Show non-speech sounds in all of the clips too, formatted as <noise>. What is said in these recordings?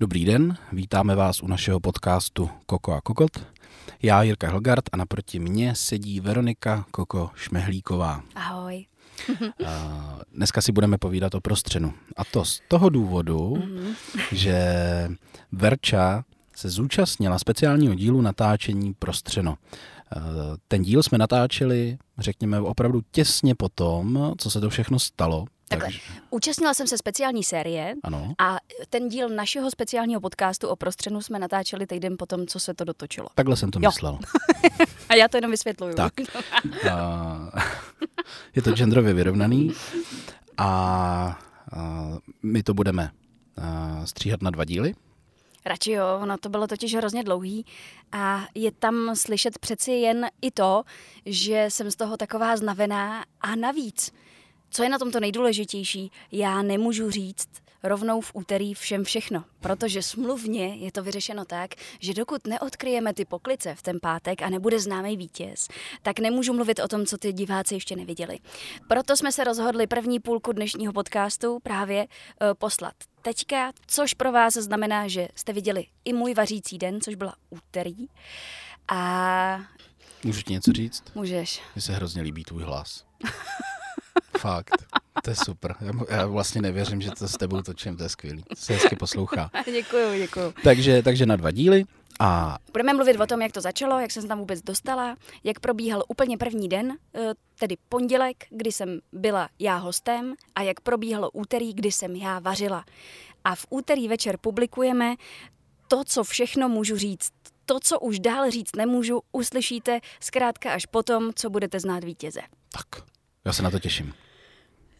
Dobrý den, vítáme vás u našeho podcastu Koko a Kokot. Já Jirka Helgard a naproti mně sedí Veronika Koko Šmehlíková. Ahoj. A dneska si budeme povídat o prostřenu. A to z toho důvodu, mm-hmm. že Verča se zúčastnila speciálního dílu natáčení Prostřeno. Ten díl jsme natáčeli, řekněme, opravdu těsně po tom, co se to všechno stalo. Takhle, Takže... účastnila jsem se speciální série ano. a ten díl našeho speciálního podcastu o prostřenu jsme natáčeli týden po tom, co se to dotočilo. Takhle jsem to jo. myslel. <laughs> a já to jenom vysvětluju. Tak. <laughs> A, je to genderově vyrovnaný a, a my to budeme a, stříhat na dva díly. Radši jo, ono to bylo totiž hrozně dlouhý a je tam slyšet přeci jen i to, že jsem z toho taková znavená a navíc co je na tomto nejdůležitější? Já nemůžu říct rovnou v úterý všem všechno, protože smluvně je to vyřešeno tak, že dokud neodkryjeme ty poklice v ten pátek a nebude známý vítěz, tak nemůžu mluvit o tom, co ty diváci ještě neviděli. Proto jsme se rozhodli první půlku dnešního podcastu právě uh, poslat teďka, což pro vás znamená, že jste viděli i můj vařící den, což byla úterý. A... Můžu ti něco říct? Můžeš. Mně se hrozně líbí tvůj hlas. <laughs> Fakt. To je super. Já, já vlastně nevěřím, že to s tebou točím, to je skvělý. Se hezky poslouchá. <laughs> děkuju, děkuju. Takže, takže na dva díly. A... Budeme mluvit o tom, jak to začalo, jak jsem se tam vůbec dostala, jak probíhal úplně první den, eh, tedy pondělek, kdy jsem byla já hostem a jak probíhalo úterý, kdy jsem já vařila. A v úterý večer publikujeme to, co všechno můžu říct. To, co už dál říct nemůžu, uslyšíte zkrátka až potom, co budete znát vítěze. Tak, já se na to těším.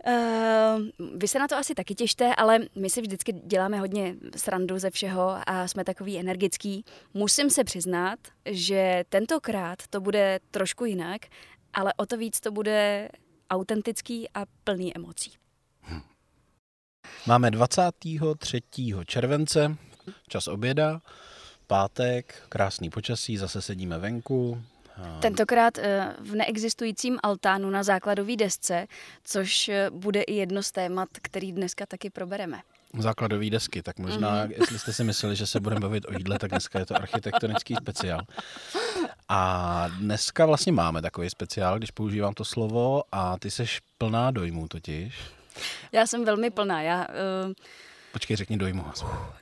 Uh, vy se na to asi taky těšte, ale my si vždycky děláme hodně srandu ze všeho a jsme takový energický. Musím se přiznat, že tentokrát to bude trošku jinak, ale o to víc to bude autentický a plný emocí. Hm. Máme 23. července, čas oběda, pátek, krásný počasí, zase sedíme venku, Tentokrát eh, v neexistujícím altánu na základové desce, což eh, bude i jedno z témat, který dneska taky probereme. Základové desky, tak možná, mm-hmm. jestli jste si mysleli, že se budeme bavit o jídle, tak dneska je to architektonický speciál. A dneska vlastně máme takový speciál, když používám to slovo a ty seš plná dojmů totiž. Já jsem velmi plná. Já, uh... Počkej, řekni dojmu.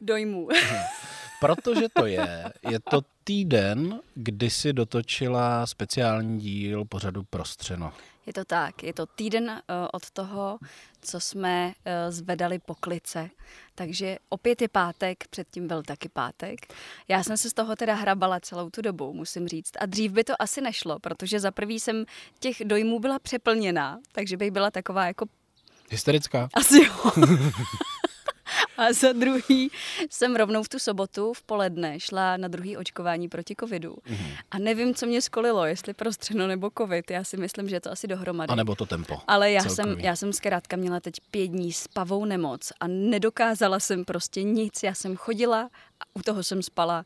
Dojmu. <laughs> Protože to je, je to týden, kdy si dotočila speciální díl pořadu Prostřeno. Je to tak, je to týden uh, od toho, co jsme uh, zvedali poklice. Takže opět je pátek, předtím byl taky pátek. Já jsem se z toho teda hrabala celou tu dobu, musím říct. A dřív by to asi nešlo, protože za prvý jsem těch dojmů byla přeplněná, takže bych byla taková jako... Hysterická? Asi jo. <laughs> A za druhý jsem rovnou v tu sobotu v poledne šla na druhý očkování proti covidu. Mm-hmm. A nevím, co mě skolilo, jestli prostřeno nebo covid. Já si myslím, že je to asi dohromady. A nebo to tempo. Ale já jsem, já jsem zkrátka měla teď pět dní spavou nemoc a nedokázala jsem prostě nic. Já jsem chodila a u toho jsem spala.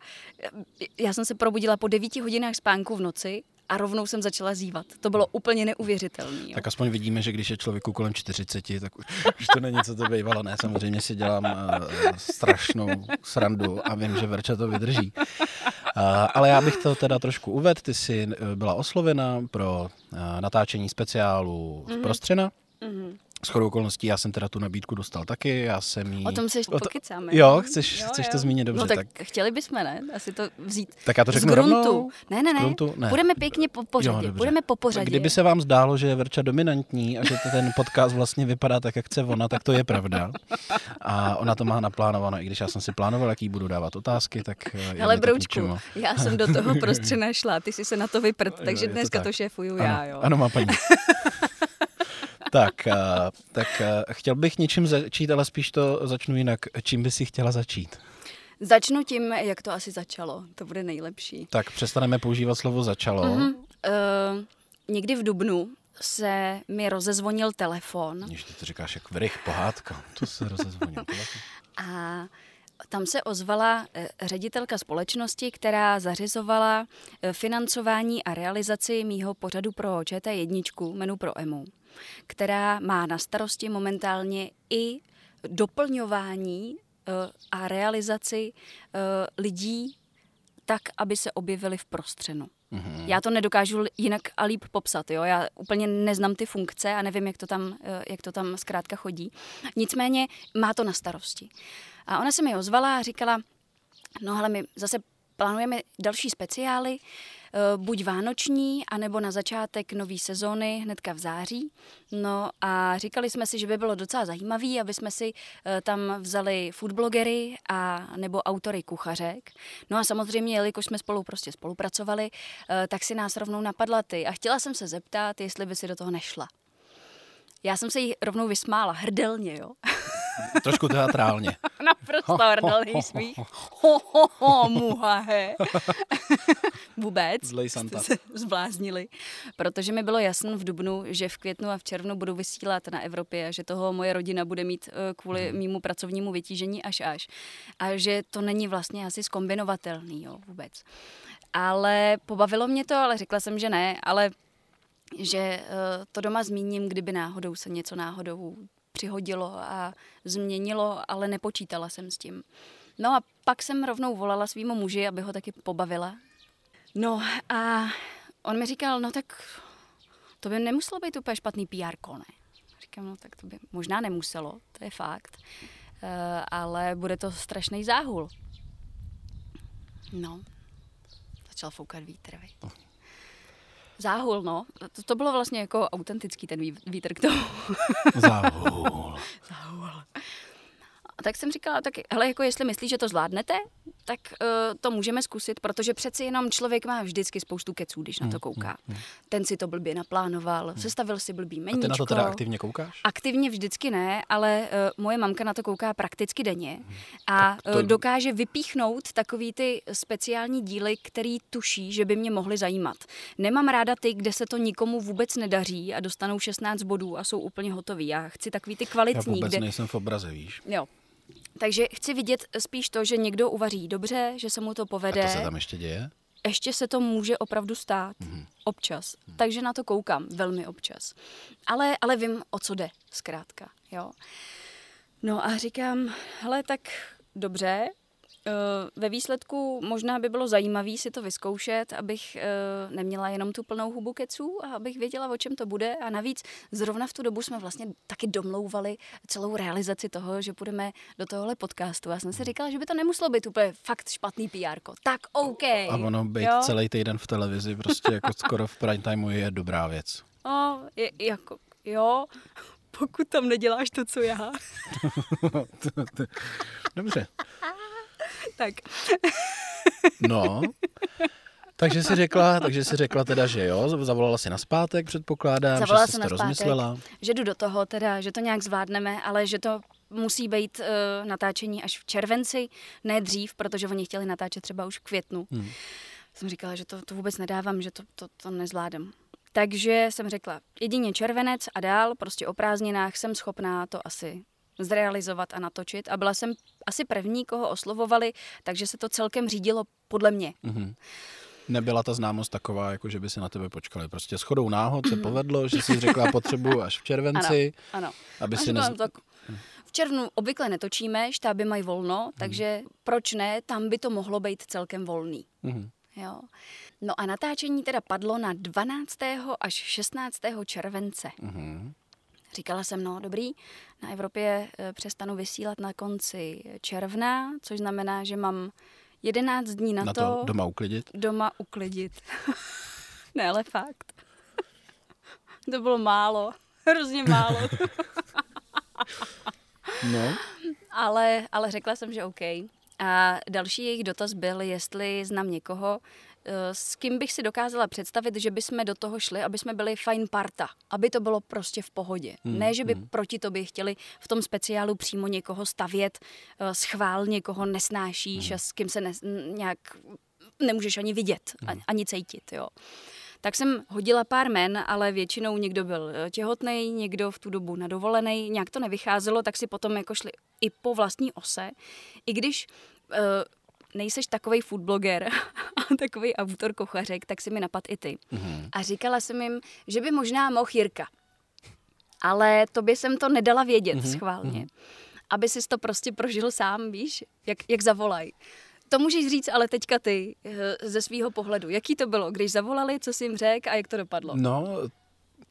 Já jsem se probudila po devíti hodinách spánku v noci a rovnou jsem začala zívat. To bylo úplně neuvěřitelné. Tak aspoň vidíme, že když je člověku kolem 40, tak už to není, co to bývalo. Ne, samozřejmě si dělám uh, strašnou srandu a vím, že Verča to vydrží. Uh, ale já bych to teda trošku uvedl. Ty jsi eh, byla oslovena pro uh, natáčení speciálu mm-hmm. Prostřena. Mm-hmm. S chodou okolností já jsem teda tu nabídku dostal taky, já jsem jí... O tom se to... pokecáme. Jo, chceš, jo, chceš jo. to zmínit dobře. No tak, tak, chtěli bychom, ne? Asi to vzít Tak já to řeknu. Rovnou? Ne, ne, ne. Gruntu? ne. Budeme pěkně po pořadě. Jo, Budeme po pořadě. Kdyby se vám zdálo, že je Verča dominantní a že ten podcast vlastně vypadá tak, jak chce ona, tak to je pravda. A ona to má naplánováno, i když já jsem si plánoval, jaký budu dávat otázky, tak eh, Ale Broučku, já jsem do toho prostře <laughs> našla, ty jsi se na to vyprt, takže dneska to, to šéfuju já, jo. Ano, má paní. <laughs> tak, eh, tak eh, chtěl bych něčím začít, ale spíš to začnu jinak. Čím by si chtěla začít? Začnu tím, jak to asi začalo. To bude nejlepší. Tak přestaneme používat slovo začalo. Mm-hmm. Uh, někdy v Dubnu se mi rozezvonil telefon. Když ty to říkáš jak vrych pohádka. To se rozezvonil telefon. <laughs> A tam se ozvala ředitelka společnosti, která zařizovala financování a realizaci mýho pořadu pro ČT1, menu pro EMU která má na starosti momentálně i doplňování a realizaci lidí tak, aby se objevili v prostřenu. Mm-hmm. Já to nedokážu jinak a líp popsat. Jo? Já úplně neznám ty funkce a nevím, jak to, tam, jak to tam zkrátka chodí. Nicméně má to na starosti. A ona se mi ozvala a říkala, no ale my zase plánujeme další speciály, Eh, buď vánoční, anebo na začátek nové sezóny hnedka v září. No a říkali jsme si, že by bylo docela zajímavý, aby jsme si eh, tam vzali foodblogery a nebo autory kuchařek. No a samozřejmě, jelikož jsme spolu prostě spolupracovali, eh, tak si nás rovnou napadla ty. A chtěla jsem se zeptat, jestli by si do toho nešla. Já jsem se jí rovnou vysmála, hrdelně, jo. Trošku teatrálně. <laughs> Naprosto hrdelný smích. Ho, ho, ho, muhahe. Vůbec. Zlej Santa. se zbláznili. Protože mi bylo jasno v Dubnu, že v květnu a v červnu budu vysílat na Evropě a že toho moje rodina bude mít eh, kvůli hmm. mýmu pracovnímu vytížení až až. A že to není vlastně asi skombinovatelný, jo, vůbec. Ale pobavilo mě to, ale řekla jsem, že ne, ale že uh, to doma zmíním, kdyby náhodou se něco náhodou přihodilo a změnilo, ale nepočítala jsem s tím. No a pak jsem rovnou volala svýmu muži, aby ho taky pobavila. No a on mi říkal, no tak to by nemuselo být úplně špatný PR, ne? Říkám, no tak to by možná nemuselo, to je fakt, uh, ale bude to strašný záhul. No, začal foukat vítr, viď? Záhul, no. To, to bylo vlastně jako autentický ten vítr k tomu. <laughs> Záhul. Záhul. A tak jsem říkala, tak hele, jako jestli myslíš, že to zvládnete, tak uh, to můžeme zkusit, protože přeci jenom člověk má vždycky spoustu keců, když na to hmm, kouká. Hmm, hmm. Ten si to blbě naplánoval, hmm. sestavil si blbý meníčko. A ty na to teda aktivně koukáš? Aktivně vždycky ne, ale uh, moje mamka na to kouká prakticky denně hmm. a to... uh, dokáže vypíchnout takový ty speciální díly, který tuší, že by mě mohly zajímat. Nemám ráda ty, kde se to nikomu vůbec nedaří a dostanou 16 bodů a jsou úplně hotoví. Já chci takový ty kvalitní. Já vůbec kde... nejsem v obraze, víš. Jo, takže chci vidět spíš to, že někdo uvaří dobře, že se mu to povede. A to se tam ještě děje? Ještě se to může opravdu stát. Mm-hmm. Občas. Mm-hmm. Takže na to koukám. Velmi občas. Ale, ale vím, o co jde, zkrátka. Jo. No a říkám, hele, tak dobře, Eh, ve výsledku možná by bylo zajímavé si to vyzkoušet, abych eh, neměla jenom tu plnou hubu keců a abych věděla, o čem to bude. A navíc zrovna v tu dobu jsme vlastně taky domlouvali celou realizaci toho, že půjdeme do tohohle podcastu. Já jsem si říkala, že by to nemuselo být úplně fakt špatný PR. Tak OK. A ono být jo? celý týden v televizi, prostě jako skoro v prime timeu je dobrá věc. O, je, jako, jo, pokud tam neděláš to, co já. <laughs> Dobře. Tak. no, takže si řekla, takže si řekla teda, že jo, zavolala si na zpátek, předpokládám, zavolala že jsi to rozmyslela. Že jdu do toho teda, že to nějak zvládneme, ale že to musí být uh, natáčení až v červenci, ne dřív, protože oni chtěli natáčet třeba už v květnu. Hmm. Jsem říkala, že to, to vůbec nedávám, že to, to, to nezvládám. Takže jsem řekla, jedině červenec a dál, prostě o prázdninách jsem schopná to asi zrealizovat a natočit. A byla jsem asi první, koho oslovovali, takže se to celkem řídilo podle mě. Mm-hmm. Nebyla ta známost taková, jako že by si na tebe počkali. Prostě shodou náhod se povedlo, že jsi řekla <laughs> potřebu až v červenci. Ano, ano. Aby si nez... tak v červnu obvykle netočíme, štáby mají volno, mm-hmm. takže proč ne, tam by to mohlo být celkem volný. Mm-hmm. Jo. No a natáčení teda padlo na 12. až 16. července. Mm-hmm. Říkala jsem, no dobrý, na Evropě eh, přestanu vysílat na konci června, což znamená, že mám 11 dní na, na to, to doma uklidit. Doma uklidit. <laughs> ne, ale fakt. <laughs> to bylo málo. <laughs> Hrozně málo. no. Ale, ale řekla jsem, že OK. A další jejich dotaz byl, jestli znám někoho, s kým bych si dokázala představit, že bychom do toho šli, aby jsme byli fajn parta, aby to bylo prostě v pohodě. Hmm, ne, že by hmm. proti tobě chtěli v tom speciálu přímo někoho stavět, eh, schvál někoho nesnášíš hmm. a s kým se ne, nějak nemůžeš ani vidět, hmm. ani cítit, jo. Tak jsem hodila pár men, ale většinou někdo byl eh, těhotný, někdo v tu dobu nadovolený, nějak to nevycházelo, tak si potom jako šli i po vlastní ose. I když nejseš takový foodbloger <laughs> a takový autor kuchařek, tak si mi napad i ty. Mm-hmm. A říkala jsem jim, že by možná mohl Jirka. Ale tobě jsem to nedala vědět mm-hmm. schválně. Mm-hmm. aby si to prostě prožil sám, víš, jak, jak zavolaj. To můžeš říct ale teďka ty eh, ze svého pohledu. Jaký to bylo, když zavolali, co jsi jim řekl a jak to dopadlo? No,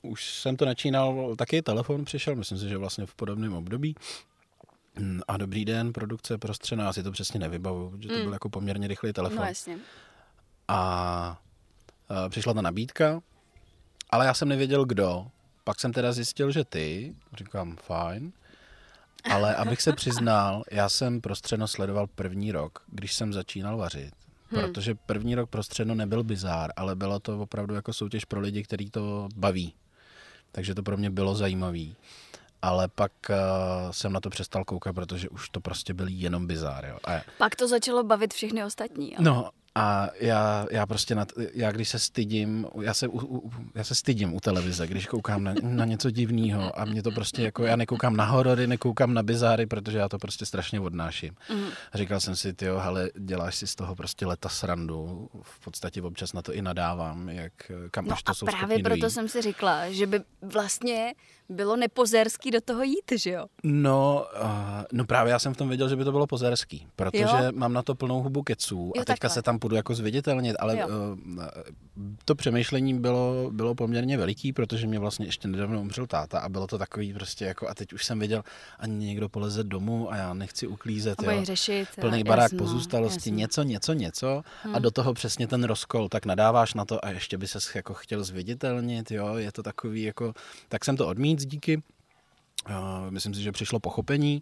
už jsem to načínal, taky telefon přišel, myslím si, že vlastně v podobném období. A dobrý den, produkce prostřena, já si to přesně nevybavu, že to Mm. byl jako poměrně rychlý telefon. No jasně. A e, přišla ta nabídka, ale já jsem nevěděl, kdo. Pak jsem teda zjistil, že ty, říkám, fajn. Ale abych se přiznal, <laughs> já jsem prostřeno sledoval první rok, když jsem začínal vařit. Hmm. Protože první rok prostřeno nebyl bizár, ale byla to opravdu jako soutěž pro lidi, který to baví. Takže to pro mě bylo zajímavý. Ale pak uh, jsem na to přestal koukat, protože už to prostě byl jenom bizár. Jo. A Pak to začalo bavit všechny ostatní. Ale... No a já, já prostě, na, já když se stydím, já se, u, u, já se stydím u televize, když koukám na, na něco divného a mě to prostě jako, já nekoukám na horory, nekoukám na bizáry, protože já to prostě strašně odnáším. Mhm. A říkal jsem si, ty hele, děláš si z toho prostě leta srandu, v podstatě občas na to i nadávám, jak, kam No až to a jsou právě proto dojít. jsem si řekla, že by vlastně bylo nepozerský do toho jít, že jo? No, uh, no právě já jsem v tom věděl, že by to bylo pozerský, protože Jo? mám na to plnou hubu keců a Jo, teďka takhle. se tam půjdu jako zviditelnit, ale Jo. uh, to přemýšlení bylo, bylo poměrně veliký, protože mě vlastně ještě nedávno umřel táta a bylo to takový prostě jako, a teď už jsem věděl, ani někdo poleze domů a já nechci uklízet, A jo. řešit. Plný jasný, barák pozůstalosti, jasný. něco, něco, něco a Hmm. do toho přesně ten rozkol, tak nadáváš na to a ještě by ses jako chtěl zviditelnit, jo, je to takový jako, tak jsem to odmít díky, Uh, myslím si, že přišlo pochopení.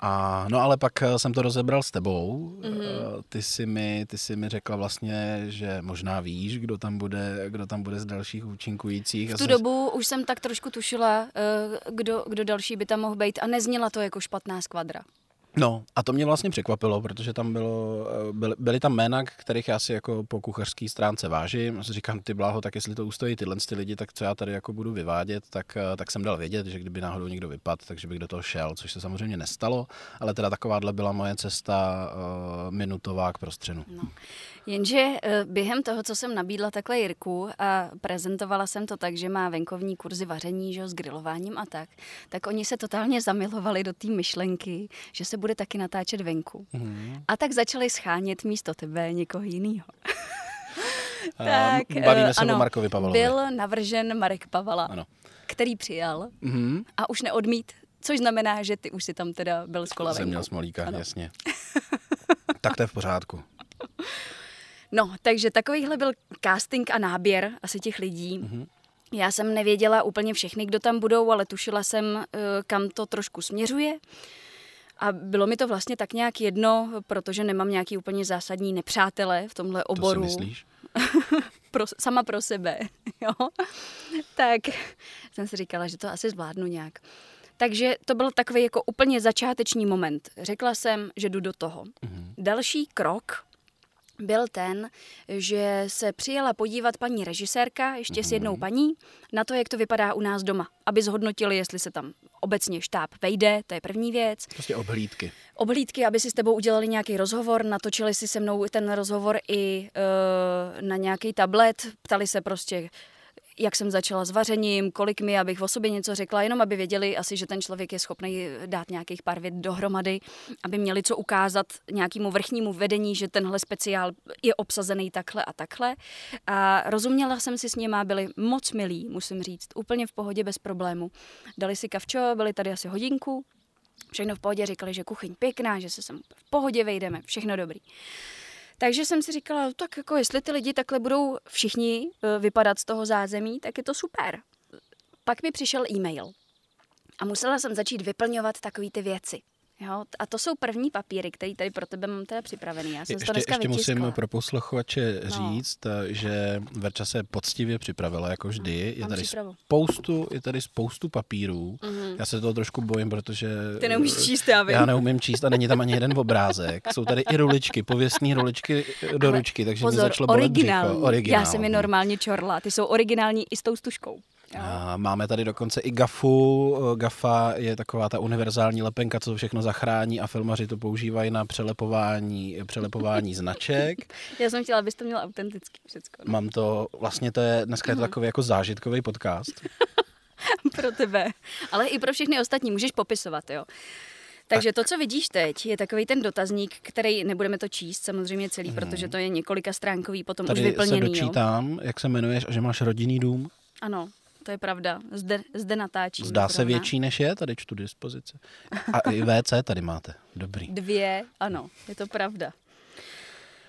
A, no ale pak eh, jsem to rozebral s tebou. Mhm. Mm-hmm. Ty, jsi mi, ty jsi mi řekla vlastně, že možná víš, kdo tam bude, kdo tam bude z dalších účinkujících. V tu dobu už jsem tak trošku tušila, eh, kdo, kdo další by tam mohl být a nezněla to jako špatná skvadra. No a to mě vlastně překvapilo, protože tam bylo, eh, byly, byly tam jména, kterých já si jako po kuchařské stránce vážím. Já si říkám, ty bláho, tak jestli to ustojí tyhle ty lidi, tak co já tady jako budu vyvádět, tak, eh, tak jsem dal vědět, že kdyby náhodou někdo vypadl, takže bych do toho šel, což se samozřejmě nestalo, ale teda takováhle byla moje cesta uh, minutová k prostřenu. No. Jenže během toho, co jsem nabídla takhle Jirku a prezentovala jsem to tak, že má venkovní kurzy vaření, že jo, s grilováním a tak, tak oni se totálně zamilovali do té myšlenky, že se bude taky natáčet venku. Mm. A tak začali schánět místo tebe někoho jiného. <laughs> Tak, Bavíme eh, se ano, o Markovi Pavlovi. Byl navržen Marek Pavala, Ano. který přijal Mm-hmm. a už neodmít, což znamená, že ty už si tam teda byl z kola Jsem měl smolíka, Ano. jasně. <laughs> tak to je v pořádku. No, takže takovýhle byl casting a náběr asi těch lidí. Mhm. Já jsem nevěděla úplně všechny, kdo tam budou, ale tušila jsem, eh, kam to trošku směřuje. A bylo mi to vlastně tak nějak jedno, protože nemám nějaký úplně zásadní nepřátele v tomhle oboru. To si myslíš? <laughs> pro, sama pro sebe, <laughs> jo. Tak jsem si říkala, že to asi zvládnu nějak. Takže to byl takový jako úplně začáteční moment. Řekla jsem, že jdu do toho. Mhm. Další krok byl ten, že se přijela podívat paní režisérka, ještě s jednou paní, na to, jak to vypadá u nás doma, aby zhodnotili, jestli se tam obecně štáb vejde, to je první věc. Prostě obhlídky. Obhlídky, aby si s tebou udělali nějaký rozhovor, natočili si se mnou ten rozhovor i uh, na nějaký tablet, ptali se prostě, jak jsem začala s vařením, kolik mi, abych o sobě něco řekla, jenom aby věděli asi, že ten člověk je schopný dát nějakých pár vět dohromady, aby měli co ukázat nějakému vrchnímu vedení, že tenhle speciál je obsazený takhle a takhle. A rozuměla jsem si s nima, byli moc milí, musím říct, úplně v pohodě, bez problému. Dali si kavčo, byli tady asi hodinku, všechno v pohodě, říkali, že kuchyň pěkná, že se sem v pohodě vejdeme, všechno dobrý. Takže jsem si říkala, tak jako jestli ty lidi takhle budou všichni eh, vypadat z toho zázemí, tak je to super. Pak mi přišel e-mail a musela jsem začít vyplňovat takové ty věci. Jo? A to jsou první papíry, které tady pro tebe mám teda připravený. Já jsem si to Ještě, dneska ještě musím vytiskla. pro posluchače No. říct, že Verča se poctivě připravila, jako vždy. Je mám tady, přípravu. spoustu, je tady spoustu papírů. Mhm. Já se toho trošku bojím, protože... Ty neumíš číst, já vím. Já neumím číst a není tam ani jeden obrázek. Jsou tady i ruličky, pověstní ruličky do Ale ručky, takže mi Pozor, začalo bolet originální. břicho. Originál. Já jsem je normálně čorla. Ty jsou originální i s tou stužkou. Jo. A máme tady dokonce i gafu. Gafa je taková ta univerzální lepenka, co všechno zachrání a filmaři to používají na přelepování, přelepování <laughs> značek. Já jsem chtěla, abys to měl autentický všecko. No. Mám to, vlastně to je, dneska je to takový jako zážitkový podcast. <laughs> pro tebe. Ale i pro všechny ostatní můžeš popisovat, jo. Takže to, co vidíš teď, je takový ten dotazník, který nebudeme to číst samozřejmě celý, Mhm. protože to je několika stránkový, potom už Tady vyplněný. se jo. dočítám, jak se jmenuješ a že máš rodinný dům. Ano, to je pravda. Zde, zde natáčím. Zdá se větší, než je, tady čtu dispozice. A i WC tady máte. Dobrý. Dvě, ano, je to pravda.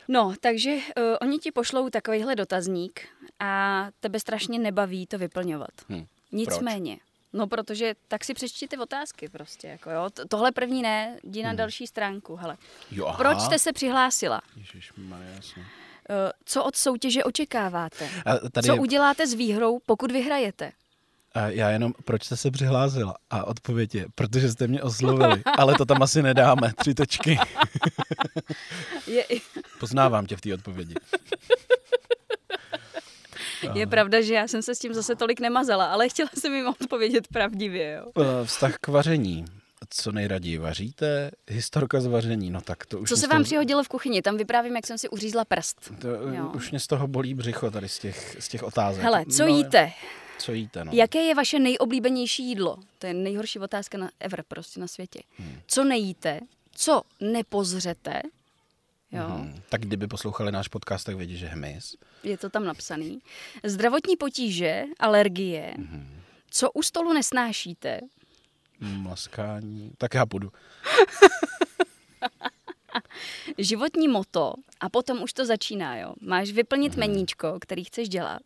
No, takže uh, oni ti pošlou takovýhle dotazník a tebe strašně nebaví to vyplňovat. Hm. Nicméně, no protože tak si přečti ty otázky prostě, jako jo. Tohle první ne, jdi na další stránku, hele. Jo, aha. Proč jste se přihlásila? Ježišmarja, jasně. Uh, co od soutěže očekáváte? A tady Co uděláte s výhrou, pokud vyhrajete? a já jenom, proč jste se přihlásila? A odpověď je, protože jste mě oslovili. <laughs> Ale to tam asi nedáme, tři tečky. <laughs> Je, Poznávám tě v té odpovědi. <laughs> je pravda, že já jsem se s tím zase tolik nemazala, ale chtěla jsem jim odpovědět pravdivě, jo. Eh, Vztah k vaření. Co nejraději vaříte? Historka z vaření, no tak to už Co se vám toho- přihodilo v kuchyni? Tam vyprávím, jak jsem si uřízla prst. To, Jo. už mě z toho bolí břicho tady z těch, z těch otázek. Hele, co no, jíte? Co jíte, no. Jaké je vaše nejoblíbenější jídlo? To je nejhorší otázka na ever prostě na světě. Hmm. Co nejíte? Co nepozřete? Jo, Hmm. Tak kdyby poslouchali náš podcast, tak vědí, že hmyz. je to tam napsaný. Zdravotní potíže, alergie. Hmm. Co u stolu nesnášíte? Mlaskání. Tak já půjdu. <laughs> Životní moto a potom už to začíná, jo. Máš vyplnit meníčko, který chceš dělat.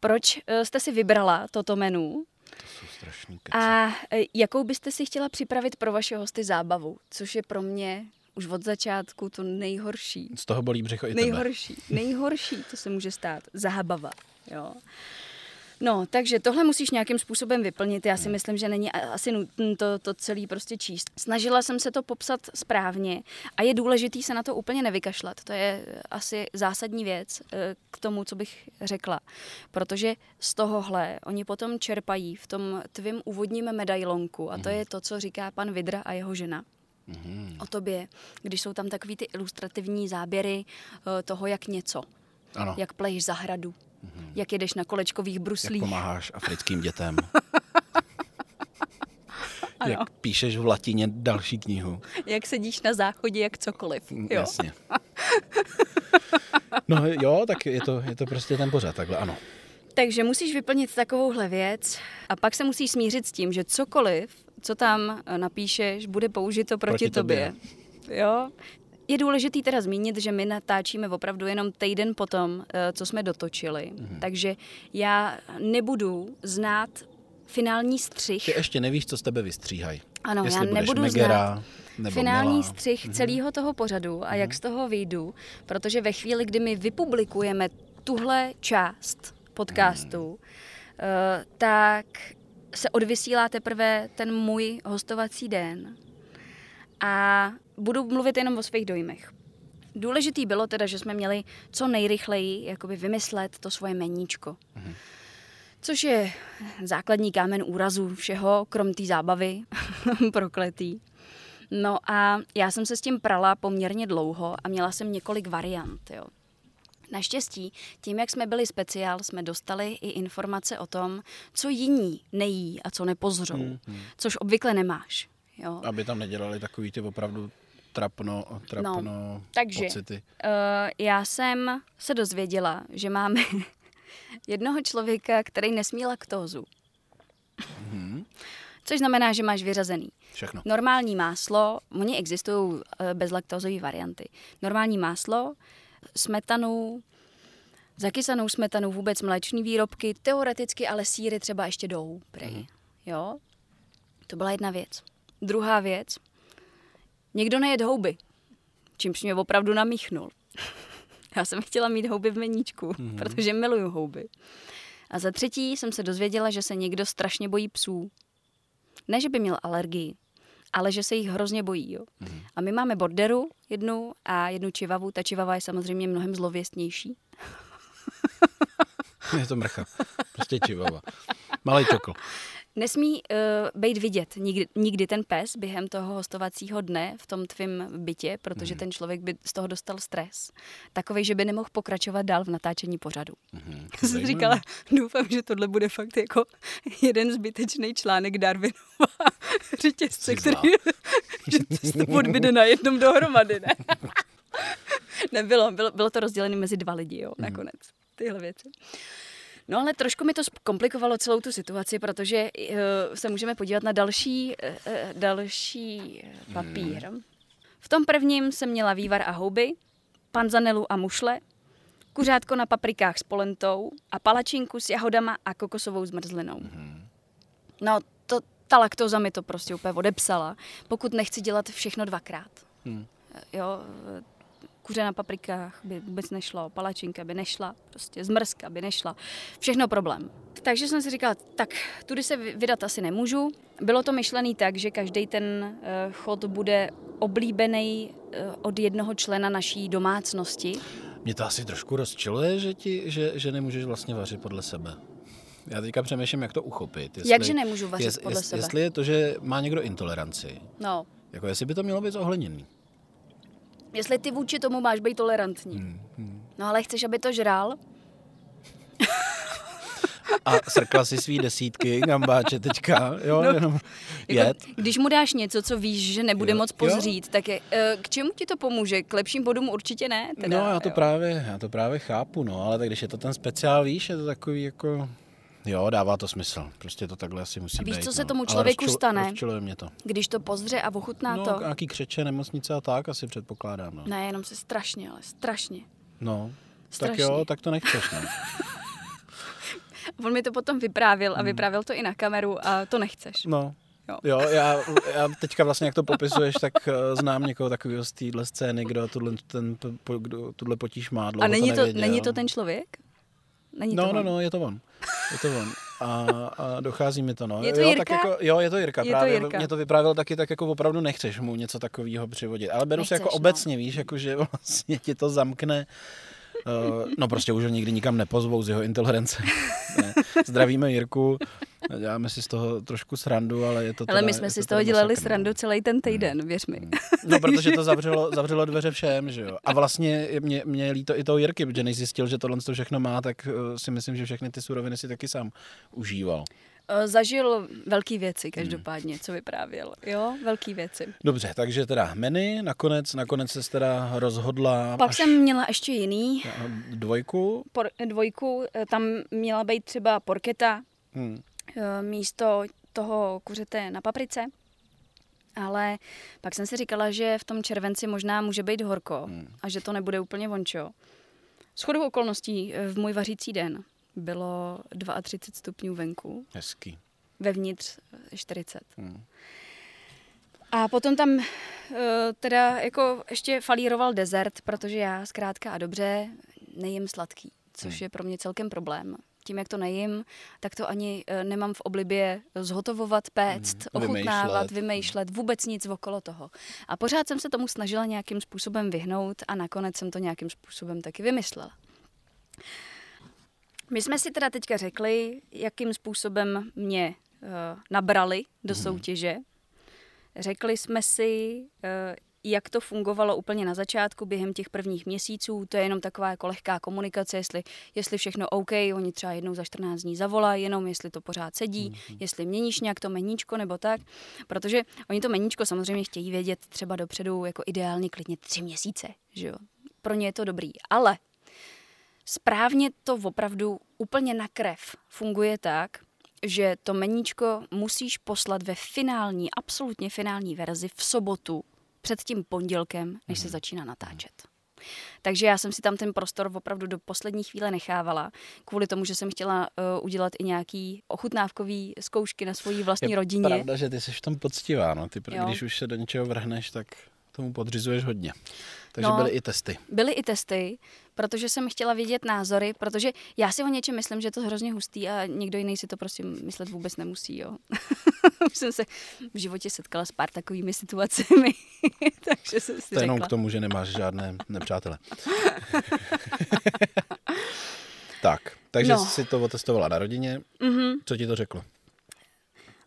Proč eh, jste si vybrala toto menu? To jsou strašný keci. A e, jakou byste si chtěla připravit pro vaše hosty zábavu? Což je pro mě už od začátku to nejhorší. Z toho bolí břicho i tebe. Nejhorší, nejhorší, to se může stát. Zábava, jo. No, takže tohle musíš nějakým způsobem vyplnit. Já si Hmm. myslím, že není asi nutné to, to celý prostě číst. Snažila jsem se to popsat správně a je důležitý se na to úplně nevykašlat. To je asi zásadní věc eh, k tomu, co bych řekla. Protože z tohohle oni potom čerpají v tom tvým úvodním medailonku a to je to, co říká pan Vidra a jeho žena Mhm. o tobě, když jsou tam takový ty ilustrativní záběry eh, toho, jak něco, Ano, jak plejš zahradu, jak jedeš na kolečkových jak bruslích. pomáháš africkým dětem. <laughs> jak píšeš v latině další knihu. jak sedíš na záchodě, jak cokoliv. Mm, Jo. Jasně. <laughs> No jo, tak je to, je to prostě ten pořad, takhle ano. Takže musíš vyplnit takovouhle věc a pak se musíš smířit s tím, že cokoliv, co tam napíšeš, bude použito proti, Proti tobě. tobě. Jo? Je důležitý teda zmínit, že my natáčíme opravdu jenom týden potom, eh, co jsme dotočili. Mhm. Takže já nebudu znát finální střih. Ty ještě nevíš, co z tebe vystříhají. Ano, Jestli já nebudu Megera, znát nebo finální milá. střih celého toho pořadu a jak z toho vyjdu, protože ve chvíli, kdy my vypublikujeme tuhle část podcastu, eh, tak se odvysílá teprve ten můj hostovací den a budu mluvit jenom o svých dojmech. Důležitý bylo teda, že jsme měli co nejrychleji jakoby vymyslet to svoje meníčko. Což je základní kámen úrazu všeho, krom té zábavy <laughs> prokletý. No a já jsem se s tím prala poměrně dlouho a měla jsem několik variant. Jo. Naštěstí, tím, jak jsme byli speciál, jsme dostali i informace o tom, co jiní nejí a co nepozřou, Hmm, hmm. což obvykle nemáš. Jo. Aby tam nedělali takový ty opravdu trapno, trapno No, takže- pocity. Uh, já jsem se dozvěděla, že máme <laughs> jednoho člověka, který nesmí laktózu. Mhm. Což znamená, že máš vyřazený Všechno. normální máslo, oni existují eh, bezlaktozové varianty. Normální máslo, smetanu, zakysanou smetanu, vůbec mléčné výrobky, teoreticky ale síry třeba ještě jdou, prej. Mhm. Jo? To byla jedna věc. Druhá věc, někdo nejet houby, čímž mě opravdu namíchnul. <laughs> Já jsem chtěla mít houby v meníčku, Mhm. protože miluju houby. A za třetí jsem se dozvěděla, že se někdo strašně bojí psů. Ne, že by měl alergii, ale že se jich hrozně bojí. Jo. Mhm. A my máme borderu jednu a jednu čivavu. Ta čivava je samozřejmě mnohem zlověstnější. <laughs> Je to mrcha. Prostě čivava. Malý čokl. <laughs> Nesmí uh, být vidět nikdy, nikdy ten pes během toho hostovacího dne v tom tvém bytě, protože mm. ten člověk by z toho dostal stres. Takový, že by nemohl pokračovat dál v natáčení pořadu. <laughs> Mm. jsem říkala, doufám, že tohle bude fakt jako jeden zbytečný článek Darwinova <laughs> řetězce, který <laughs> že to odbyde na jednom dohromady, ne? Nebylo, bylo, bylo to rozdělené mezi dva lidi, jo, mm. nakonec, tyhle věci. No ale trošku mi to komplikovalo celou tu situaci, protože uh, se můžeme podívat na další, uh, další papír. Hmm. V tom prvním jsem měla vývar a houby, panzanelu a mušle, kuřátko na paprikách s polentou a palačinku s jahodama a kokosovou zmrzlinou. Hmm. No, to, ta laktoza mi to prostě úplně odepsala, pokud nechci dělat všechno dvakrát. Hmm. Jo, kuře na paprikách by vůbec nešlo, palačinka by nešla, prostě zmrzka by nešla. Všechno problém. Takže jsem si říkala, tak tudy se vydat asi nemůžu. Bylo to myšlený tak, že každý ten uh, chod bude oblíbený uh, od jednoho člena naší domácnosti. Mě to asi trošku rozčiluje, že, ti, že, že nemůžeš vlastně vařit podle sebe. Já teďka přemýšlím, jak to uchopit. Jestli, Jakže nemůžu vařit jest, podle jest, sebe? Jestli je to, že má někdo intoleranci. No. Jako jestli by to mělo být zohledněný. Jestli ty vůči tomu máš být tolerantní. Hmm, hmm. No ale chceš, aby to žral? a srkla si svý desítky gambáče teďka, jo, no, jenom jako, jet. Když mu dáš něco, co víš, že nebude jo, moc pozřít, jo. tak je, eh, k čemu ti to pomůže? K lepším bodům určitě ne. Teda, no já to, právě, já to právě chápu, no, ale tak když je to ten speciál, víš, je to takový jako Jo, dává to smysl. Prostě to takhle asi musí a víš, být. co se no. tomu člověku rozčil, stane? mě to. Když to pozře a ochutná no, to? nějaký křeče, nemocnice a tak asi předpokládám. No. Ne, jenom se strašně, ale strašně. No, strašně. tak jo, tak to nechceš, no. <laughs> On mi to potom vyprávěl a hmm. vyprávěl to i na kameru a to nechceš. No, Jo. jo, já, já teďka vlastně, jak to popisuješ, tak uh, znám někoho takového z téhle scény, kdo tuhle, ten, kdo tuhle potíž má. A není to, to, není to ten člověk? Není no, to no, on. no, je to on. Je to on. A, a dochází mi to, no. Je to jo, Jirka? Tak jako, jo, je to Jirka. Je právě to Jirka. mě to vyprávěl taky, tak jako opravdu nechceš mu něco takového přivodit. Ale beru se jako no. obecně, víš, jako že <laughs> vlastně ti to zamkne no prostě už ho nikdy nikam nepozvou z jeho intolerance. <laughs> ne. Zdravíme Jirku, děláme si z toho trošku srandu, ale je to Ale my jsme si z toho dělali masakr, srandu celý ten týden, hmm. věř mi. Hmm. No protože to zavřelo, zavřelo dveře všem, že jo. A vlastně mě, mě líto i toho Jirky, protože než zjistil, že tohle to všechno má, tak uh, si myslím, že všechny ty suroviny si taky sám užíval. Eh, zažil velké věci každopádně, co vyprávěl. Jo, velké věci. Dobře, takže teda menu, nakonec, nakonec se teda rozhodla... Pak až... jsem měla ještě jiný. Dvojku? Por, dvojku, eh, tam měla být třeba porketa hmm. Eh, místo toho kuřete na paprice. Ale pak jsem si říkala, že v tom červenci možná může být horko hmm. a že to nebude úplně vončo. Shodou okolností v můj vařící den bylo 32 stupňů venku. Hezký. Vevnitř 40. Hmm. A potom tam uh, teda jako ještě falíroval dezert, protože já zkrátka a dobře nejím sladký, což hmm. je pro mě celkem problém. Tím, jak to nejím, tak to ani uh, nemám v oblibě zhotovovat, péct, hmm. ochutnávat, vymýšlet. vymýšlet, vůbec nic okolo toho. A pořád jsem se tomu snažila nějakým způsobem vyhnout a nakonec jsem to nějakým způsobem taky vymyslela. My jsme si teda teďka řekli, jakým způsobem mě uh, nabrali do mhm. soutěže. Řekli jsme si, uh, jak to fungovalo úplně na začátku, během těch prvních měsíců. To je jenom taková jako lehká komunikace, jestli, jestli všechno OK, oni třeba jednou za 14 dní zavolají, jenom jestli to pořád sedí, mm-hmm. jestli měníš nějak to meníčko nebo tak. Protože oni to meníčko samozřejmě chtějí vědět třeba dopředu, jako ideálně klidně tři měsíce, že jo. Pro ně je to dobrý. Ale Správně to opravdu úplně na krev funguje tak, že to meníčko musíš poslat ve finální, absolutně finální verzi v sobotu před tím pondělkem, než se mhm. začíná natáčet. Takže já jsem si tam ten prostor opravdu do poslední chvíle nechávala, kvůli tomu, že jsem chtěla uh, udělat i nějaký ochutnávkový zkoušky na svoji vlastní je rodině. pravda, že ty jsi v tom poctivá, no. Ty, když už se do něčeho vrhneš, tak tomu podřizuješ hodně. Takže no, byly i testy. Byly i testy, protože jsem chtěla vidět názory, protože já si o něčem myslím, že je to hrozně hustý a někdo jiný si to prostě myslet vůbec nemusí. Jo. <laughs> Už jsem se v životě setkala s pár takovými situacemi, <laughs> takže jsem si To jenom k tomu, že nemáš žádné nepřátele. <laughs> tak, takže no. jsi to otestovala na rodině. Mm-hmm. Co ti to řeklo?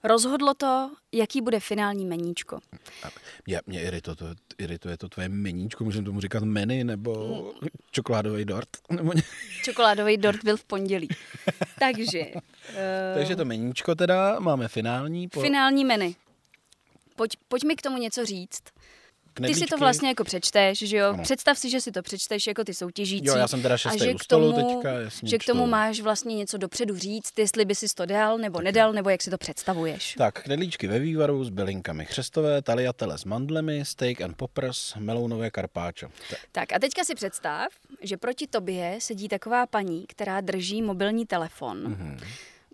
Rozhodlo to, jaký bude finální meníčko. Mě, mě irituje, to, irituje to tvoje meníčko, můžeme tomu říkat menu nebo čokoládový dort. Nebo ně... <laughs> Čokoládový dort byl v pondělí. <laughs> Takže... Uh, <laughs> Takže to meníčko teda, máme finální. Po... Finální menu. Pojď, pojď mi k tomu něco říct. Knedlíčky. Ty si to vlastně jako přečteš, že jo? Ano. Představ si, že si to přečteš jako ty soutěžící. Jo, já jsem teda šestý u stolu teďka, jasně, Že k tomu čtou. máš vlastně něco dopředu říct, jestli by si to dal nebo tak nedal, nebo jak si to představuješ. Tak, knedlíčky ve vývaru s bylinkami chřestové, taliatele s mandlemi, steak and poppers, melounové karpáčo. Tak. tak a teďka si představ, že proti tobě sedí taková paní, která drží mobilní telefon. Mm-hmm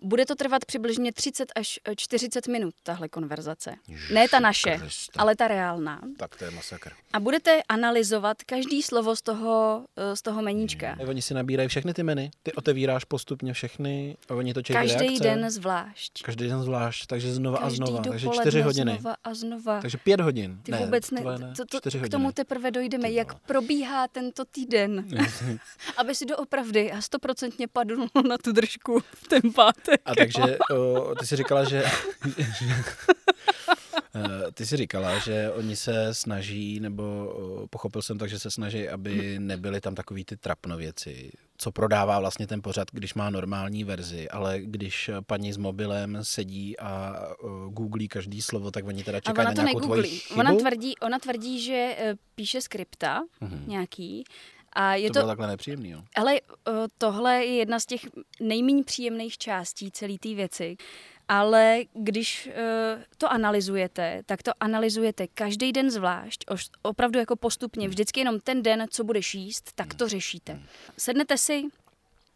bude to trvat přibližně 30 až 40 minut, tahle konverzace. Ježiši ne ta naše, Krista. ale ta reálná. Tak to je masakr. A budete analyzovat každý slovo z toho, eh, z toho meníčka. Hmm. Oni si nabírají všechny ty menu, ty otevíráš postupně všechny a oni to Každý reakce. den zvlášť. Každý den zvlášť, takže znova Každý a znova. Takže čtyři hodiny. Znova a znova. Takže pět hodin. Ty ne, vůbec ne, ne to, to, k hodiny. tomu teprve dojdeme, jak probíhá tento týden. <laughs> Aby si doopravdy a stoprocentně padl na tu držku v ten pátek. <laughs> A takže o, ty jsi říkala, že... <laughs> Eh, ty jsi říkala, že oni se snaží, nebo pochopil jsem tak, že se snaží, aby nebyly tam takový ty trapnověci, co prodává vlastně ten pořad, když má normální verzi, ale když paní s mobilem sedí a googlí každý slovo, tak oni teda čekají na nějakou tvoji chybu? Ona tvrdí, ona tvrdí, že e, píše skripta mm-hmm. nějaký a je to, to bylo takhle nepříjemný, jo? Ale uh, tohle je jedna z těch nejméně příjemných částí celé té věci. Ale když uh, to analyzujete, tak to analyzujete každý den zvlášť, opravdu jako postupně. Vždycky jenom ten den, co budeš jíst, tak to řešíte. Sednete si,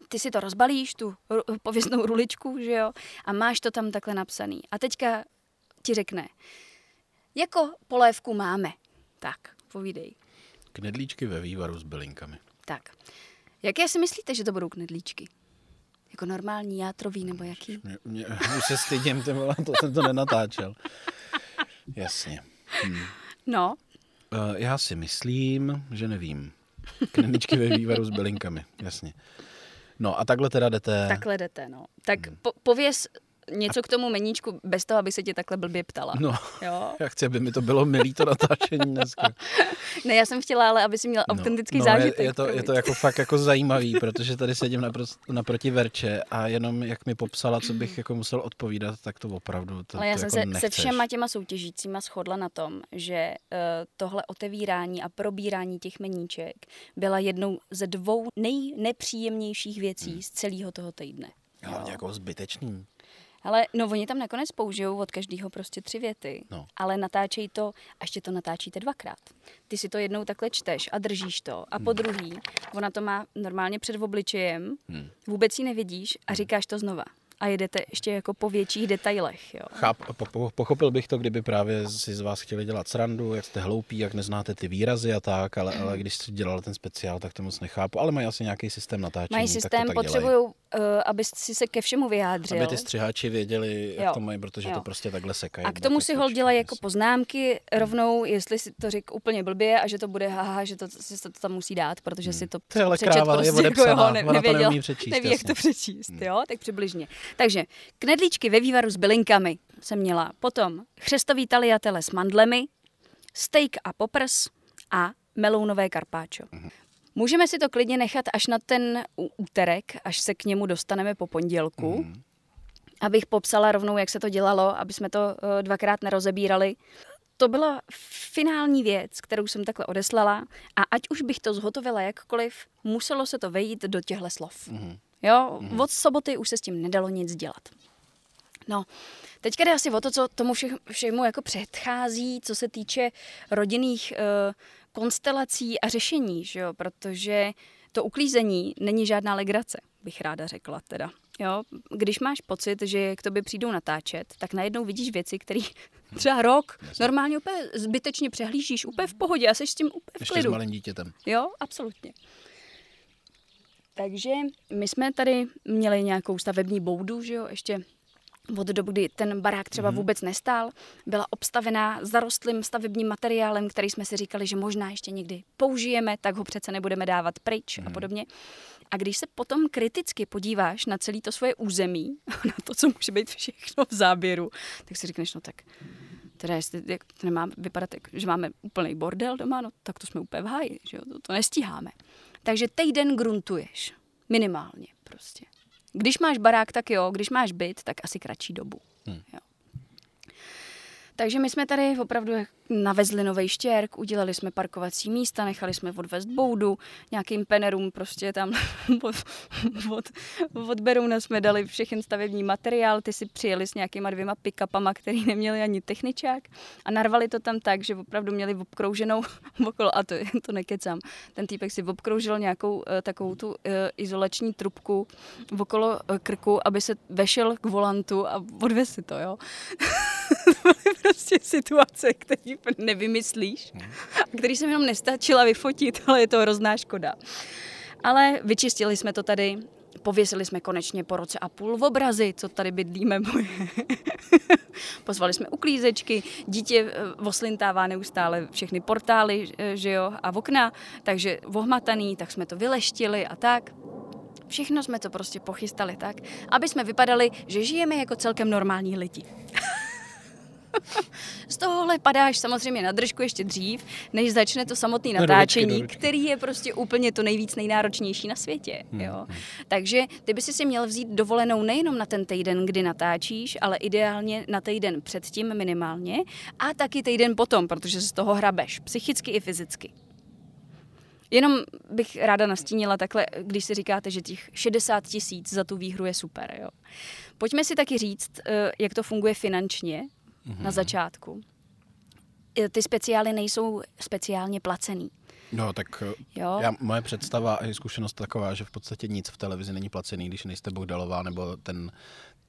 ty si to rozbalíš, tu pověstnou ruličku, že jo, a máš to tam takhle napsaný. A teďka ti řekne, jako polévku máme. Tak, povídej. Knedlíčky ve vývaru s bylinkami. Tak. Jaké si myslíte, že to budou knedlíčky? Jako normální játrový nebo jaký? Mě, mě, už se stydím, ty vole, to jsem to nenatáčel. Jasně. Hm. No. Uh, já si myslím, že nevím. Knedlíčky ve vývaru s bylinkami, jasně. No a takhle teda jdete... Takhle jdete, no. Tak hmm. po, pověz něco k tomu meníčku bez toho, aby se tě takhle blbě ptala. No, jo? <laughs> já chci, aby mi to bylo milý to natáčení dneska. <laughs> ne, já jsem chtěla, ale aby si měl no, autentický no, zážitek. Je, je, to, je to jako fakt jako zajímavý, protože tady sedím napros, naproti Verče a jenom jak mi popsala, co bych jako musel odpovídat, tak to opravdu to, Ale já to jsem jako se nechceš. se všema těma soutěžícíma shodla na tom, že uh, tohle otevírání a probírání těch meníček byla jednou ze dvou nejnepříjemnějších věcí hmm. z celého toho týdne. Hlavně jako zbytečný. Ale no, oni tam nakonec použijou od každého prostě tři věty, no. ale natáčejí to a ještě to natáčíte dvakrát. Ty si to jednou takhle čteš a držíš to a po hmm. druhý, ona to má normálně před obličejem, hmm. vůbec ji nevidíš a hmm. říkáš to znova a jedete ještě jako po větších detailech. Jo. Cháp, po, po, pochopil bych to, kdyby právě si z vás chtěli dělat srandu, jak jste hloupí, jak neznáte ty výrazy a tak, ale, ale když jsi dělal ten speciál, tak to moc nechápu. Ale mají asi nějaký systém natáčení. Mají systém, potřebují, uh, aby si se ke všemu vyjádřil. Aby ty střiháči věděli, jak jo. to mají, protože jo. to prostě takhle sekají. A k tomu si hol dělají jako poznámky rovnou, jestli si to řík úplně blbě a že to bude haha, že to, si to tam musí dát, protože hmm. si to, to je kráva, prostě, je odepsaná, jako, jo, ne, nevěděl, neví, přečíst, neví jak to přečíst, hmm. jo, tak přibližně. Takže knedlíčky ve vývaru s bylinkami jsem měla. Potom chřestový taliatele s mandlemi, steak a poprs a melounové karpáčo. Mm-hmm. Můžeme si to klidně nechat až na ten úterek, až se k němu dostaneme po pondělku. Mm-hmm. Abych popsala rovnou, jak se to dělalo, aby jsme to uh, dvakrát nerozebírali. To byla finální věc, kterou jsem takhle odeslala a ať už bych to zhotovila jakkoliv, muselo se to vejít do těchto slov. Mm-hmm. Jo, mm-hmm. od soboty už se s tím nedalo nic dělat. No, teďka jde asi o to, co tomu vše, všemu jako předchází, co se týče rodinných uh, konstelací a řešení, že jo? protože to uklízení není žádná legrace, bych ráda řekla teda. Jo, když máš pocit, že k tobě přijdou natáčet, tak najednou vidíš věci, které třeba rok normálně úplně zbytečně přehlížíš, úplně v pohodě a jsi s tím úplně v Ještě klidu. s malým dítětem. Jo, absolutně. Takže my jsme tady měli nějakou stavební boudu, že jo, ještě od doby, kdy ten barák třeba vůbec nestál, byla obstavená zarostlým stavebním materiálem, který jsme si říkali, že možná ještě někdy použijeme, tak ho přece nebudeme dávat pryč a podobně. A když se potom kriticky podíváš na celé to svoje území, <laughs> na to, co může být všechno v záběru, tak si řekneš, no tak teda jestli jak to nemá vypadat, jak, že máme úplný bordel doma, no tak to jsme úplně v háji, že jo? To, to nestíháme. Takže týden gruntuješ. Minimálně prostě. Když máš barák, tak jo, když máš byt, tak asi kratší dobu. Hmm. Jo. Takže my jsme tady opravdu navezli nový štěrk, udělali jsme parkovací místa, nechali jsme odvést boudu, nějakým penerům prostě tam <laughs> od, od, od Berouna jsme dali všechny stavební materiál, ty si přijeli s nějakýma dvěma pick-upama, který neměli ani techničák a narvali to tam tak, že opravdu měli obkrouženou <laughs> okolo, a to, to nekecám, ten týpek si obkroužil nějakou uh, takovou tu uh, izolační trubku okolo uh, krku, aby se vešel k volantu a odvez si to, jo. <laughs> <laughs> prostě situace, které nevymyslíš, a který jsem jenom nestačila vyfotit, <laughs> ale je to hrozná škoda. Ale vyčistili jsme to tady, pověsili jsme konečně po roce a půl v obrazy, co tady bydlíme. <laughs> Pozvali jsme uklízečky, dítě oslintává neustále všechny portály že jo, a okna, takže vohmataný, tak jsme to vyleštili a tak. Všechno jsme to prostě pochystali tak, aby jsme vypadali, že žijeme jako celkem normální lidi. <laughs> Z tohohle padáš samozřejmě na držku ještě dřív, než začne to samotné Na ruličky, natáčení, do ručky. který je prostě úplně to nejvíc nejnáročnější na světě. Jo? Takže ty by si si měl vzít dovolenou nejenom na ten týden, kdy natáčíš, ale ideálně na týden předtím minimálně a taky týden potom, protože z toho hrabeš, psychicky i fyzicky. Jenom bych ráda nastínila takhle, když si říkáte, že těch 60 tisíc za tu výhru je super. Jo. Pojďme si taky říct, eh, jak to funguje finančně na začátku. Eh, Ty speciály nejsou speciálně placený. No, tak eh, Jo. já, moje představa a zkušenost taková, že v podstatě nic v televizi není placený, když nejste Bohdalová nebo ten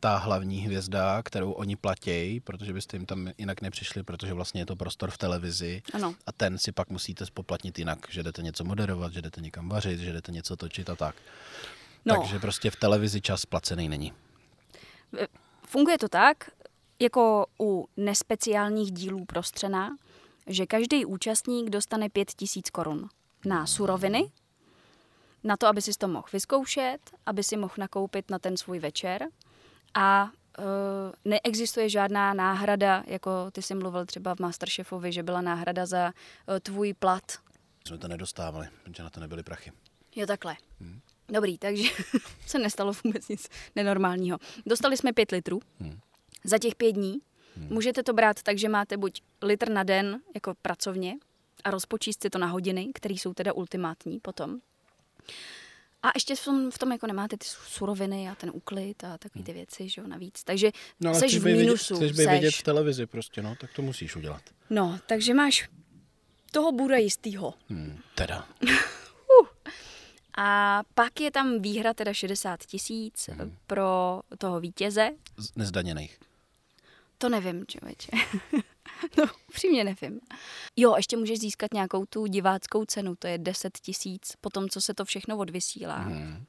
ta hlavní hvězda, kterou oni platí, protože byste jim tam jinak nepřišli, protože vlastně je to prostor v televizi Ano. a ten si pak musíte spoplatnit jinak, že jdete něco moderovat, že jdete někam vařit, že jdete něco točit a tak. No. Takže prostě v televizi čas placený není. Funguje to tak, jako u nespeciálních dílů prostřena, že každý účastník dostane 5 tisíc korun na suroviny, na to, aby si to mohl vyzkoušet, aby si mohl nakoupit na ten svůj večer a uh, neexistuje žádná náhrada, jako ty jsi mluvil třeba v Masterchefovi, že byla náhrada za uh, tvůj plat. Jsme to nedostávali, protože na to nebyly prachy. Jo, takhle. Dobrý, takže <laughs> se nestalo vůbec nic nenormálního. Dostali jsme pět litrů za těch pět dní. Můžete to brát tak, že máte buď litr na den jako pracovně a rozpočíst si to na hodiny, které jsou teda ultimátní potom. A ještě v tom, v tom jako nemáte ty suroviny a ten úklid a takové ty věci, že jo, navíc. Takže No, ale seš v vidět- mínusu. Chceš být vidět seš. v televizi prostě, no, tak to musíš udělat. No, takže máš toho bude jistýho. Hmm, teda. <laughs> A pak je tam výhra teda 60 tisíc pro toho vítěze. Z nezdaněných. To nevím, člověče. <laughs> no, upřímně nevím. Jo, ještě můžeš získat nějakou tu diváckou cenu, to je 10 tisíc, po tom, co se to všechno odvysílá. Hmm.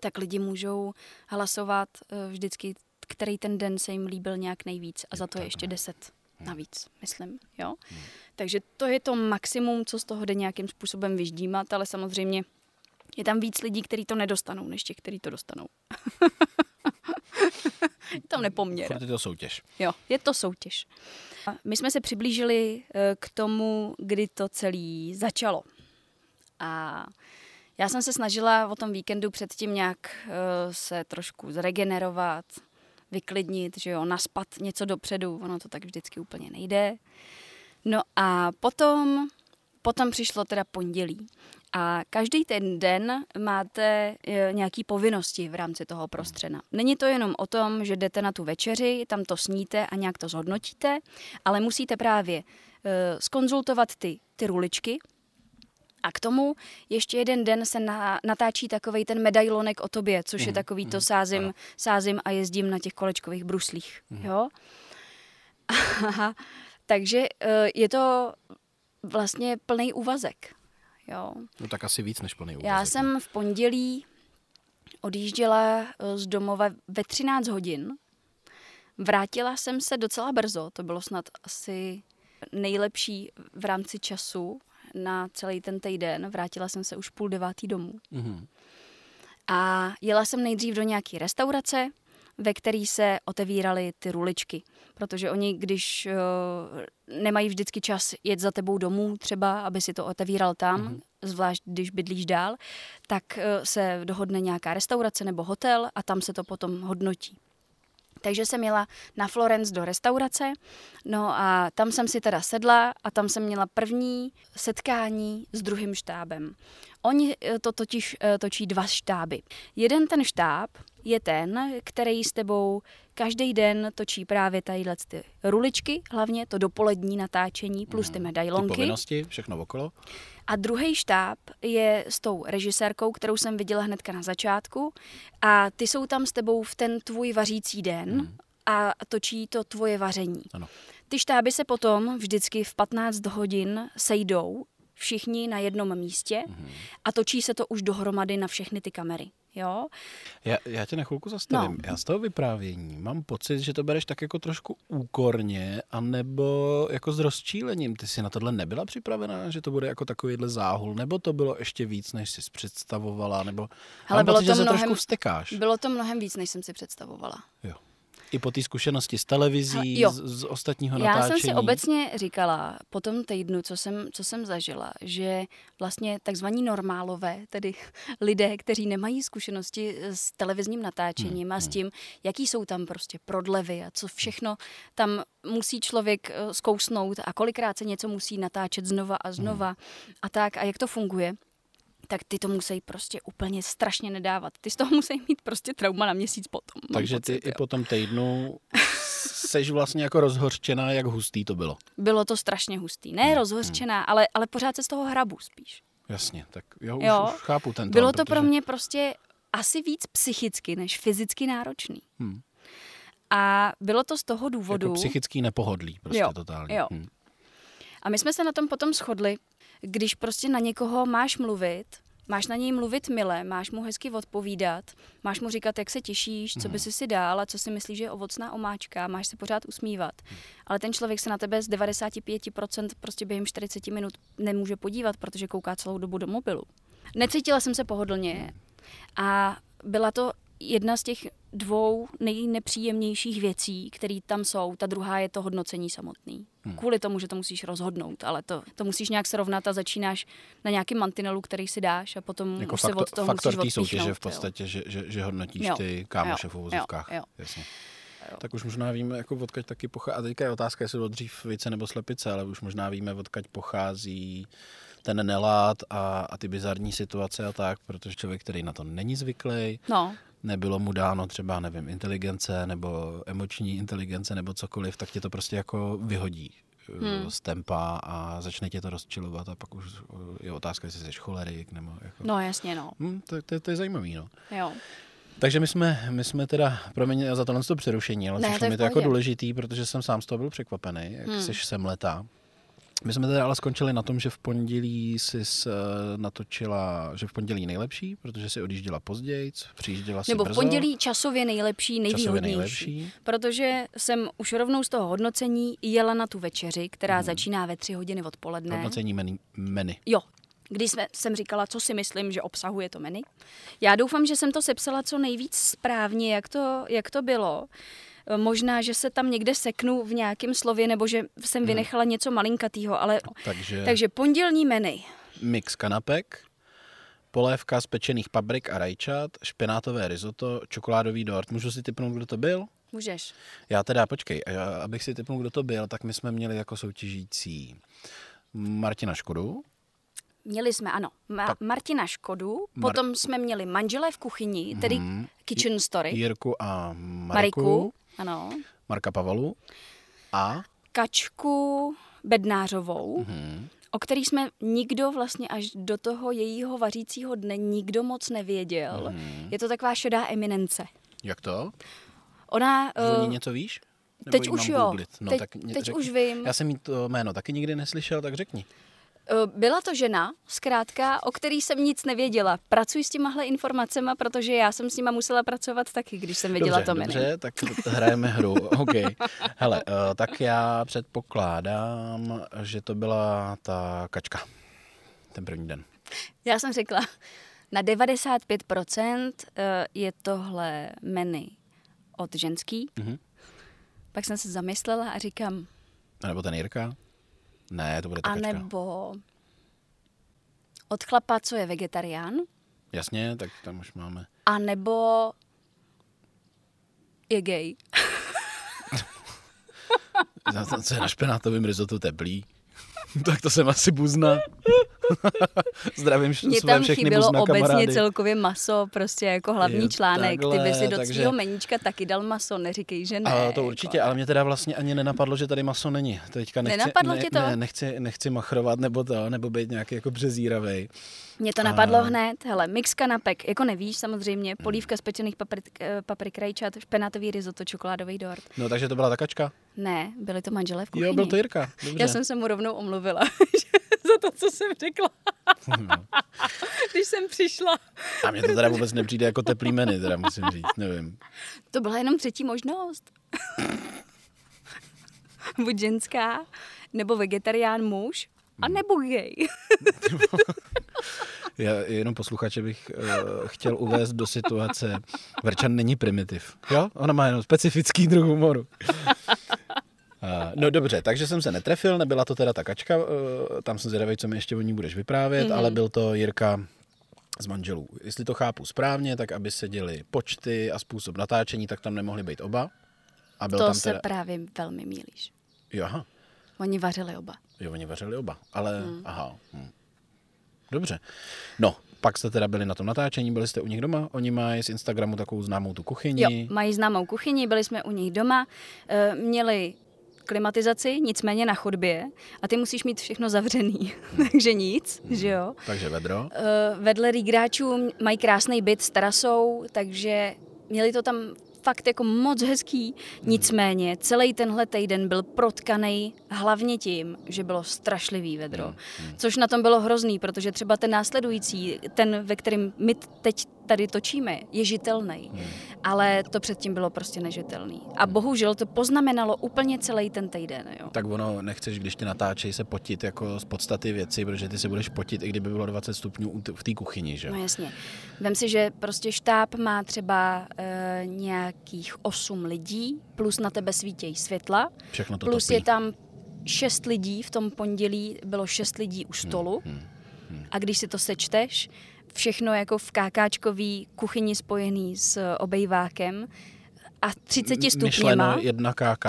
Tak lidi můžou hlasovat eh, vždycky, který ten den se jim líbil nějak nejvíc a za to je ještě 10 navíc, myslím, jo. Takže to je to maximum, co z toho jde nějakým způsobem vyždímat, ale samozřejmě je tam víc lidí, kteří to nedostanou, než těch, kteří to dostanou. <laughs> je <laughs> tam nepoměr. Furt je to soutěž. Jo, je to soutěž. My jsme se přiblížili eh, k tomu, kdy to celé začalo. A já jsem se snažila o tom víkendu předtím nějak eh, se trošku zregenerovat, vyklidnit, že jo, naspat něco dopředu, ono to tak vždycky úplně nejde. No a potom, potom přišlo teda pondělí. A každý ten den máte e, nějaký povinnosti v rámci toho prostřena. Není to jenom o tom, že jdete na tu večeři, tam to sníte a nějak to zhodnotíte, ale musíte právě e, skonzultovat ty, ty ruličky, a k tomu ještě jeden den se na, natáčí takový ten medailonek o tobě, což je takový to sázím, sázím a jezdím na těch kolečkových bruslích. Jo? Aha, <laughs> takže eh, je to vlastně plný úvazek. Jo. No tak asi víc než plný úvazek. Já jsem v pondělí odjížděla eh, z domova ve 13 hodin Vrátila jsem se docela brzo, to bylo snad asi nejlepší v rámci času na celý ten týden. Vrátila jsem se už půl devátý domů. Mm-hmm. A jela jsem nejdřív do nějaké restaurace, ve který se otevíraly ty ruličky. Protože oni, když uh, nemají vždycky čas jet za tebou domů třeba, aby si to otevíral tam, mm-hmm. zvlášť když bydlíš dál, tak uh, se dohodne nějaká restaurace nebo hotel a tam se to potom hodnotí. Takže jsem jela na Florence do restaurace, no a tam jsem si teda sedla a tam jsem měla první setkání s druhým štábem. Oni eh, to totiž eh, točí dva štáby. Jeden ten štáb je ten, který s tebou každý den točí právě tadyhle ty ruličky, hlavně to dopolední natáčení plus ty Ty medailonky. povinnosti, všechno okolo. A druhý štáb je s tou režisérkou, kterou jsem viděla hnedka na začátku. A ty jsou tam s tebou v ten tvůj vařící den a točí to tvoje vaření. Ano. Ty štáby se potom vždycky v 15 hodin sejdou všichni na jednom místě a točí se to už dohromady na všechny ty kamery. Jo? Já, já tě na chvilku zastavím. No. Já z toho vyprávění mám pocit, že to bereš tak jako trošku úkorně, anebo jako s rozčílením. Ty jsi na tohle nebyla připravená, že to bude jako takovýhle záhul, nebo to bylo ještě víc, než jsi představovala, nebo Hele, mám bylo pocit, to že se mnohem- trošku vstekáš. Bylo to mnohem víc, než jsem si představovala. Jo. I po té zkušenosti s televizí, Jo. z, z ostatního Já natáčení. jsem si obecně říkala po tom týdnu, co jsem, co jsem zažila, že vlastně takzvaní normálové, tedy <laughs> lidé, kteří nemají zkušenosti s televizním natáčením Hmm, a s tím, jaký jsou tam prostě prodlevy a co všechno tam musí člověk eh, zkousnout a kolikrát se něco musí natáčet znova a znova Hmm. a tak a jak to funguje, tak ty to musí prostě úplně strašně nedávat. Ty z toho musí mít prostě trauma na měsíc potom. Takže ty pocit, i jo. po tom týdnu seš vlastně jako rozhorčená, jak hustý to bylo. Bylo to strašně hustý. Hmm, Ne rozhořčená, ale, ale pořád se z toho hrabu spíš. Jasně, tak jo, už, Jo. už chápu ten tón, Bylo to protože... pro mě prostě asi víc psychicky než fyzicky náročný. Hmm. A bylo to z toho důvodu... Jako psychický nepohodlí, prostě Jo, totálně. jo. Hm. A my jsme se na tom potom shodli, když prostě na někoho máš mluvit, máš na něj mluvit milé, máš mu hezky odpovídat, máš mu říkat, jak se těšíš, co by si si dál a co si myslíš, že je ovocná omáčka, máš se pořád usmívat. Ale ten člověk se na tebe z 95% prostě během 40 minut nemůže podívat, protože kouká celou dobu do mobilu. Necítila jsem se pohodlně a byla to jedna z těch dvou nejnepříjemnějších věcí, které tam jsou. Ta druhá je to hodnocení samotný. Hmm. Kvůli tomu, že to musíš rozhodnout, ale to, to musíš nějak srovnat a začínáš na nějakém mantinelu, který si dáš a potom Jako už se faktor, od toho faktor musíš té soutěže v podstatě, že, že, že hodnotíš Jo. ty kámoše Jo. v uvozovkách. Jo. Jo. Jasně. Tak už možná víme, jako odkaď taky pochází. A teďka je otázka, jestli to dřív více nebo slepice, ale už možná víme, odkaď pochází ten nelát a, a ty bizarní situace a tak, protože člověk, který na to není zvyklý, No, nebylo mu dáno třeba, nevím, inteligence nebo emoční inteligence nebo cokoliv, tak tě to prostě jako vyhodí hmm. z tempa a začne tě to rozčilovat a pak už eh, je otázka, jestli jsi cholerik nebo jako... no jasně, no. Hmm, to, to, to, je zajímavý, no. Jo. Takže my jsme, my jsme teda, promiň za tohle to přerušení, ale Ne, přišlo mi to jako důležitý, protože jsem sám z toho byl překvapený, jak hmm. jsi semletá. My jsme teda ale skončili na tom, že v pondělí jsi s, natočila, že v pondělí nejlepší, protože si odjížděla později, přijížděla si Nebo v brzo. pondělí časově nejlepší, Časově nejvýhodnější. nejlepší. Protože jsem už rovnou z toho hodnocení jela na tu večeři, která hmm. začíná ve tři hodiny odpoledne. Hodnocení menu. menu. Jo, když jsme, jsem říkala, co si myslím, že obsahuje to menu. Já doufám, že jsem to sepsala co nejvíc správně, jak to, jak to bylo. E, Možná, že se tam někde seknu v nějakém slově, nebo že jsem vynechala něco malinkatýho, ale... Takže, Takže pondělní menu. mix kanapek, polévka z pečených paprik a rajčat, špenátové risotto, čokoládový dort. Můžu si typnout, kdo to byl? Můžeš. Já teda, počkej, já, abych si typnul, kdo to byl, tak my jsme měli jako soutěžící Martina Škodu, Měli jsme, ano, Ma- Pak- Martina Škodu, Mar- potom jsme měli manželé v kuchyni, tedy Mhm. Kitchen Story. Jirku a Mariku, Mariku, ano. Marka Pavalu a Kačku Bednářovou, hm, o který jsme nikdo vlastně až do toho jejího vařícího dne nikdo moc nevěděl. Mhm. Je to taková šedá eminence. jak to? Ona... O ní eh, něco víš? Nebo teď už jo. googlit? No, Teď- tak teď už vím. Já jsem jí to jméno taky nikdy neslyšel, tak řekni. Eh, Byla to žena, zkrátka, o který jsem nic nevěděla. Pracuji s těmahle informacemi, protože já jsem s nima musela pracovat taky, když jsem věděla dobře, to menu. Dobře, tak hrajeme hru. <laughs> OK. Hele, uh, tak já předpokládám, že to byla ta kačka. Ten první den. Já jsem řekla, na 95% eh, je tohle menu od ženský. Mhm. Pak jsem se zamyslela a říkám, A nebo ten Jirka? Ne, to bude a nebo od chlapa, co je vegetarián, Jasně, tak tam už máme. a nebo je gay. <laughs> Co je na špenátovém rizotu teplý. <laughs> tak to jsem asi buzna. <laughs> Zdravím své tam všechny chybělo obecně kamarády. celkově maso, prostě jako hlavní Jo, článek. takhle, Ty by si do takže- svého meníčka taky dal maso, neříkej, že ne. A to určitě, ale mě teda vlastně ani nenapadlo, že tady maso není. Teďka nechci, Nenapadlo ne, tě to? Ne, nechci, nechci machrovat nebo to, nebo být nějaký jako březíravej. Mně to napadlo hned, hele, mix kanapek, jako nevíš samozřejmě, polívka z pečených paprik, eh, paprik rajčat, špenátový risotto, čokoládový dort. No takže to byla ta kačka? Ne, byly to manželé v kuchyni. Jo, byl to Jirka. Dobře. Já jsem se mu rovnou omluvila <laughs> za to, co jsem řekla. <laughs> Když jsem přišla. A mně to teda vůbec nepřijde jako teplý menu, teda musím říct, nevím. To byla jenom třetí možnost. <laughs> Buď ženská, nebo vegetarián muž, a nebo gay. <laughs> Já jenom posluchače bych uh, chtěl uvést do situace. Verčan není primitiv. Jo? Ona má jenom specifický druh humoru. Uh, <laughs> no dobře, takže jsem se netrefil, nebyla to teda ta kačka, uh, tam jsem zvědavý, co mi ještě o ní budeš vyprávět, mm-hmm. ale byl to Jirka z manželů. Jestli to chápu správně, tak aby se děli počty a způsob natáčení, tak tam nemohli být oba. A byl To tam se teda... právě velmi mílíš. Jo, aha. Oni vařili oba. Jo, oni vařili oba, ale hmm. aha. Hm. Dobře. No, pak jste teda byli na tom natáčení, byli jste u nich doma, oni mají z Instagramu takovou známou tu kuchyni. Jo, mají známou kuchyni, byli jsme u nich doma, eh, měli klimatizaci, nicméně na chodbě a ty musíš mít všechno zavřený, <laughs> takže nic, že jo. Takže vedro. Eh, Vedle rýgráčů mají krásný byt s terasou, takže měli to tam fakt jako moc hezký. Nicméně celý tenhle týden byl protkaný hlavně tím, že bylo strašlivý vedro. Což na tom bylo hrozný, protože třeba ten následující, ten, ve kterém my teď tady točíme, je žitelný. Ale to předtím bylo prostě nežitelný. A bohužel to poznamenalo úplně celý ten týden. Jo. Tak ono nechceš, když ty natáčej se potit jako z podstaty věci, protože ty se budeš potit, i kdyby bylo 20 stupňů v té kuchyni, že? No jasně. Vem si, že prostě štáb má třeba e, nějakých 8 lidí, plus na tebe svítějí světla, Všechno to plus topí. je tam 6 lidí, v tom pondělí bylo 6 lidí u stolu hmm, a když si to sečteš, všechno jako v kákáčkový kuchyni spojený s obejvákem a 30 stupněma. Myšleno jedna KK,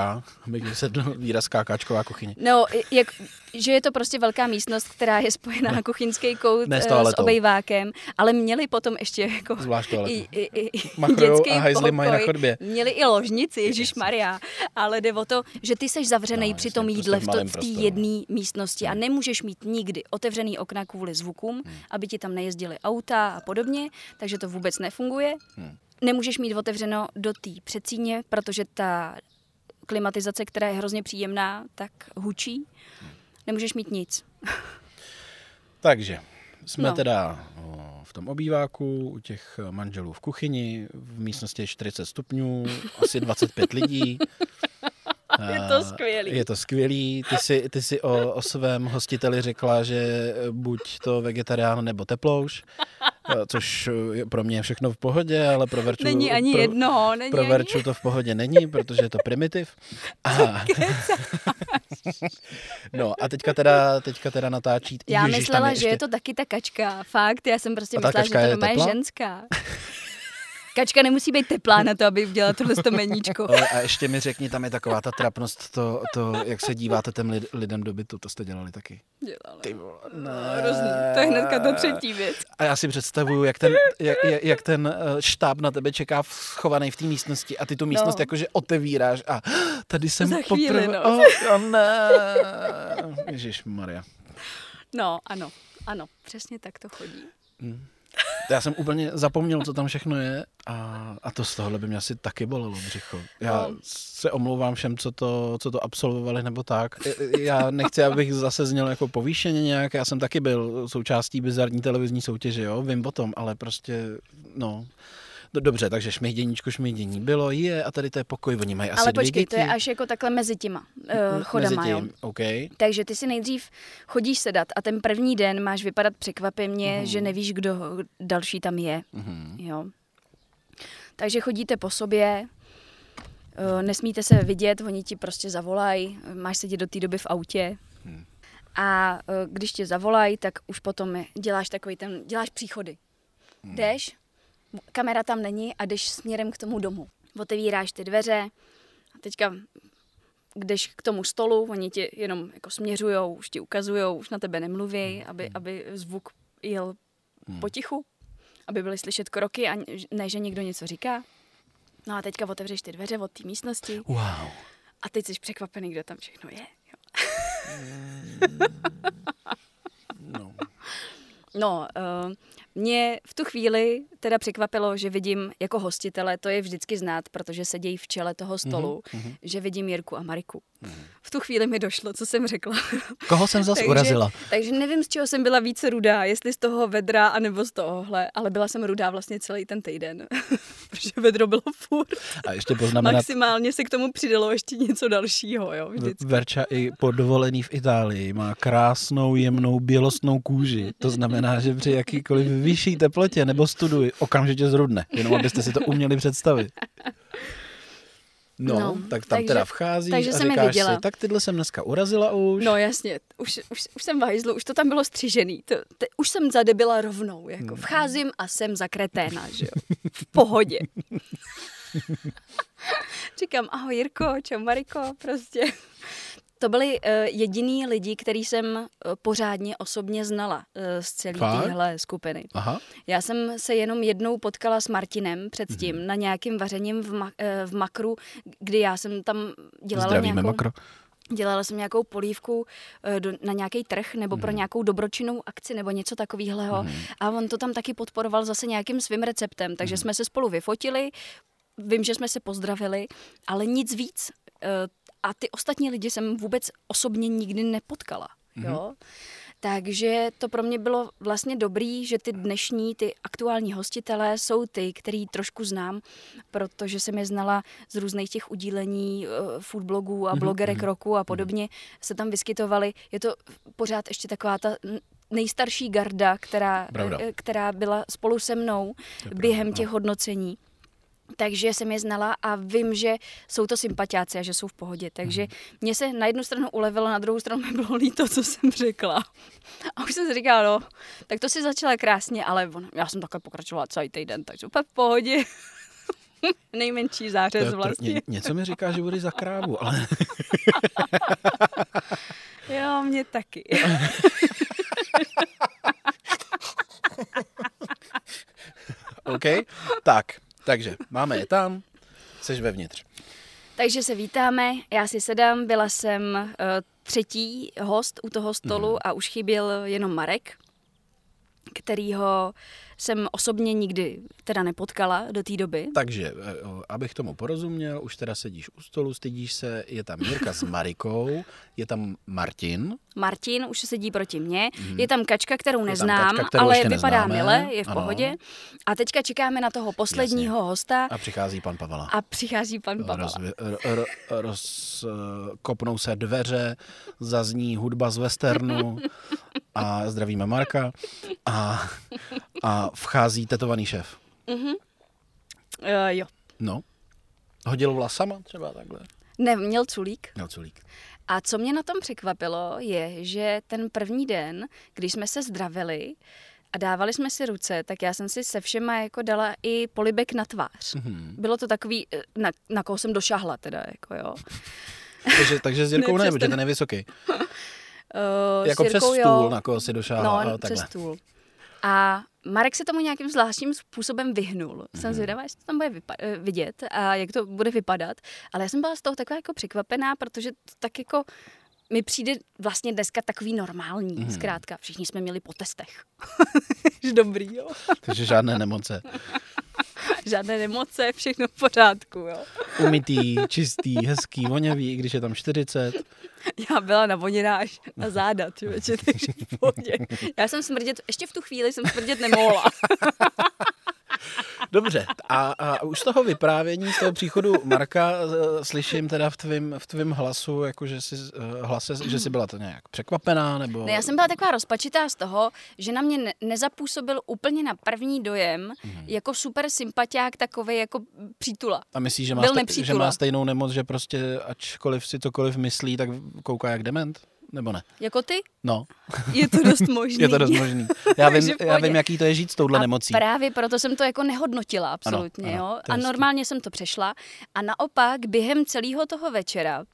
abych vysedl výraz KKčková kuchyně. No, jak, že je to prostě velká místnost, která je spojená na kuchyňský kout Ne s eh, s obejvákem, ale měli potom ještě jako Zvlášť i, i, i, dětský a hajzly mají na chodbě. Měli i ložnici, Ježíš Maria. Ale jde o to, že ty seš zavřený No, při tom prostě jídle v v, to, v té jedné místnosti a nemůžeš mít nikdy otevřený okna kvůli zvukům, Hmm. aby ti tam nejezdily auta a podobně, takže to vůbec nefunguje. Hmm. Nemůžeš mít otevřeno do té předsíně, protože ta klimatizace, která je hrozně příjemná, tak hučí. Nemůžeš mít nic. Takže jsme no. Teda v tom obýváku, u těch manželů v kuchyni, v místnosti je 40 stupňů, asi 25 lidí. <laughs> <laughs> Je to skvělý. Je to skvělý. Ty jsi, ty jsi o, o svém hostiteli řekla, že buď to vegetarián nebo teplouš, eh, což je pro mě je všechno v pohodě, ale pro Verču, Není ani pro, jedno, není pro ani... Verču to v pohodě není, protože je to primitiv. <laughs> A, no a teďka teda, teďka teda natáčí. Já Ježiš, myslela, že ještě- je to taky ta kačka. Fakt, já jsem prostě myslela, že je to je teplá? ženská. <laughs> Kačka nemusí být teplá na to, aby udělala tohle to meníčko. Ale a ještě mi řekni, tam je taková ta trapnost, to, to jak se díváte těm lid, lidem do bytu, to jste dělali taky. Dělala. Ty vole, No, hrozný. To je hnedka ta třetí věc. A já si představuju, jak ten, jak, jak- ten eh, štáb na tebe čeká schovaný v té místnosti a ty tu místnost No. jakože otevíráš a tady jsem poprvé. no. Oh, oh, ne. Ježíš Maria. No, ano, ano, přesně tak to chodí. Já jsem úplně zapomněl, co tam všechno je a, a to z tohohle by mě asi taky bolelo břicho. Já No. se omlouvám všem, co to, co to absolvovali nebo tak. Já nechci, abych zase zněl jako povýšeně nějak, já jsem taky byl součástí bizarní televizní soutěže, jo, vím o tom, ale prostě, no... Do- Dobře, takže šmihděníčko, šmihdění bylo, je, a tady to je pokoj, oni mají asi Ale dvě počkej, děti. to je až jako takhle mezi těma uh, chodama, mezi jo. tím, OK. Takže ty si nejdřív chodíš sedat a ten první den máš vypadat překvapivně, Mhm. že nevíš, kdo další tam je. Mhm. Jo. Takže chodíte po sobě, eh, nesmíte se vidět, oni ti prostě zavolají, máš sedět do té doby v autě. Hmm. A eh, když tě zavolají, tak už potom děláš takový ten, děláš příchody. Hmm. Jdeš, kamera tam není a jdeš směrem k tomu domu. Otevíráš ty dveře a teďka jdeš k tomu stolu, oni ti jenom jako směřujou, už ti ukazujou, už na tebe nemluví, aby, aby zvuk jel potichu, aby byly slyšet kroky a ne, že někdo něco říká. No a teďka otevřeš ty dveře od té místnosti Wow. a teď jsi překvapený, kde tam všechno je. Jo. No. <laughs> No, uh, mě v tu chvíli teda překvapilo, že vidím jako hostitele, to je vždycky znát, protože sedějí v čele toho stolu, mm-hmm. že vidím Jirku a Mariku. Mm-hmm. V tu chvíli mi došlo, co jsem řekla. <laughs> Koho jsem zase urazila? takže nevím, z čeho jsem byla více rudá, jestli z toho vedra, anebo z tohohle, ale byla jsem rudá vlastně celý ten týden, <laughs> protože vedro bylo furt. A ještě poznamenat, Maximálně se k tomu přidalo ještě něco dalšího, jo, vždycky. Verča i po dovolený v Itálii má krásnou, jemnou, bělostnou kůži. To znamená, že při jakýkoliv vyšší teplotě nebo studu okamžitě zrudne. Jenom abyste si to uměli představit. <laughs> No, No, tak tam takže- teda vcházíš takže a jsem říkáš viděla. si, tak tyhle jsem dneska urazila už. No jasně, už, už, už jsem v hajzlu, už to tam bylo střižený. To, te, už jsem zadebila rovnou, jako vcházím a jsem za kreténa, že jo. V pohodě. <laughs> Říkám, ahoj Jirko, čau Mariko, prostě. To byli uh, jediný lidi, který jsem uh, pořádně osobně znala uh, z celé téhle skupiny. Aha, Já jsem se jenom jednou potkala s Martinem předtím mm-hmm. na nějakým vařením v, ma- eh, v Makru, kdy já jsem tam dělala zdravíme nějakou... makro. Dělala jsem nějakou polívku eh, do, na nějaký trh nebo pro nějakou dobročinnou akci nebo něco takového. A on to tam taky podporoval zase nějakým svým receptem. Takže jsme se spolu vyfotili, vím, že jsme se pozdravili, ale nic víc. Eh, A ty ostatní lidi jsem vůbec osobně nikdy nepotkala. Jo? Takže to pro mě bylo vlastně dobrý, že ty dnešní, ty aktuální hostitelé jsou ty, který trošku znám, protože jsem je znala z různých těch udílení uh, foodblogů a blogerek roku a podobně se tam vyskytovali. Je to pořád ještě taková ta nejstarší garda, která, Pravda. eh, která byla spolu se mnou během těch hodnocení. Takže jsem je znala a vím, že jsou to sympatiáci a že jsou v pohodě. Takže Mhm. mě se na jednu stranu ulevilo, na druhou stranu <laughs> mi bylo líto, co jsem řekla. A už jsem si říkala, no, tak to si začala krásně, ale on, já jsem takhle pokračovala celý týden, takže úplně v pohodě. <laughs> Nejmenší To zářez je tr- vlastně. ně, něco mi říká, že budeš za krávu, ale <laughs> Jo, mě taky. OK. Tak, takže máme je tam, jsi vevnitř. Takže se vítáme, já si sedám, byla jsem uh, třetí host u toho stolu Mhm. a už chyběl jenom Marek, kterýho jsem osobně nikdy teda nepotkala do té doby. Takže, eh, o, abych tomu porozuměl, už teda sedíš u stolu, stydíš se, je tam Jirka s Marikou, je tam Martin, Martin už sedí proti mně, je tam kačka, kterou neznám, Mhm. kačka, kterou ale vypadá neznáme, milé, je v ano. pohodě. A teďka čekáme na toho posledního hosta a přichází pan Pavala. a přichází pan Pavel. Rozvě, ro, ro, roz, kopnou se dveře, zazní hudba z westernu <laughs> a zdravíme Marka a, a vchází tetovaný šéf. Uh, jo. No. Hodil vlasama třeba takhle. Ne, měl culík. Měl culík. A co mě na tom překvapilo, je, že ten první den, když jsme se zdravili a dávali jsme si ruce, tak já jsem si se všema jako dala i polibek na tvář. Mhm. Mm-hmm. Bylo to takový, eh, na, na koho jsem došahla teda, jako jo. <laughs> Takže, takže s Jirkou <laughs> Ne, protože ten- je vysoký. <laughs> Uh, Jako přes stůl, na koho si došáhla. No, ale přes takhle. stůl. A Marek se tomu nějakým zvláštním způsobem vyhnul. Mm-hmm. Mhm. Jsem zvědavá, jestli to tam bude vypa- eh, vidět a jak to bude vypadat. Ale já jsem byla z toho taková jako překvapená, protože to tak jako mi přijde vlastně dneska takový normální, mm. zkrátka. Všichni jsme měli po testech. <laughs> Dobrý, jo. Takže žádné nemoce. <laughs> Žádné nemoce, všechno v pořádku, jo. Umytý, čistý, hezký, voňavý, i když je tam 40. Já byla navoněná až na záda, člověče, takže <laughs> v pohodě. Já jsem smrdět, ještě v tu chvíli jsem smrdět nemohla. <laughs> Dobře, a, a už z toho vyprávění, z toho příchodu Marka uh, slyším teda v tvém v tvým hlasu, jako že jsi, uh, hlase, že jsi byla to nějak překvapená, nebo... Ne, já jsem byla taková rozpačitá z toho, že na mě ne- nezapůsobil úplně na první dojem mm. jako super sympatiák takový jako přítula. A myslíš, že má, sta- že má stejnou nemoc, že prostě ačkoliv si cokoliv myslí, tak kouká jak dement? Nebo ne? Jako ty? No. <laughs> Je to dost možný. je to dost možný. Já vím, <laughs> já vím, jaký to je žít s touhle a nemocí. právě proto jsem to jako nehodnotila absolutně. Ano, ano, jo? A normálně jsem to přešla. A naopak během celého toho večera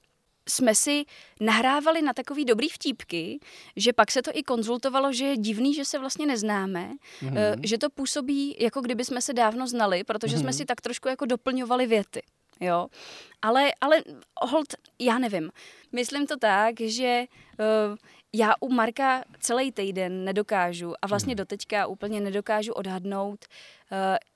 jsme si nahrávali na takový dobrý vtípky, že pak se to i konzultovalo, že je divný, že se vlastně neznáme, mm-hmm. že to působí, jako kdyby jsme se dávno znali, protože mm-hmm. jsme si tak trošku jako doplňovali věty. Jo. Ale, ale hold, já nevím. Myslím to tak, že uh, já u Marka celý týden nedokážu a vlastně hmm. doteďka úplně nedokážu odhadnout, uh,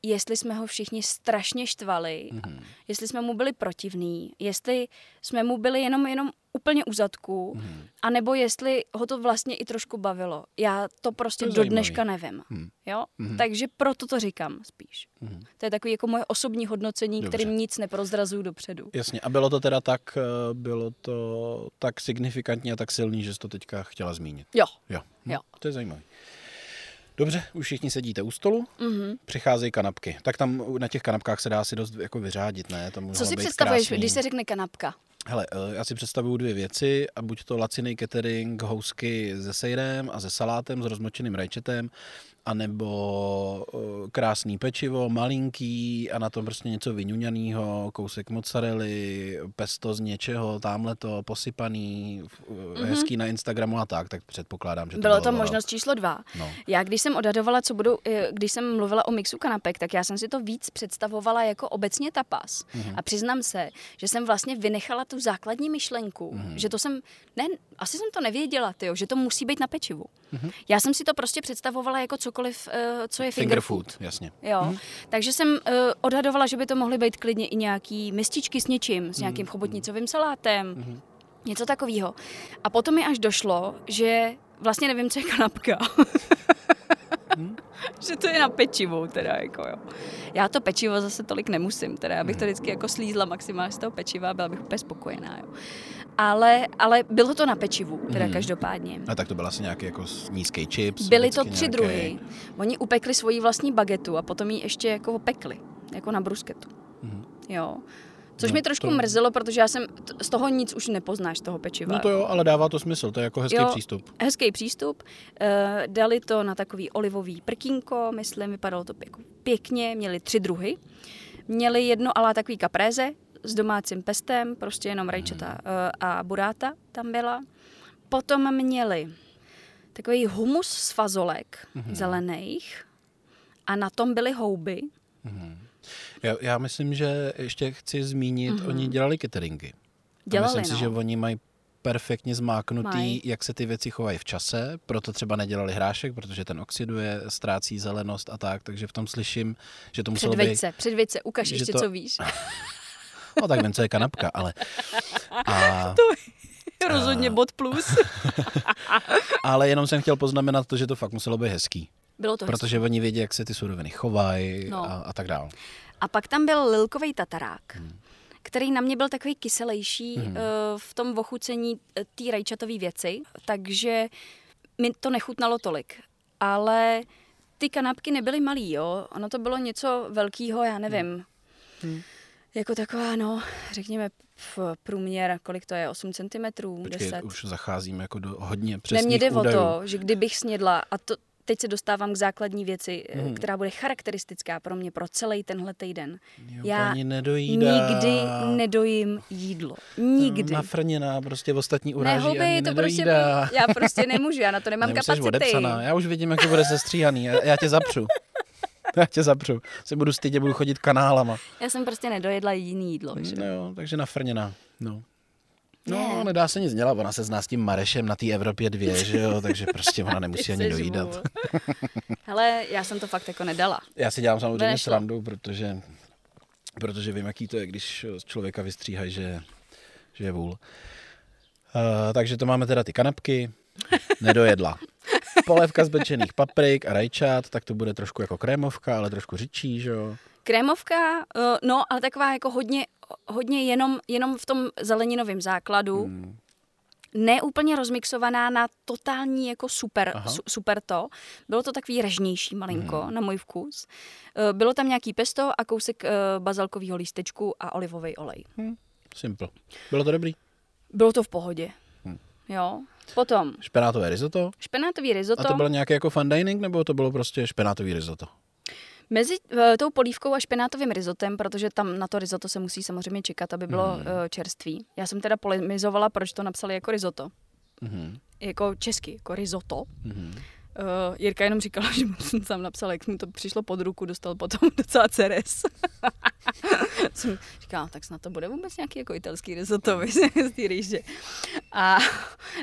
jestli jsme ho všichni strašně štvali, hmm. jestli jsme mu byli protivní, jestli jsme mu byli jenom, jenom úplně u zadku, hmm. anebo jestli ho to vlastně i trošku bavilo. Já to prostě to do dneška nevím. Hmm. Jo? Hmm. Takže proto to říkám spíš. Hmm. To je takový jako moje osobní hodnocení, Dobře. kterým nic neprozrazuju dopředu. Jasně. A bylo to teda tak, eh, bylo to tak signifikantní a tak silný, že jsi to teďka chtěla zmínit? Jo. Jo. Hm. jo. To je zajímavé. Dobře, už všichni sedíte u stolu, mm-hmm. přicházejí kanapky. Tak tam na těch kanapkách se dá si dost jako vyřádit, ne? Tam Co si představuješ, krásný. když se řekne kanapka? Hele, eh, já si představuju dvě věci, a buď to laciný catering, housky se sejrem a se salátem, s rozmočeným rajčetem, anebo uh, krásný pečivo, malinký a na tom prostě něco vyňuňaného, kousek mozzarelly, pesto z něčeho, tamhle to posypaný, mm-hmm. hezký na Instagramu a tak, tak předpokládám, že to bylo. Bylo to možnost číslo dva. No. Já když jsem odhadovala, co budou, eh, když jsem mluvila o mixu kanapek, tak já jsem si to víc představovala jako obecně tapas. Mm-hmm. A přiznám se, že jsem vlastně vynechala tu základní myšlenku, mm-hmm. že to jsem, ne, asi jsem to nevěděla, tyjo, že to musí být na pečivu. Mm-hmm. Já jsem si to prostě představovala jako cokoliv, uh, co je finger, finger food. food. jasně. Jo, mm-hmm. takže jsem uh, odhadovala, že by to mohly být klidně i nějaký mističky s něčím, s nějakým mm-hmm. chobotnicovým salátem, mm-hmm. něco takového. A potom mi až došlo, že vlastně nevím, co je kanapka. <laughs> Hmm? že to je na pečivo, teda jako jo. Já to pečivo zase tolik nemusím, teda já bych to mhm. vždycky jako slízla maximálně z toho pečiva a byla bych úplně spokojená, jo ale, ale bylo to na pečivu, teda hmm. každopádně. A tak to byl asi nějaký jako nízký chips? Byly to tři nějaký... druhy. Oni upekli svoji vlastní bagetu a potom ji ještě jako opekli, jako na brusketu. Hmm. Jo. Což no, mi trošku to... mrzelo, protože já jsem z toho nic už nepoznáš, z toho pečiva. No to jo, ale dává to smysl, to je jako hezký jo, přístup. Hezký přístup. Uh, dali to na takový olivový prkínko, myslím, vypadalo to pěkně, měli tři druhy. Měli jedno ale takový kapréze, s domácím pestem, prostě jenom rajčata uh, a buráta tam byla. Potom měli takový humus z fazolek mm-hmm. zelených a na tom byly houby. Mm-hmm. Já, já myslím, že ještě chci zmínit, mm-hmm. oni dělali cateringy. Dělali, a myslím no. si, že oni mají perfektně zmáknutý, Maj. jak se ty věci chovají v čase, proto třeba nedělali hrášek, protože ten oxiduje, ztrácí zelenost a tak, takže v tom slyším, že to muselo předveď být... Se, předveď se, ukaž ještě, to... co víš. <laughs> No tak vím, co je kanapka, ale... <laughs> A, to je rozhodně a, bod plus. <laughs> ale jenom jsem chtěl poznamenat to, že to fakt muselo být hezký. Bylo to Protože hezký. oni vědí, jak se ty suroviny chovají no. a, a tak dál. A pak tam byl lilkový tatarák. Hmm který na mě byl takový kyselejší hmm. uh, v tom ochucení eh, té rajčatové věci, takže mi to nechutnalo tolik. Ale ty kanapky nebyly malý, jo. Ono to bylo něco velkého, já nevím. Hmm jako taková, no, řekněme, v průměr, kolik to je, 8 cm, Počkej, 10. už zacházím jako do hodně přesných Nemě jde údajů. o to, že kdybych snědla, a to, teď se dostávám k základní věci, hmm. která bude charakteristická pro mě pro celý tenhle týden. Jo, Já nedojídá. nikdy nedojím jídlo. Nikdy. Nafrněná, prostě v ostatní uráží Nehuby, ani to prostě prostě, <laughs> já prostě nemůžu, já na to nemám Nemusíš kapacity. Odepsaná. Já už vidím, jak to bude sestříhaný. Já, já tě zapřu. <laughs> Já tě zapřu. Se budu stydět, budu chodit kanálama. Já jsem prostě nedojedla jiný jídlo. Že? No jo, takže nafrněná. No. No, Ne. nedá se nic dělat, ona se zná s tím Marešem na té Evropě dvě, že jo, takže prostě ona <laughs> nemusí ani dojídat. Hele, já jsem to fakt jako nedala. Já si dělám samozřejmě Nešlo. srandu, protože, protože vím, jaký to je, když z člověka vystříhají, že, že je vůl. Uh, takže to máme teda ty kanapky, nedojedla. <laughs> Polévka z pečených paprik a rajčat, tak to bude trošku jako krémovka, ale trošku řičí, že jo. Krémovka, eh, no, ale taková jako hodně, hodně jenom, jenom v tom zeleninovém základu. Hmm. Ne úplně rozmixovaná na totální jako super, Aha. su, super to. Bylo to takový režnější malinko Mhm. na můj vkus. Eh, Bylo tam nějaký pesto a kousek eh, bazalkového lístečku a olivový olej. Simple. Bylo to dobrý. Bylo to v pohodě. Hm. Jo. Potom Špenátové risotto. špenátový risotto. A to bylo nějaký jako fun dining, nebo to bylo prostě špenátový risotto? Mezi uh, tou polívkou a špenátovým rizotem, protože tam na to risotto se musí samozřejmě čekat, aby bylo Mhm. uh, čerstvý. Já jsem teda polemizovala, proč to napsali jako risotto. Mhm. Jako česky, jako risotto. Mhm. Uh, Jirka jenom říkala, <laughs> že jsem tam napsala, jak mu to přišlo pod ruku, dostal potom <laughs> docela ceres. <laughs> jsem říkala, tak snad to bude vůbec nějaký jako italský risotto z té rýže. A,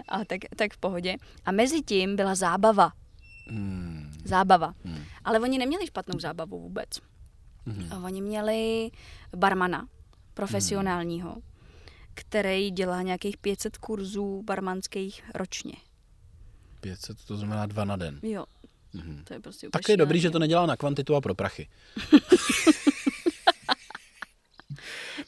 a tak, tak v pohodě. A mezi tím byla zábava. Hmm. Zábava. Hmm. Ale oni neměli špatnou zábavu vůbec. A Oni měli barmana profesionálního, který dělá nějakých 500 kurzů barmanských ročně. 500, to znamená dva na den. Jo, Mhm. to je prostě Tak je dobrý, že to nedělá na kvantitu a pro prachy. <laughs>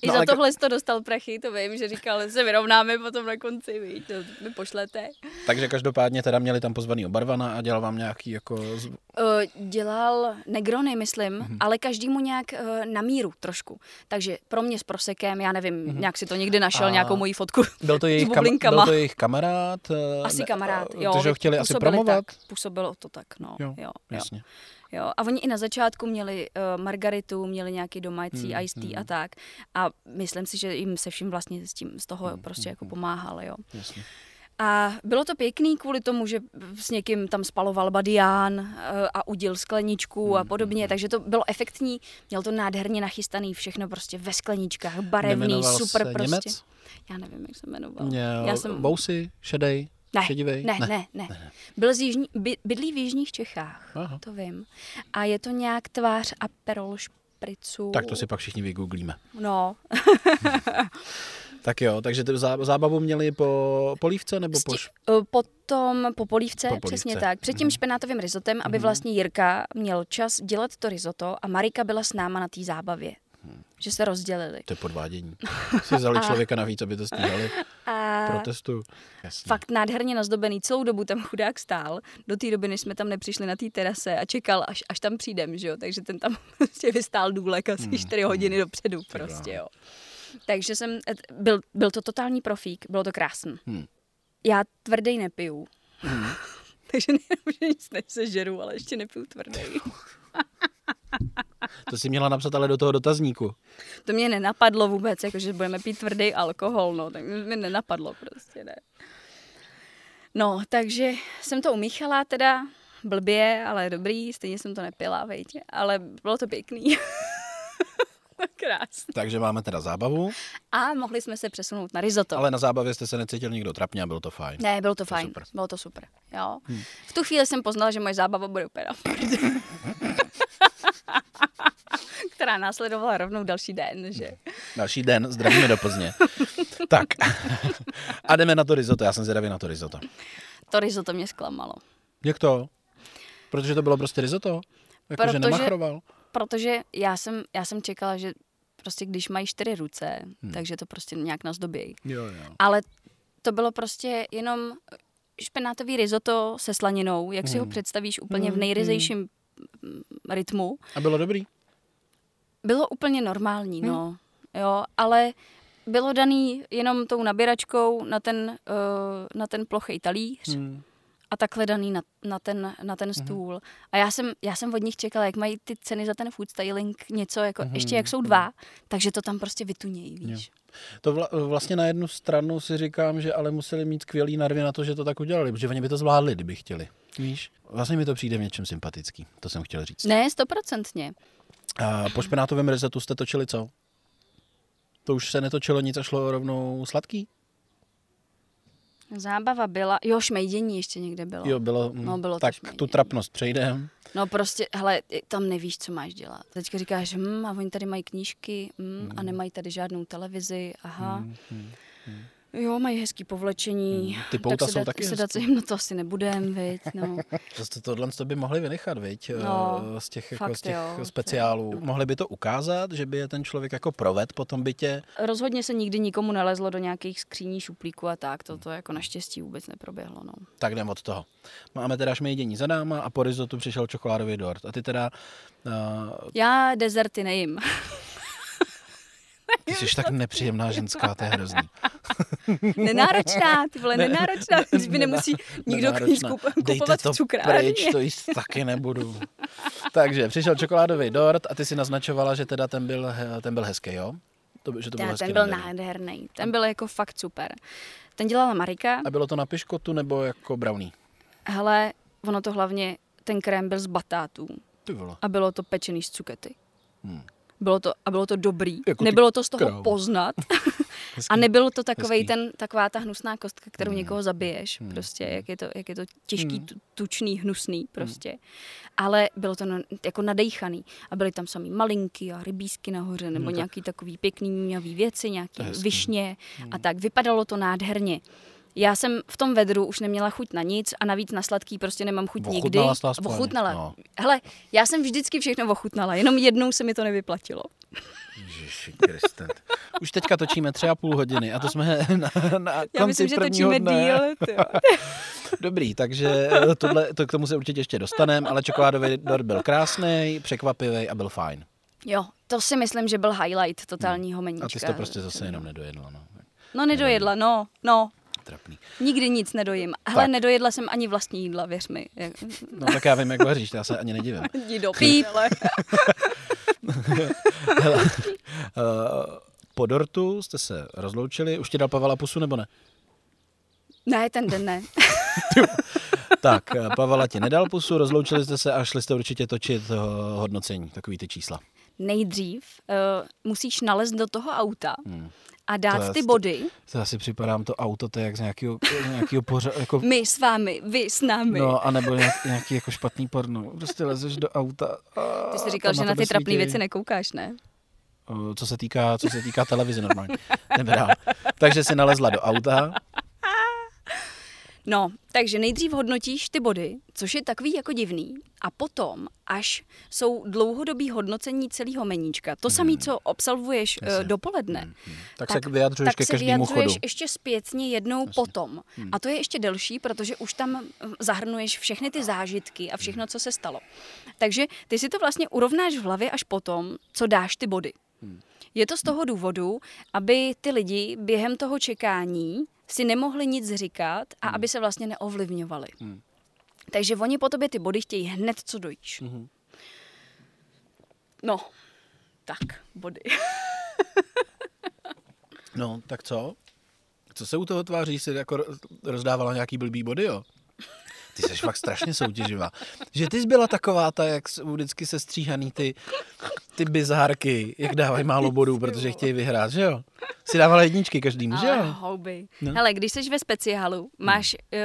I No, za ale tohle jsi to dostal prachy, to vím, že říkal, že se vyrovnáme potom na konci, víš, to mi pošlete. Takže každopádně teda měli tam pozvaný obarvana a dělal vám nějaký jako... Uh, dělal negrony, myslím, Mhm. ale každému nějak uh, na míru trošku. Takže pro mě s prosekem, já nevím, nějak si to někdy našel. A- nějakou moji fotku. <laughs> Byl to jejich, S kam, byl to jejich kamarád? eh, Asi ne- kamarád, jo. Takže ho chtěli asi promovat? Tak, působilo to tak, no. Jo, Jo, jo, jo. Jo, a oni i na začátku měli uh, margaritu, měli nějaký domácí Hmm, hmm, iced tea hmm. a tak. A myslím si, že jim se vším vlastně s tím z toho Hmm, prostě hmm, jako hmm. pomáhal, jo. jasně. A bylo to pěkný kvůli tomu, že s někým tam spaloval badián uh, a udil skleničku Hmm, a podobně, takže to bylo efektní. Měl to nádherně nachystaný, všechno prostě ve skleničkách, barevný, Nemenoval super se prostě. Němec? Já nevím, jak se jmenoval. Měl Já jsem... bousy, šedej, Ne, šedivej? ne, ne, ne, ne. Byl z jižní, by, bydlí v jižních Čechách, Aha. to vím. A je to nějak tvář Aperol špricu. Tak to si pak všichni vygooglíme. No, <laughs> Tak jo, takže zábavu měli po polívce nebo po... Sti- š- eh, potom po polívce, Po polívce. přesně tak. Před tím Mhm. špenátovým rizotem, aby Mhm. vlastně Jirka měl čas dělat to risotto a Marika byla s náma na té zábavě. Že se rozdělili. To je podvádění. <laughs> Si vzali A- člověka navíc, aby to stíhali. A Protestuju. Jasně. fakt nádherně nazdobený. Celou dobu tam chudák stál. Do té doby, než jsme tam nepřišli na té terase a čekal, až, až tam přijdem, že jo. Takže ten tam <laughs> prostě vystál důlek asi Hmm, 4 hodiny dopředu Tak prostě, jo. Takže jsem, eh, byl, byl to totální profík, bylo to krásný. Hmm. Já tvrdý nepiju. Hmm. <laughs> Takže nejenom, že nic nesežeru, ale ještě nepiju tvrdý. To si měla napsat ale do toho dotazníku. To mě nenapadlo vůbec, jako že budeme pít tvrdý alkohol, no, tak mi nenapadlo prostě, ne. No, takže jsem to umíchala teda blbě, ale dobrý, stejně jsem to nepila, vejď, ale bylo to pěkný. <laughs> Krásný. Takže máme teda zábavu, A mohli jsme se přesunout na risotto. ale na zábavě jste se necítil nikdo trapně a bylo to fajn. Ne, bylo to, To fajn, super. bylo to super, jo. V tu chvíli jsem poznala, že moje zábava bude úplně. <laughs> Která následovala rovnou další den, že? Další den, zdravíme do Plzně. <laughs> tak, a jdeme na to risotto, já jsem zvědavý na to risotto. To risotto mě zklamalo. Jak to? Protože to bylo prostě risotto? Jakože Protože- nemachroval? Protože já jsem, já jsem čekala, že prostě když mají čtyři ruce, Hmm. hmm. takže to prostě nějak nazdobějí. Jo, jo. Ale to bylo prostě jenom špenátový risotto se slaninou, jak si ho Hmm. představíš úplně v Hmm, nejryzejším mm, rytmu. A bylo dobrý? Bylo úplně normální, no. Jo, ale bylo daný jenom tou nabíračkou na ten, uh, na ten plochý talíř Hmm. a takhle daný na, na, ten, na ten stůl. A já jsem, já jsem od nich čekala, jak mají ty ceny za ten food styling něco, jako, Mhm, ještě jak jsou dva, takže to tam prostě vytunějí, víš. To vla, vlastně na jednu stranu si říkám, že ale museli mít skvělý nervy na to, že to tak udělali, protože oni by to zvládli, kdyby chtěli. Víš? Vlastně mi to přijde v něčem sympatický, to jsem chtěl říct. Ne, stoprocentně. A po špenátovém rizetu jste točili co? To už se netočilo nic a šlo rovnou sladký? Zábava byla, jo, šmejdění ještě někde bylo. Jo, bylo, No, bylo to tak šmejdění. tu trapnost přejdem. No prostě, hele, tam nevíš, co máš dělat. Teďka říkáš, hm, a oni tady mají knížky, hm, a nemají tady žádnou televizi, aha. Hmm, Jo, mají hezký povlečení. Hmm, ty pouta tak jsou taky se dát hezký. jim, no to asi nebudem, viď, no. <laughs> Zase tohle to by mohli vynechat, viď? No, Eh, z těch, jako, fakt z těch jo. speciálů. Mohli by to ukázat, že by je ten člověk jako proved po tom bytě. Rozhodně se nikdy nikomu nelezlo do nějakých skříní, šuplíků a tak, to, to jako naštěstí vůbec neproběhlo, no. Tak jdem od toho. Máme teda šmejdění za náma a po rizotu přišel čokoládový dort. A ty teda, uh, Já dezerty nejím. <laughs> ty jsi tak nepříjemná ženská, to je hrozný. <laughs> Nenáročná, ty vole, Ne- nenáročná, když mi nemusí nikdo knížku Dejte kupovat to v cukrárně. pryč, to jíst taky nebudu. Takže přišel čokoládový dort a ty si naznačovala, že teda ten byl, ten byl hezký, jo? To, že to bylo ten byl nádherný. nádherný, ten byl jako fakt super. Ten dělala Marika, A bylo to na piškotu nebo jako brownie? hele, ono to hlavně, ten krém byl z batátů Ty vole. a bylo to pečený z cukety. Hmm. Bylo to, a bylo to dobrý. Jako Nebylo to z toho krávo. poznat. <laughs> Hezký. A nebylo to takovej Hezký. ten, taková ta hnusná kostka, kterou Hmm. někoho zabiješ. Hmm. Prostě, jak je to, jak je to těžký, Hmm. tu, tučný, hnusný prostě. Ale bylo to na, jako nadejchaný. A byly tam samý malinky a rybísky nahoře, nebo No tak- nějaký takový pěkný mňavý věci, nějaký hezký. višně a Hmm. tak. Vypadalo to nádherně. Já jsem v tom vedru už neměla chuť na nic a navíc na sladký prostě nemám chuť nikdy. Ochutnala to aspoň, Ochutnala. no. Hele, já jsem vždycky všechno ochutnala, jenom jednou se mi to nevyplatilo. Ježiši Kriste. Už teďka točíme tři a půl hodiny a to jsme na, na konci Já myslím, že točíme dne. díl. <laughs> Dobrý, takže eh, tohle, to k tomu se určitě ještě dostaneme, ale čokoládový dort byl krásný, překvapivý a byl fajn. Jo, to si myslím, že byl highlight totálního meníčka. A ty jsi to prostě zase jenom nedojedla. No. No nedojedla, no, no. Trapný. Nikdy nic nedojím. Ale Tak. nedojedla jsem ani vlastní jídla, věř mi. No tak já vím, jak vaříš, já se ani nedivím. Jdi do píle. Hele, eh, po dortu jste se rozloučili, už ti dal Pavel pusu nebo ne? Ne, ten den ne. <laughs> Tak, eh, Pavala ti nedal pusu, rozloučili jste se a šli jste určitě točit eh, hodnocení, takový ty čísla. Nejdřív uh, musíš nalézt do toho auta Hmm. A To dát je- ty body. To asi připadám to auto, to je jak z nějakého, nějakého pořa, jako My s vámi, vy s námi. No, anebo nějak, nějaký jako špatný porno. Prostě lezeš do auta. A Ty jsi říkal, že na tebe ty trapné věci nekoukáš, ne? Co se týká, co se týká televize normálně. Jdeme dál. Takže si nalezla do auta. No, takže nejdřív hodnotíš ty body, což je takový jako divný, a potom, až jsou dlouhodobý hodnocení celého meníčka, to samé, co Hmm. Jasně. uh, dopoledne, Hmm, hmm. Tak, tak se vyjadřuješ tak ke se každému vyjadřuješ chodu. ještě zpětně jednou Jasně. potom. Hmm. A to je ještě delší, protože už tam hm, zahrnuješ všechny ty zážitky a všechno, co se stalo. Takže ty si to vlastně urovnáš v hlavě až potom, co dáš ty body. Hmm. Je to z toho důvodu, aby ty lidi během toho čekání si nemohli nic říkat a aby se vlastně neovlivňovali. Hmm. Takže oni po tobě ty body chtějí hned, co dojíš. Mhm. No, tak, body. <laughs> No, tak co? Co se u toho tváří? Jsi jako ro- rozdávala nějaký blbý body, jo? Ty jsi fakt strašně soutěživá. Že ty jsi byla taková ta, jak jsou vždycky se stříhaný ty, ty bizárky, jak dávají málo bodů, protože chtějí vyhrát, že jo? Si dávala jedničky každým, že jo? houby. No. Hele, když jsi ve speciálu, máš uh,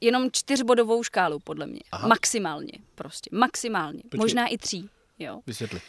jenom čtyřbodovou škálu, podle mě. Aha. Maximálně, prostě. Maximálně. Počkej. Možná i tří. Jo. Vysvětli.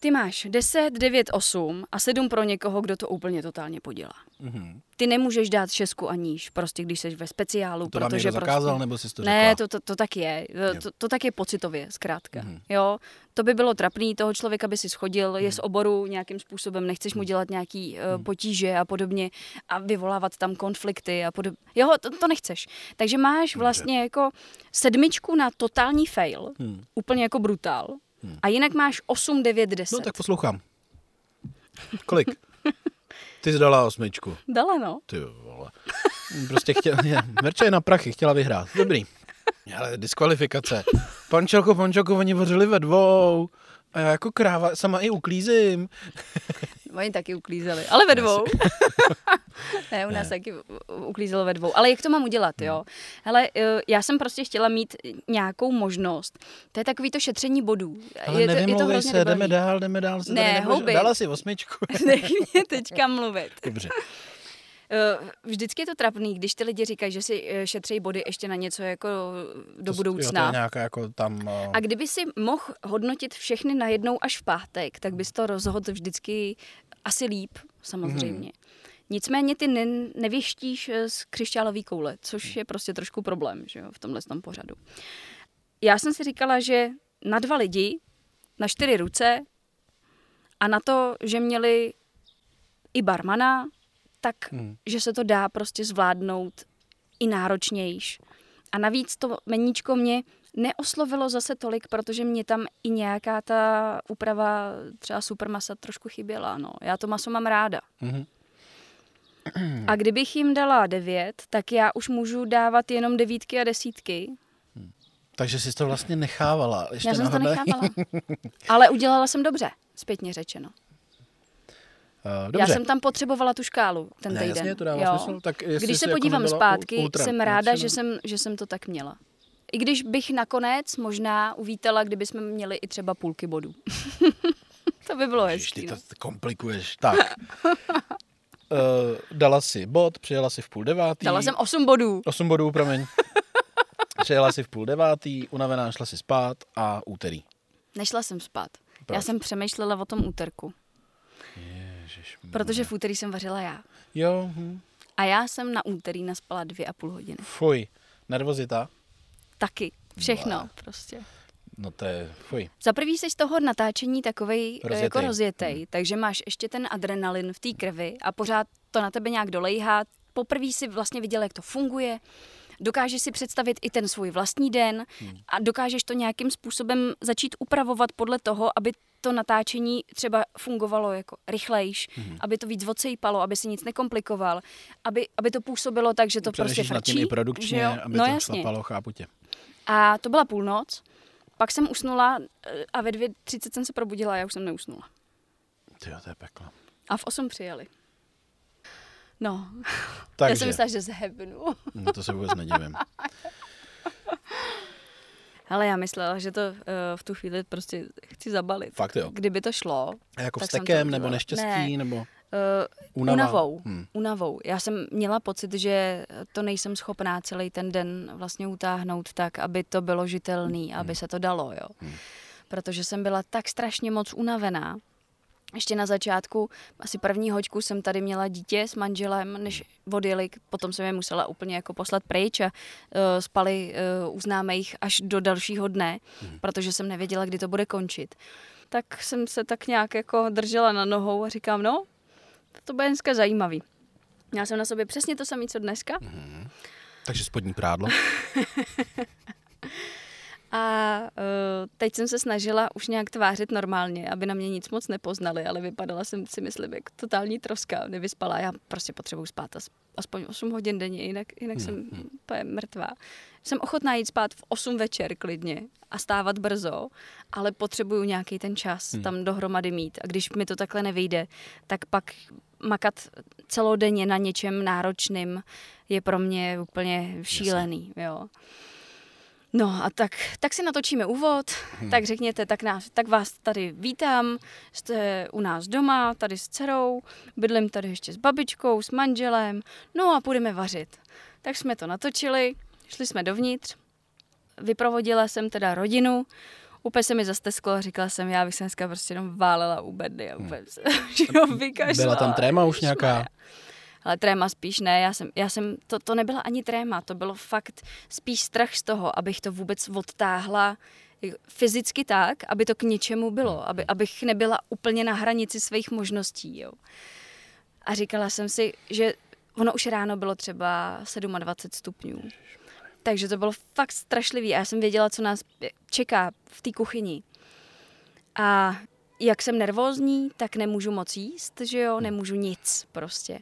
Ty máš 10, 9, 8 a 7 pro někoho, kdo to úplně totálně podělá. Mhm. Ty nemůžeš dát šestku a níž, prostě když jsi ve speciálu, To protože někdo prostě... zakázal, nebo jsi to řekla? Ne, to, to, to tak je. Jo. To, to tak je pocitově, zkrátka. Mhm. Mm-hmm. Jo, to by bylo trapný, toho člověka by si schodil, je z oboru nějakým způsobem, nechceš mu dělat nějaký uh, potíže a podobně a vyvolávat tam konflikty a podobně. Jo, to, to nechceš. Takže máš vlastně jako sedmičku na totální fail, Hmm. úplně jako brutál. A jinak máš 8, 9, 10. No tak poslouchám. Kolik? Ty jsi dala osmičku. Dala, no. Ty vole. Prostě chtěla, je, Verča je na prachy, chtěla vyhrát. Dobrý. Ale diskvalifikace. Pančelko, pančelko, oni vařili ve dvou. A já jako kráva sama i uklízím. <laughs> Oni taky uklízeli, ale ve dvou. <laughs> ne, u nás Ne. taky uklízelo ve dvou. Ale jak to mám udělat, jo? Hele, eh, já jsem prostě chtěla mít nějakou možnost. To je takový to šetření bodů. Ale je to, je to hrozně se, jdeme debilní. dál, jdeme dál. se Ne, houby. Dala si osmičku. <laughs> Nech mě teďka mluvit. Dobře. Uh, vždycky je to trapný, když ty lidi říkají, že si uh, šetří body ještě na něco jako do to, budoucna. Jo, to nějaká jako tam... Uh... A kdyby si mohl hodnotit všechny najednou až v pátek, tak bys to rozhodl vždycky asi líp, samozřejmě. Hmm. Nicméně ty ne, nevěštíš z křišťálové koule, což je prostě trošku problém že jo, v tomhle tom pořadu. Já jsem si říkala, že na dva lidi, na čtyři ruce a na to, že měli i barmana, tak hmm. že se to dá prostě zvládnout i náročnějš. A navíc to meníčko mě neoslovilo zase tolik, protože mě tam i nějaká ta úprava třeba supermasa trošku chyběla. No. Já to maso mám ráda. Hmm. A kdybych jim dala devět, tak já už můžu dávat jenom devítky a desítky. Hmm. Takže jsi to vlastně nechávala. Ještě já jsem to nechávala. <laughs> Ale udělala jsem dobře, zpětně řečeno. Uh, dobře. Já jsem tam potřebovala tu škálu ten ne, týden. Jasně, to dává jo. smysl. Tak Když se jako podívám zpátky, ultra, jsem ráda, že jsem, že jsem to tak měla. I když bych nakonec možná uvítala, kdyby jsme měli i třeba půlky bodů. <laughs> to by bylo hezké. Ty to no. komplikuješ. Tak. uh, <laughs> dala si bod, přijela si v půl devátý. Dala jsem osm bodů. Osm bodů, promiň. <laughs> přijela si v půl devátý, unavená šla si spát a úterý. Nešla jsem spát. Proč? Já jsem přemýšlela o tom úterku. Protože v úterý jsem vařila já. Jo. Hm. A já jsem na úterý naspala dvě a půl hodiny. Fuj. Nervozita? Taky. Všechno Bá. prostě. No to je, fuj. Za prvý jsi z toho natáčení takovej rozjetej. jako rozjetej, hmm. takže máš ještě ten adrenalin v té krvi a pořád to na tebe nějak dolejhá. Poprvé si vlastně viděl, jak to funguje, dokážeš si představit i ten svůj vlastní den hmm. a dokážeš to nějakým způsobem začít upravovat podle toho, aby to natáčení třeba fungovalo jako rychlejš, mm-hmm. aby to víc odsejpalo, aby si nic nekomplikoval, aby, aby to působilo tak, že to prostě frčí. nad tím i produkčně, aby no, to jasně. šlapalo, chápu tě. A to byla půlnoc, pak jsem usnula eh, a ve 2.30 jsem se probudila a já už jsem neusnula. Ty to je peklo. A v 8 přijeli. No, <laughs> Takže. já jsem myslela, že zhebnu. no to se vůbec nedivím. <laughs> Ale já myslela, že to uh, v tu chvíli prostě chci zabalit. Fakt jo. Kdyby to šlo. A jako stekem nebo neštěstí? Ne. Nebo... Uh, Unava. Unavou. Hmm. Unavou. Já jsem měla pocit, že to nejsem schopná celý ten den vlastně utáhnout tak, aby to bylo žitelný, hmm. aby se to dalo, jo. Hmm. Protože jsem byla tak strašně moc unavená, ještě na začátku, asi první hoďku jsem tady měla dítě s manželem, než odjeli, potom jsem je musela úplně jako poslat pryč a uh, spali uh, u známých až do dalšího dne, hmm. protože jsem nevěděla, kdy to bude končit. Tak jsem se tak nějak jako držela na nohou a říkám, no, to bude dneska zajímavý. Měla jsem na sobě přesně to samé, co dneska. Hmm. Takže spodní prádlo. <laughs> A uh, teď jsem se snažila už nějak tvářit normálně, aby na mě nic moc nepoznali, ale vypadala jsem si myslím jako totální troska, nevyspala. Já prostě potřebuji spát aspoň 8 hodin denně, jinak, jinak hmm. jsem hmm. mrtvá. Jsem ochotná jít spát v 8 večer klidně a stávat brzo, ale potřebuju nějaký ten čas hmm. tam dohromady mít. A když mi to takhle nevyjde, tak pak makat celodenně na něčem náročným je pro mě úplně šílený. Jo. No a tak, tak si natočíme úvod, hmm. tak řekněte, tak, nás, tak vás tady vítám, jste u nás doma, tady s dcerou, bydlím tady ještě s babičkou, s manželem, no a půjdeme vařit. Tak jsme to natočili, šli jsme dovnitř, vyprovodila jsem teda rodinu, úplně se mi zastesklo a říkala jsem, já bych se dneska prostě jenom válela u bedny a úplně hmm. se, Byla tam tréma už nějaká? Ale tréma spíš ne, já jsem, já jsem to, to nebyla ani tréma, to bylo fakt spíš strach z toho, abych to vůbec odtáhla fyzicky tak, aby to k něčemu bylo, aby, abych nebyla úplně na hranici svých možností. Jo. A říkala jsem si, že ono už ráno bylo třeba 27 stupňů. Takže to bylo fakt strašlivý a já jsem věděla, co nás čeká v té kuchyni. A jak jsem nervózní, tak nemůžu moc jíst, že jo, nemůžu nic prostě.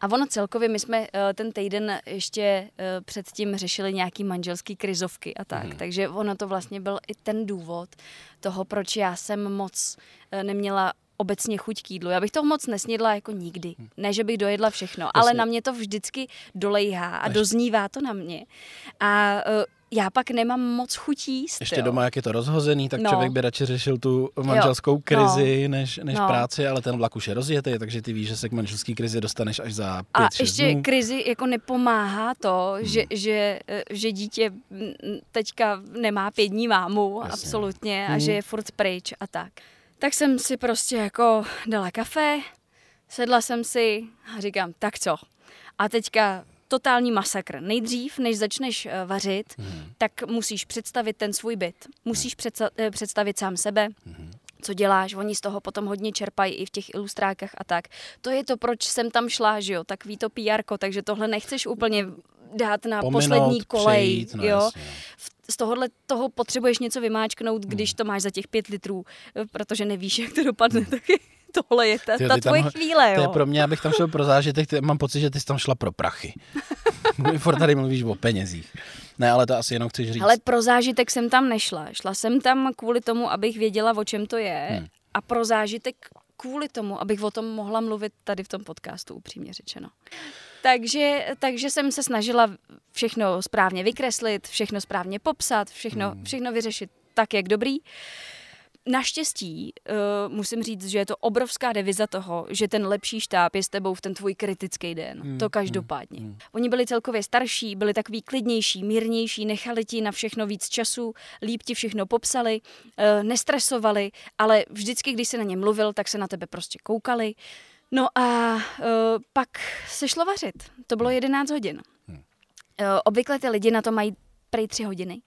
A ono celkově, my jsme uh, ten týden ještě uh, předtím řešili nějaký manželský krizovky a tak, hmm. takže ono to vlastně byl i ten důvod toho, proč já jsem moc uh, neměla obecně chuť k jídlu. Já bych toho moc nesnědla jako nikdy. Hmm. Ne, že bych dojedla všechno, Jasně. ale na mě to vždycky dolejhá a Až... doznívá to na mě. A uh, já pak nemám moc chutí jíst. Ještě jo. doma, jak je to rozhozený, tak No. člověk by radši řešil tu manželskou krizi než, než No. práci, ale ten vlak už je rozjetý, takže ty víš, že se k manželské krizi dostaneš až za pět, A ještě dnů. krizi jako nepomáhá to, Hmm. že, že, že dítě teďka nemá pět dní mámu, Jasně. absolutně, a Hmm. že je furt pryč a tak. Tak jsem si prostě jako dala kafe, sedla jsem si a říkám, tak co? A teďka totální masakr. Nejdřív, než začneš eh, vařit, Mhm. tak musíš představit ten svůj byt. Musíš předsa- eh, představit sám sebe, Mhm. co děláš, oni z toho potom hodně čerpají i v těch ilustrákách a tak. To je to, proč jsem tam šla, že jo, takový to pr takže tohle nechceš úplně dát na Pominout, poslední kolej, přejít, no jo. jasně. V- Z tohohle toho potřebuješ něco vymáčknout, Hmm. když to máš za těch pět litrů, eh, protože nevíš, jak to dopadne, tak <laughs> tohle je ta, Tyjo, ta ty tam- tvoje chvíle, To je jo. pro mě, abych tam šel pro zážitek, ty, mám pocit, že ty jsi tam šla pro prachy. <laughs> Furt tady mluvíš o penězích. Ne, ale to asi jenom chceš říct. Ale pro zážitek jsem tam nešla. Šla jsem tam kvůli tomu, abych věděla, o čem to je. Hmm. A pro zážitek kvůli tomu, abych o tom mohla mluvit tady v tom podcastu, upřímně řečeno. Takže, takže jsem se snažila všechno správně vykreslit, všechno správně popsat, všechno, Hmm. všechno vyřešit tak, jak dobrý. Naštěstí uh, musím říct, že je to obrovská deviza toho, že ten lepší štáb je s tebou v ten tvůj kritický den. Hmm, to každopádně. hmm. Oni byli celkově starší, byli takový klidnější, mírnější, nechali ti na všechno víc času, líp ti všechno popsali, uh, nestresovali, ale vždycky, když se na ně mluvil, tak se na tebe prostě koukali. No a uh, pak se šlo vařit. To bylo 11 hodin. Hmm. Uh, obvykle ty lidi na to mají prej 3 hodiny.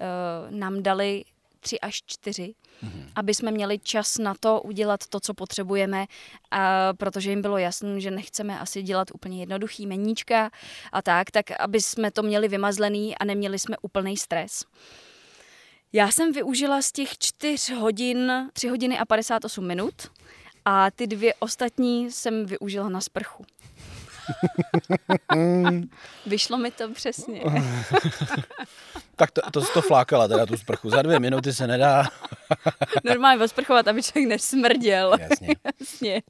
Uh, nám dali tři až čtyři, Mhm. aby jsme měli čas na to udělat to, co potřebujeme, a protože jim bylo jasné, že nechceme asi dělat úplně jednoduchý meníčka a tak, tak aby jsme to měli vymazlený a neměli jsme úplný stres. Já jsem využila z těch čtyř hodin, tři hodiny a 58 minut a ty dvě ostatní jsem využila na sprchu. <laughs> Vyšlo mi to přesně. <laughs> Tak to, to, to flákala teda tu sprchu. Za dvě minuty se nedá. Normálně osprchovat, aby člověk nesmrděl. Jasně. Jasně.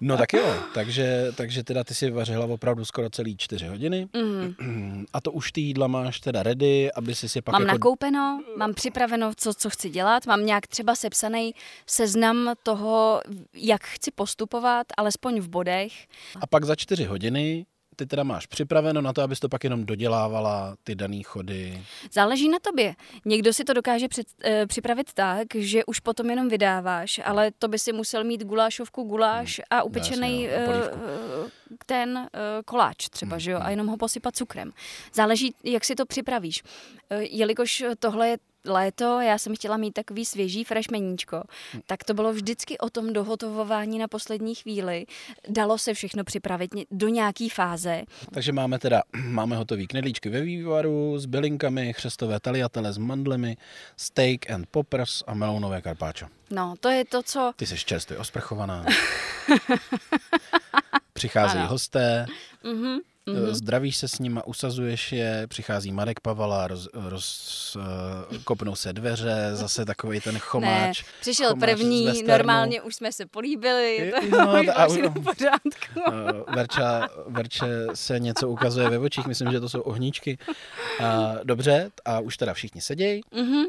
No tak jo, takže, takže teda ty si vařila opravdu skoro celý čtyři hodiny. Mm. A to už ty jídla máš teda ready, aby si si pak Mám jako... nakoupeno, mám připraveno, co, co chci dělat, mám nějak třeba sepsaný seznam toho, jak chci postupovat, alespoň v bodech. A pak za čtyři hodiny ty teda máš připraveno na to, abys to pak jenom dodělávala, ty daný chody. Záleží na tobě. Někdo si to dokáže před, e, připravit tak, že už potom jenom vydáváš, ale to by si musel mít gulášovku, guláš a upečený jasně, a polívku. e, ten e, koláč třeba, že jo, a jenom ho posypat cukrem. Záleží, jak si to připravíš. E, jelikož tohle je léto, já jsem chtěla mít takový svěží fresh meníčko, tak to bylo vždycky o tom dohotovování na poslední chvíli. Dalo se všechno připravit do nějaký fáze. Takže máme teda, <clears throat> máme hotový knedlíčky ve vývaru s bylinkami, chřestové taliatele s mandlemi, steak and poppers a melounové karpáčo. No, to je to, co Ty jsi čerstvě osprchovaná. <laughs> Přicházejí Ano. hosté, Mhm, mm-hmm. zdravíš se s nima, usazuješ je, přichází Marek Pavala, roz, roz, uh, kopnou se dveře, zase takový ten Ne, chomáč. přišel chomáč první, normálně už jsme se políbili, to No, už a- pořádku. Uh, Verča, Verče se něco ukazuje ve očích, myslím, že to jsou ohníčky. Uh, dobře, a už teda všichni sedějí Mhm.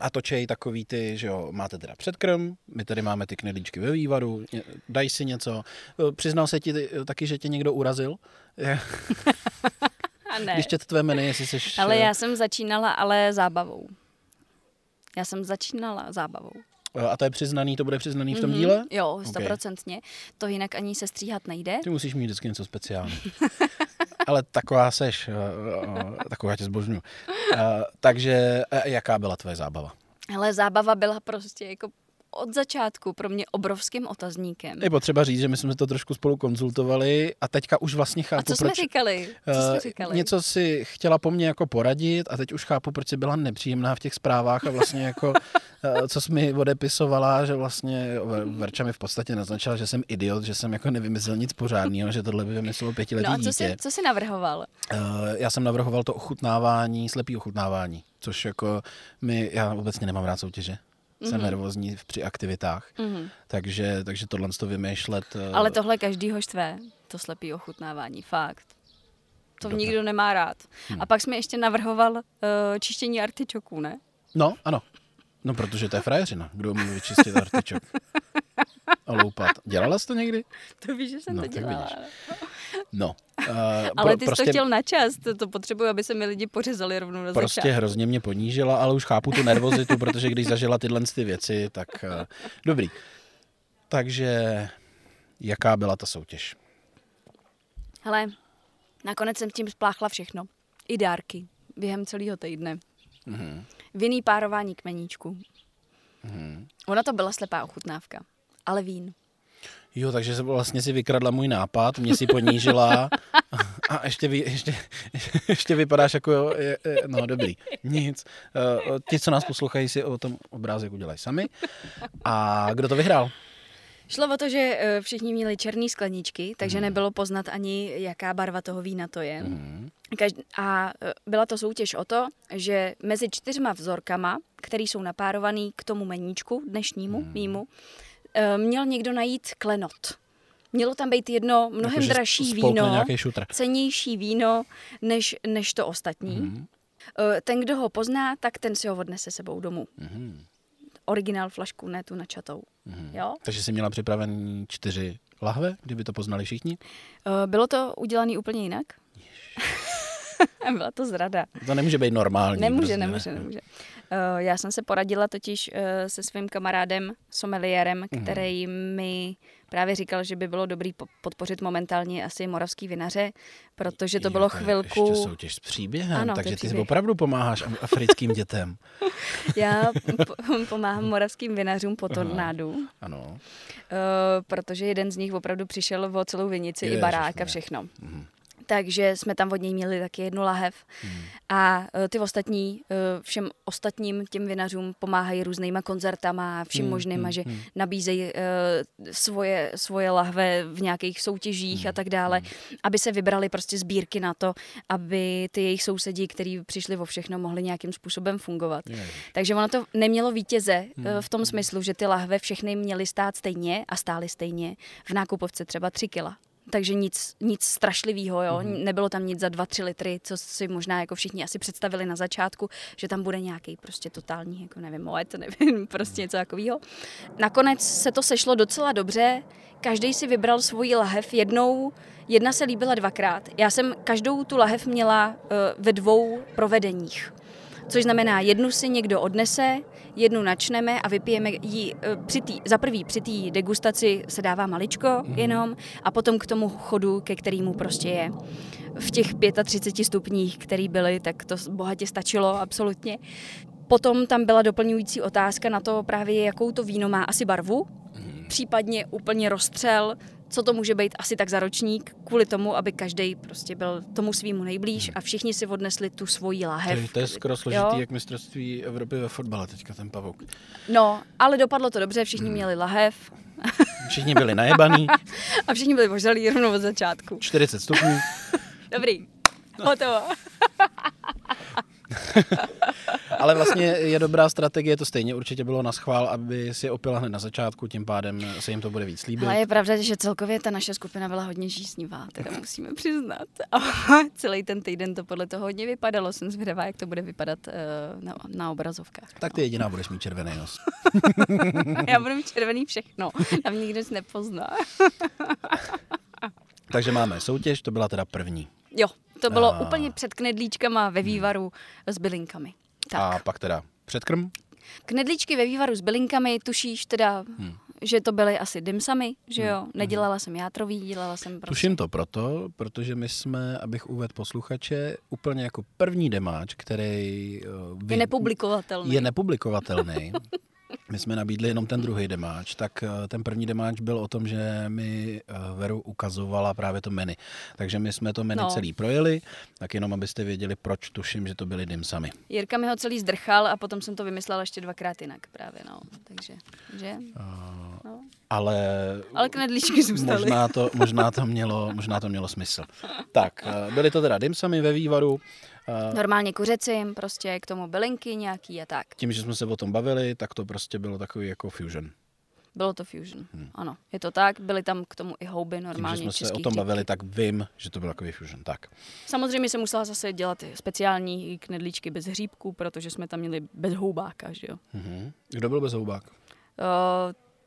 a točej takový ty, že jo, máte teda předkrm, my tady máme ty knedlíčky ve vývaru, daj si něco. Přiznal se ti taky, že tě někdo urazil? A ne. Když čet tvé jmény, jestli jsi... Ale já jsem začínala ale zábavou. Já jsem začínala zábavou. Uh, A to je přiznaný, to bude přiznaný v tom Mhm. díle? Jo, stoprocentně. To jinak ani se stříhat nejde. Ty musíš mít vždycky něco speciálního. <laughs> Ale taková seš, uh, taková tě zbožňuji. Uh, takže jaká byla tvoje zábava? Ale zábava byla prostě jako od začátku pro mě obrovským otazníkem. Je potřeba říct, že my jsme to trošku spolu konzultovali a teďka už vlastně chápu, A co jsme proč... říkali? Co jsme eh, říkali? Něco si chtěla po mně jako poradit a teď už chápu, proč jsi byla nepříjemná v těch zprávách a vlastně jako, <laughs> eh, co jsi mi odepisovala, že vlastně Ver- Verča mi v podstatě naznačila, že jsem idiot, že jsem jako nevymyslel nic pořádného, že tohle by vymyslelo pětiletý No a co dítě. jsi, co jsi navrhoval? Eh, Já jsem navrhoval to ochutnávání, slepý ochutnávání, což jako my, já obecně nemám rád soutěže. Jsem Mhm. nervózní v- při aktivitách, Mhm. takže, takže tohle to vymýšlet. eh, Ale tohle každýho štve, to slepý ochutnávání, fakt. To Dobře. nikdo nemá rád. A pak jsme ještě navrhoval uh, čištění artičoků, ne? No, ano. No, protože to je frajeřina. Kdo umí vyčistit artičok? A loupat. Dělala jsi to někdy? To víš, že jsem No, to tak dělala. vidíš. No. Uh, <laughs> Ale ty jsi to chtěl na čas, to, to potřebuji, aby se mi lidi pořezali rovnou na Prostě začátku. hrozně mě ponížila, ale už chápu tu nervozitu, protože když zažila tyhle ty věci, tak uh, dobrý. Takže jaká byla ta soutěž? Hele, nakonec jsem tím spláchla všechno. I dárky během celého týdne. Mhm. Vinný párování kmeníčku. Mhm. Ona to byla slepá ochutnávka, ale vín. Jo, takže se vlastně si vykradla můj nápad, mě si ponížila <laughs> a ještě, vy, ještě, ještě vypadáš jako, jo, je, je, no dobrý, nic. Uh, ti, co nás poslouchají, si o tom obrázek udělají sami. A kdo to vyhrál? Šlo o to, že eh, všichni měli černé skleničky, takže nebylo poznat ani, jaká barva toho vína to je. Mhm. Každ- A eh, byla to soutěž o to, že mezi čtyřma vzorkama, které jsou napárovaný k tomu meníčku dnešnímu, mýmu, eh, měl někdo najít klenot. Mělo tam být jedno mnohem Jakože dražší víno, cenější víno, než, než to ostatní. Eh, Ten, kdo ho pozná, tak ten si ho odnese sebou domů. Mhm. Originál flašku, ne tu načatou. Mhm. Jo? Takže jsi měla připraven čtyři lahve, kdyby to poznali všichni? Eh, Bylo to udělané úplně jinak. <laughs> <laughs> Byla to zrada. To nemůže být normální. Nemůže, prostě, nemůže, ne? nemůže. Uh, já jsem se poradila totiž uh, se svým kamarádem, someliérem, Mhm. který mi právě říkal, že by bylo dobrý po- podpořit momentálně asi moravský vinaře, protože to Jo, bylo je chvilku... Ještě soutěž s příběhem, Ano, je takže ty příběh. opravdu pomáháš af- africkým <laughs> dětem. Já po- <laughs> pomáhám moravským vinařům po tornádu, uh, Ano. protože jeden z nich opravdu přišel o celou vinici i Ježišmarja. barák a všechno. Mhm. Takže jsme tam od něj měli taky jednu lahev. Hmm. A eh, ty ostatní, eh, všem ostatním těm vinařům pomáhají různýma koncertama a vším Hmm, možným, a hmm, že hmm. nabízejí eh, svoje, svoje lahve v nějakých soutěžích Hmm, a tak dále, aby se vybrali prostě sbírky na to, aby ty jejich sousedi, kteří přišli o všechno, mohli nějakým způsobem fungovat. Ježiš. Takže ono to nemělo vítěze Hmm, v tom smyslu, že ty lahve všechny měly stát stejně a stály stejně. V nákupovce třeba 3 kila. Takže nic, nic strašlivého, jo? Mhm. nebylo tam nic za 2-3 litry, co si možná jako všichni asi představili na začátku, že tam bude nějaký prostě totální, jako nevím, moet, nevím, <laughs> prostě něco takového. Nakonec se to sešlo docela dobře, každý si vybral svoji lahev jednou, jedna se líbila dvakrát. Já jsem každou tu lahev měla uh, ve dvou provedeních. Což znamená, jednu si někdo odnese, jednu načneme a vypijeme ji eh, při tý, za prvý při té degustaci se dává maličko mm-hmm. jenom a potom k tomu chodu, ke kterému prostě je. V těch 35 stupních, který byly, tak to bohatě stačilo absolutně. Potom tam byla doplňující otázka na to právě, jakou to víno má asi barvu, případně úplně rozstřel, co to může být asi tak za ročník, kvůli tomu, aby každý prostě byl tomu svýmu nejblíž a všichni si odnesli tu svoji To, láhev. je, to je skoro Jo. složitý jak mistrovství Evropy ve fotbale teďka ten pavouk. No, ale dopadlo to dobře, všichni měli lahev Všichni byli najebaný, <laughs> a všichni byli požalí rovnou od začátku. 40 stupňů. <laughs> Dobrý, hotovo. <laughs> <laughs> Ale vlastně je dobrá strategie, to stejně určitě bylo na schvál, aby si opila hned na začátku, tím pádem se jim to bude víc líbit. Ale je pravda, že celkově ta naše skupina byla hodně žísnivá, teda musíme přiznat. A <laughs> celý ten týden to podle toho hodně vypadalo. Jsem zvědavá, jak to bude vypadat uh, na, na obrazovkách. Tak ty jediná budeš mít červený nos. <laughs> Já budu mít červený všechno, tam nikdo nic nepozná. Takže máme soutěž, to byla teda první. Jo, to bylo A- úplně před knedlíčkama ve vývaru s bylinkami. Tak. A pak teda předkrm. Knedlíčky ve vývaru s bylinkami, tušíš teda, Hmm. že to byly asi dimsamy, že jo? Nedělala jsem játrový, dělala jsem prostě... Tuším to proto, protože my jsme, abych uvedl posluchače, úplně jako první demáč, který eh, vy- Je nepublikovatelný. je nepublikovatelný. <laughs> My jsme nabídli jenom ten druhý demáč, tak eh, ten první demáč byl o tom, že mi eh, Veru ukazovala právě to menu. Takže my jsme to menu No. celý projeli, tak jenom abyste věděli, proč tuším, že to byly dimsamy. Jirka mi ho celý zdrchal a potom jsem to vymyslela ještě dvakrát jinak právě, no. Takže, že? No. Ale, Ale knedlíčky zůstaly. možná to, možná, to mělo, možná to mělo smysl. Tak, eh, byly to teda dimsamy ve vývaru. Eh, Normálně kuřecím, prostě k tomu bylinky nějaký a tak. Tím, že jsme se o tom bavili, tak to prostě bylo takový jako fusion. Bylo to fusion, hmm. ano. Je to tak, byly tam k tomu i houby Tím, normálně. že jsme se o tom bavili, tak vím, že to byl takový fusion. Tak. Samozřejmě jsem musela zase dělat speciální knedlíčky bez hříbků, protože jsme tam měli bez houbáka, že jo. Mhm. Kdo byl bez houbák? Uh,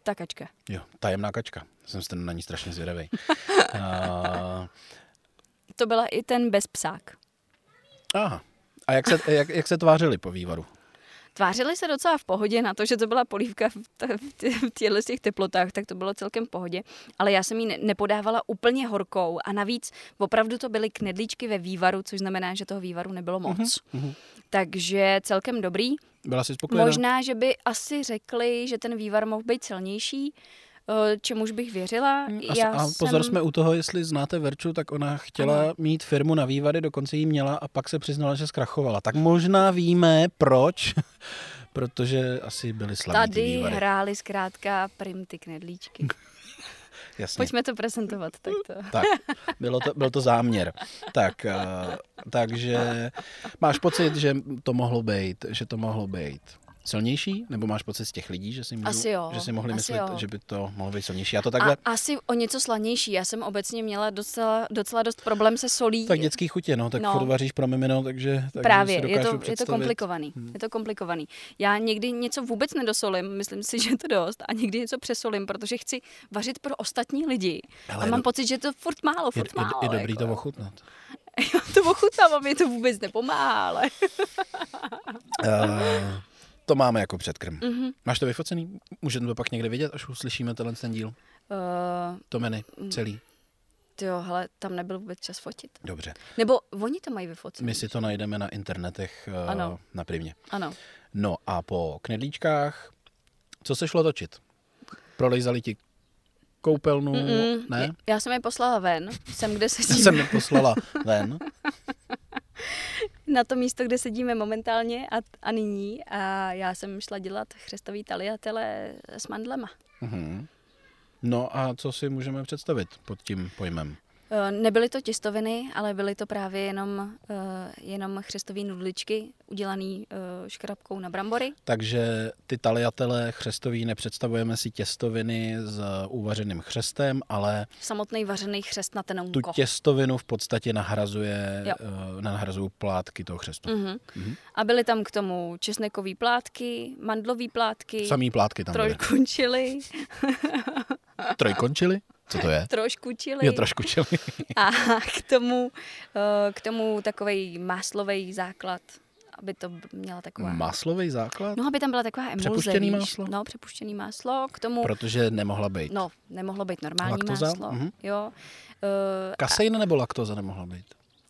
ta kačka. Jo, tajemná kačka. Jsem se na ní strašně zvědavý. uh, <laughs> To byla i ten bez psák. Aha. A jak se, jak, jak se tvářili po vývaru? Tvářili se docela v pohodě na to, že to byla polívka v, t- v tě- v těchto těch teplotách, tak to bylo celkem v pohodě. Ale já jsem ji ne- nepodávala úplně horkou a navíc opravdu to byly knedlíčky ve vývaru, což znamená, že toho vývaru nebylo moc. Mhm. Takže celkem dobrý. Byla jsi spokojená? Možná, že by asi řekli, že ten vývar mohl být silnější, čemuž bych věřila. A, Já a pozor, jsem... jsme u toho, jestli znáte Verču, tak ona chtěla Ano. mít firmu na vývady, dokonce jí měla a pak se přiznala, že zkrachovala. Tak možná víme, proč. <laughs> Protože asi byly ty Tady hráli zkrátka prim ty knedlíčky. <laughs> Jasně. Pojďme to prezentovat takto. Tak, <laughs> bylo to, byl to záměr. Tak, uh, takže máš pocit, že to mohlo být, že to mohlo být silnější? Nebo máš pocit z těch lidí, že si, můžu, Asi jo, že si mohli asi myslet, jo. že by to mohlo být silnější? Já to takhle... A asi o něco slanější. Já jsem obecně měla docela, docela dost problém se solí. Tak dětský chutě, no, tak No. furt vaříš pro mimino, takže, takže Právě, je to, je to představit. komplikovaný. Hmm. Je to komplikovaný. Já někdy něco vůbec nedosolím, myslím si, <laughs> že je to dost, a někdy něco přesolím, protože chci vařit pro ostatní lidi. Hele, a je mám do- pocit, že je to furt málo, Je, furt je, málo. je dobrý jako. to ochutnat. <laughs> Já to ochutnám a mi to vůbec nepomáhá, ale... Uh, to máme jako předkrm. Mhm. Máš to vyfocený? Můžeme to pak někde vidět, až uslyšíme tenhle ten díl? Uh, To menu, Mm. celý. jo, hele, tam nebyl vůbec čas fotit. Dobře. Nebo oni to mají vyfocený. My si to najdeme na internetech uh, Ano. na primě. Ano. No a po knedlíčkách, co se šlo točit? Prolejzali ti koupelnu? Mm-mm. Ne? Já jsem je poslala ven, sem, kde <laughs> sedíme. Jsem je poslala ven. <laughs> na to místo, kde sedíme momentálně a, a nyní. A já jsem šla dělat chřestový taliatele s mandlema. Mhm. No a co si můžeme představit pod tím pojmem? Eh, Nebyly to těstoviny, ale byly to právě jenom, eh, jenom chřestové nudličky udělané škrabkou na brambory. Takže ty taliatele chřestový nepředstavujeme si těstoviny s uvařeným chřestem, ale Samotný vařený chřest na tu tenouko. těstovinu v podstatě nahrazuje, Jo. nahrazují plátky toho chřestu. Mm. Mhm. Mhm. A byly tam k tomu česnekový plátky, mandlový plátky, Samý plátky tam čili, Trojkončily? Co to je? <laughs> trošku čili Jo, trošku čili. <laughs> a k tomu, eh, k tomu takový máslový základ, aby to měla taková... Maslový základ? No, aby tam byla taková emulze, Přepuštěný víš? máslo? No, přepuštěný máslo. K tomu, Protože nemohla být. no, nemohlo být normální Laktoza? máslo. Mhm. Jo. Uh, Kasein nebo laktoza nemohla být?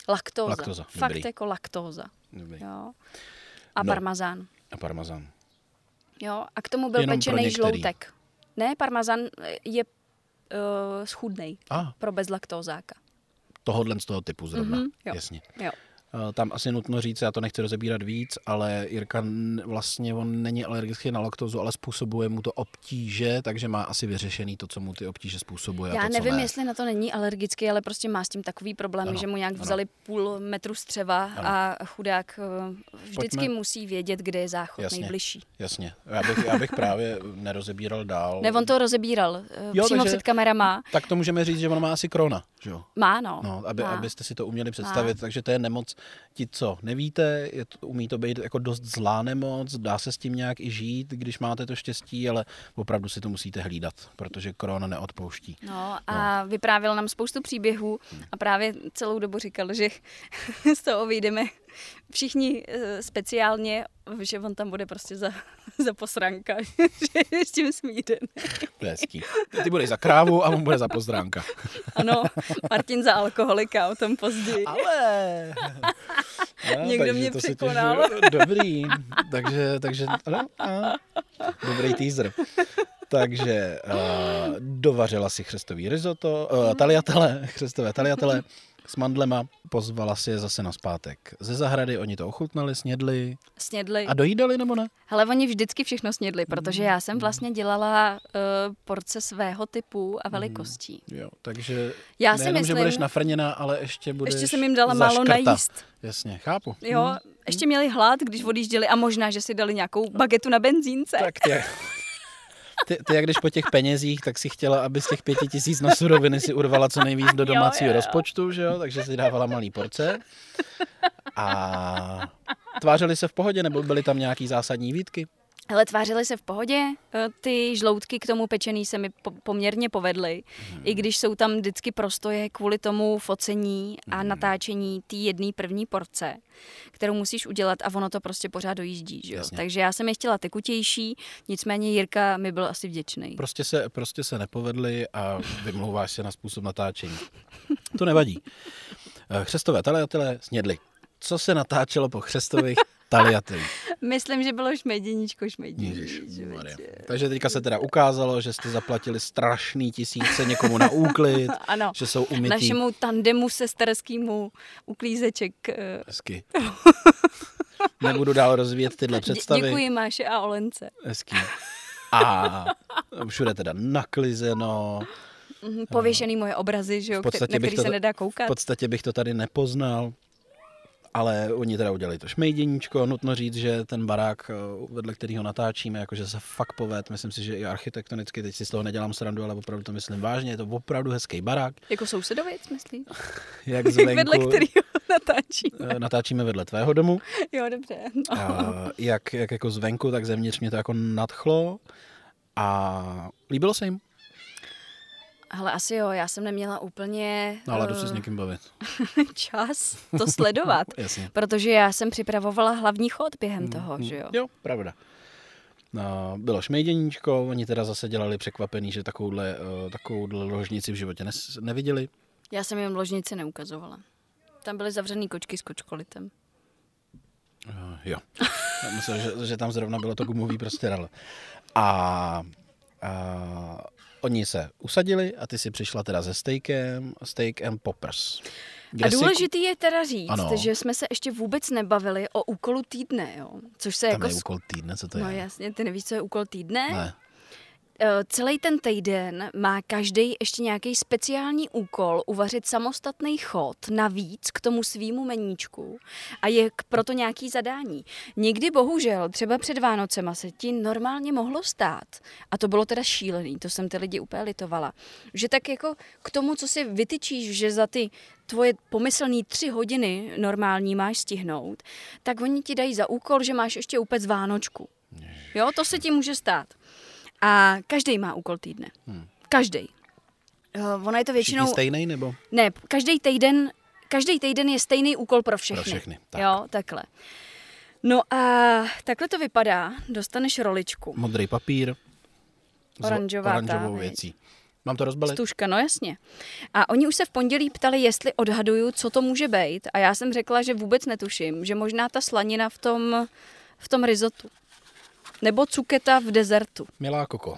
laktóza. Laktóza, Fakt dobrý. jako laktóza. Dobrý. Jo. A No. parmazán. A parmazán. Jo. A k tomu byl Jenom pečený žloutek. Ne, parmazán je uh, schudnej A, pro bezlaktózáka. tohodlen z toho typu zrovna. Mhm, jo. Jasně. Jo. Eh, Tam asi nutno říct, já to nechci rozebírat víc, ale Jirka vlastně on není alergický na laktózu, ale způsobuje mu to obtíže, takže má asi vyřešený to, co mu ty obtíže způsobuje. Já to, nevím, ne. jestli na to není alergický, ale prostě má s tím takový problém, Ano, že mu nějak ano. vzali půl metru střeva Ano. a chudák eh, vždycky Pojďme- musí vědět, kde je záchod Jasně. nejbližší. Jasně. Já bych, já bych právě nerozebíral dál. Ne, on to rozebíral eh, Jo, přímo takže- před kamerama. Tak to můžeme říct, že on má asi krona, že jo? Má, no. No, aby, má. abyste si to uměli představit, takže to je nemoc. Ti, co nevíte, je to, umí to být jako dost zlá nemoc, dá se s tím nějak i žít, když máte to štěstí, ale opravdu si to musíte hlídat, protože korona neodpouští. No a vyprávěl nám spoustu příběhů a právě celou dobu říkal, že <laughs> z toho vyjdeme všichni eh, speciálně, že on tam bude prostě za, <laughs> za posranka, <laughs> že je s tím je hezký. Ty, budeš za krávu a on bude za pozdránka. <laughs> Ano, Martin za alkoholika, o tom později. Ale... No, Někdo mě překonal. Dobrý. Takže, takže ano, a, dobrý teaser. Takže uh, dovařila si chřestový risotto, uh, taliatele, chřestové taliatele s mandlema, pozvala si je zase na zpátek ze zahrady, oni to ochutnali, snědli Snědli. a dojídali nebo ne? Hele, oni vždycky všechno snědli, protože já jsem vlastně dělala uh, porce svého typu a velikostí. Jo, takže Já si nejenom, že myslím- budeš nafrněná, ale ještě budeš Ještě jsem jim dala málo najíst. Jasně, chápu. Jo, Hm, ještě měli hlad, když odjížděli a možná, že si dali nějakou bagetu na benzínce. Tak tě. <laughs> ty, ty, jak když po těch penězích, tak si chtěla, aby z těch pěti tisíc na suroviny si urvala co nejvíc do domácího jo, jo. rozpočtu, že jo? takže si dávala malý porce. A tvářili se v pohodě, nebo byly tam nějaký zásadní výtky? Ale tvářily se v pohodě, eh, ty žloutky k tomu pečený se mi po- poměrně povedly, Mhm. i když jsou tam vždycky prostoje kvůli tomu focení a Mhm. natáčení té jedné první porce, kterou musíš udělat a ono to prostě pořád dojíždí. Že? Jasně. Takže já jsem je chtěla tekutější, nicméně Jirka mi byl asi vděčný. Prostě se, prostě se nepovedly a vymlouváš se na způsob natáčení. To nevadí. Eh, Chřestové taliatele snědli. Co se natáčelo po chřestových <laughs> taliatelích? <laughs> Myslím, že bylo šmejděníčko. Ježišmarja. Takže teďka se teda ukázalo, že jste zaplatili strašný tisíce někomu na úklid, <laughs> Ano, že jsou umytý. našemu tandemu sesterskému uklízeček. eh, Hezky. <laughs> Nebudu dál rozvíjet tyhle dě- představy. Děkuji Máše a Olence. Hezký. A všude teda naklizeno. Mhm, Pověšený moje obrazy, že jo, V na který to- se nedá V koukat. podstatě bych to tady nepoznal. Ale oni teda udělali to šmejděníčko. Nutno říct, že ten barák, eh, vedle kterého natáčíme, jakože se fakt poved. Myslím si, že i architektonicky, teď si z toho nedělám srandu, ale opravdu to myslím vážně. Je to opravdu hezký barák. Jako sousedovic, myslíš? <laughs> Jak zvenku, <laughs> Vedle kterého natáčí. eh, natáčíme vedle tvého domu. Jo, dobře. No. A jak, jak jako zvenku, tak zevnitř mě to jako nadchlo. A líbilo se jim. Ale asi jo, já jsem neměla úplně No, ale jdu se eh, s někým bavit. <laughs> čas to sledovat. <laughs> Jasně. Protože já jsem připravovala hlavní chod během toho, že jo. Jo, pravda. No, bylo šmejděníčko, oni teda zase dělali překvapený, že takovouhle, uh, takovouhle ložnici v životě nes, neviděli. Já jsem jim ložnici neukazovala. Tam byly zavřený kočky s kočkolitem. Uh, jo. Já Myslel, že, že tam zrovna bylo to gumový prostěradlo. A, a oni se usadili a ty si přišla teda se steakem, steak and poppers. A si- důležitý je teda říct, Ano. že jsme se ještě vůbec nebavili o úkolu týdne, jo. Což se Tam jako... je úkol týdne, co to No je? jasně, ty nevíš, co je úkol týdne? Ne. Eh, Celý ten týden má každý ještě nějaký speciální úkol uvařit samostatný chod navíc k tomu svýmu meníčku a je k- proto nějaký zadání. Někdy bohužel, třeba před Vánocema se ti normálně mohlo stát, a to bylo teda šílený, to jsem ty lidi úplně litovala, že tak jako k tomu, co si vytyčíš, že za ty tvoje pomyslný tři hodiny normální máš stihnout, tak oni ti dají za úkol, že máš ještě upec Vánočku. Jo, to se ti může stát. A každý má úkol týdne. Hmm. Každý. Uh, ono je to Všichni většinou... stejný nebo? Ne, každý týden, každý týden je stejný úkol pro všechny. Pro všechny, tak. Jo, takhle. No a takhle to vypadá. Dostaneš roličku. Modrý papír Oranžová oranžovou ta, věcí. Mám to rozbalit? Stužka, no jasně. A oni už se v pondělí ptali, jestli odhaduju, co to může být. A já jsem řekla, že vůbec netuším, že možná ta slanina v tom, v tom rizotu. Nebo cuketa v dezertu. Milá Koko,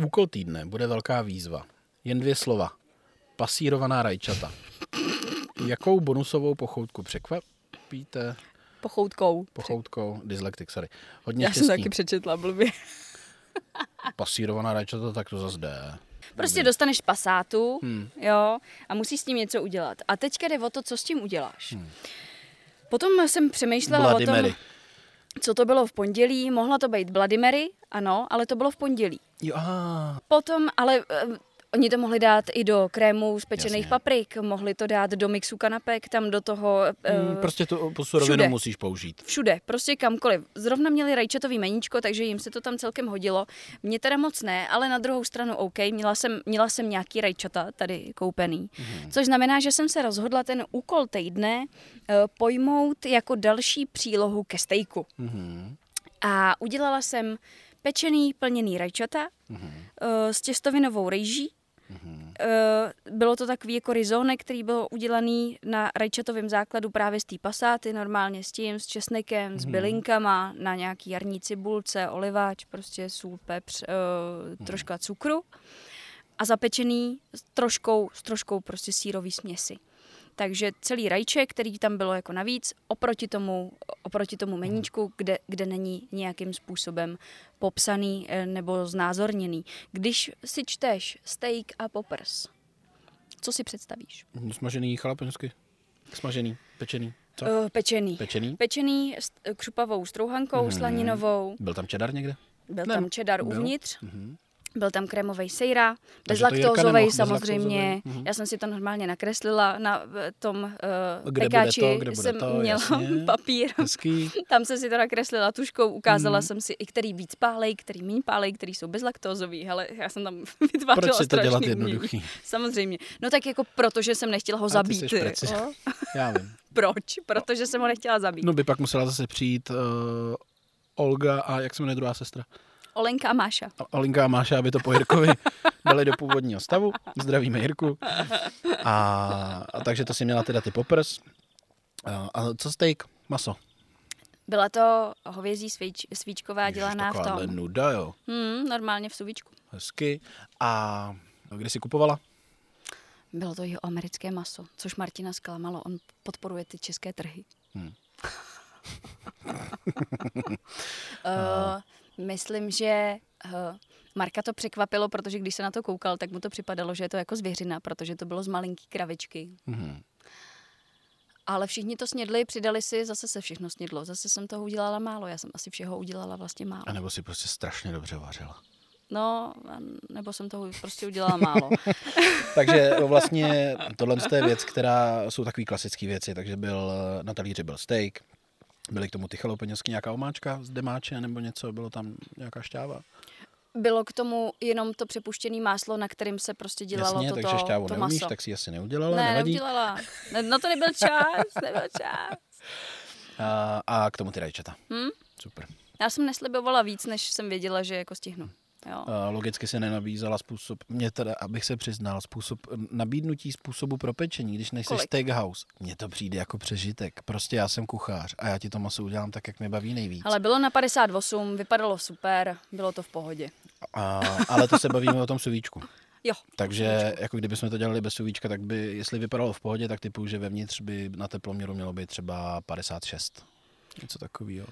úkol týdne bude velká výzva. Jen dvě slova. Pasírovaná rajčata. Jakou bonusovou pochoutku překvapíte? Pochoutkou. Pochoutkou, dyslektik, sorry. Hodně Já jsem štěstí. taky přečetla blbě. <laughs> Pasírovaná rajčata, tak to zase jde. Prostě dostaneš pasátu, Hmm. jo, a musíš s tím něco udělat. A teďka jde o to, co s tím uděláš. Potom jsem přemýšlela Bloody o tom, Mary. Co to bylo v pondělí. Mohla to být Bloody Mary, ano, ale to bylo v pondělí. Jo, a, Potom, ale eh, oni to mohli dát i do krému z pečených Jasně. paprik, mohli to dát do mixu kanapek, tam do toho... mm, prostě tu po surovinu všude. musíš použít. Všude, prostě kamkoliv. Zrovna měli rajčatový meníčko, takže jim se to tam celkem hodilo. Mně teda moc ne, ale na druhou stranu OK, měla jsem, měla jsem nějaký rajčata tady koupený. Mm-hmm. Což znamená, že jsem se rozhodla ten úkol týdne uh, pojmout jako další přílohu ke stejku. Mhm. A udělala jsem pečený plněný rajčata Mhm. uh, s těstovinovou rejží. Mhm. Uh, bylo to takový jako rizone, který byl udělaný na rajčatovém základu právě z té pasáty, normálně s tím, s česnekem, Mhm. s bylinkama, na nějaký jarní cibulce, oliváč, prostě sůl, pepř, uh, Mhm. troška cukru a zapečený s troškou, s troškou prostě sírový směsi. Takže celý rajček, který tam bylo jako navíc, oproti tomu, oproti tomu meníčku, kde, kde není nějakým způsobem popsaný eh, nebo znázorněný. Když si čteš steak a poppers, co si představíš? Smažený chalapensky. Smažený, pečený. Co? Uh, pečený. Pečený? Pečený s eh, křupavou strouhankou, Mhm. slaninovou. Byl tam čedar někde? Byl Ne, tam byl. uvnitř, Mhm. Byl tam krémový sejra, bezlaktózový samozřejmě. bezlaktózový, mhm. Já jsem si to normálně nakreslila na tom uh, Kde bude pekáči. to, kde bude jsem to, měla <laughs> jasně. papír. Hezký. Tam jsem si to nakreslila tuškou, ukázala Mhm. jsem si i který víc pálej, který méně pálej, který jsou bezlaktózový, ale já jsem tam <laughs> vytvářela Proč si to dělat umění. jednoduchý? Samozřejmě. No tak jako protože jsem nechtěla ho A ty zabít. jsi. <laughs> Já vím. Proč? Protože jsem ho nechtěla zabít. No by pak musela zase přijít uh, Olga a jak se jmenuje druhá sestra? Olenka a Máša. A- Olinka a Máša, aby to po Jirkovi <laughs> dali do původního stavu. Zdravíme Jirku. A, a takže to si měla teda ty poppers. A, a co steak? Maso. Byla to hovězí svíč, svíčková Ježiš, dělaná v tom. nuda, jo. Hmm, normálně v suvičku. Hezky. A kdy jsi kupovala? Bylo to jeho americké maso, což Martina zklamalo. On podporuje ty české trhy. Hmm. uh, <laughs> myslím, že uh, Marka to překvapilo, protože když se na to koukal, tak mu to připadalo, že je to jako zvěřina, protože to bylo z malinký kravičky. Mhm. Ale všichni to snědli, přidali si, zase se všechno snědlo. Zase jsem toho udělala málo, já jsem asi všeho udělala vlastně málo. A nebo si prostě strašně dobře vařila. No, nebo jsem toho prostě udělala málo. <laughs> Takže vlastně tohle je věc, která jsou takové klasické věci. Takže byl na talíři byl steak, byly k tomu ty chalopenězky, nějaká omáčka z demáče nebo něco, bylo tam nějaká šťáva. Bylo k tomu jenom to přepuštěné máslo, na kterým se prostě dělalo Jasně, toto, takže šťávu to neumíš, maso. tak si asi neudělala, ne, nevadí. neudělala. Ne, na to nebyl čas, nebyl čas. <laughs> A, a k tomu ty rajčata. Hm? Super. Já jsem neslibovala víc, než jsem věděla, že jako stihnu. Jo. A logicky si nenabízela způsob, mě teda, abych se přiznal, způsob nabídnutí způsobu pro pečení, když nejsi Kolik? steakhouse. Mně to přijde jako přežitek. Prostě já jsem kuchař a já ti to maso udělám tak, jak mě baví nejvíc. Ale bylo na 58, vypadalo super, bylo to v pohodě. A, ale to se bavíme o tom suvíčku. Jo, Takže jako kdybychom to dělali bez suvíčka, tak by, jestli vypadalo v pohodě, tak typu, že vevnitř by na teploměru mělo být třeba 56. Něco takového.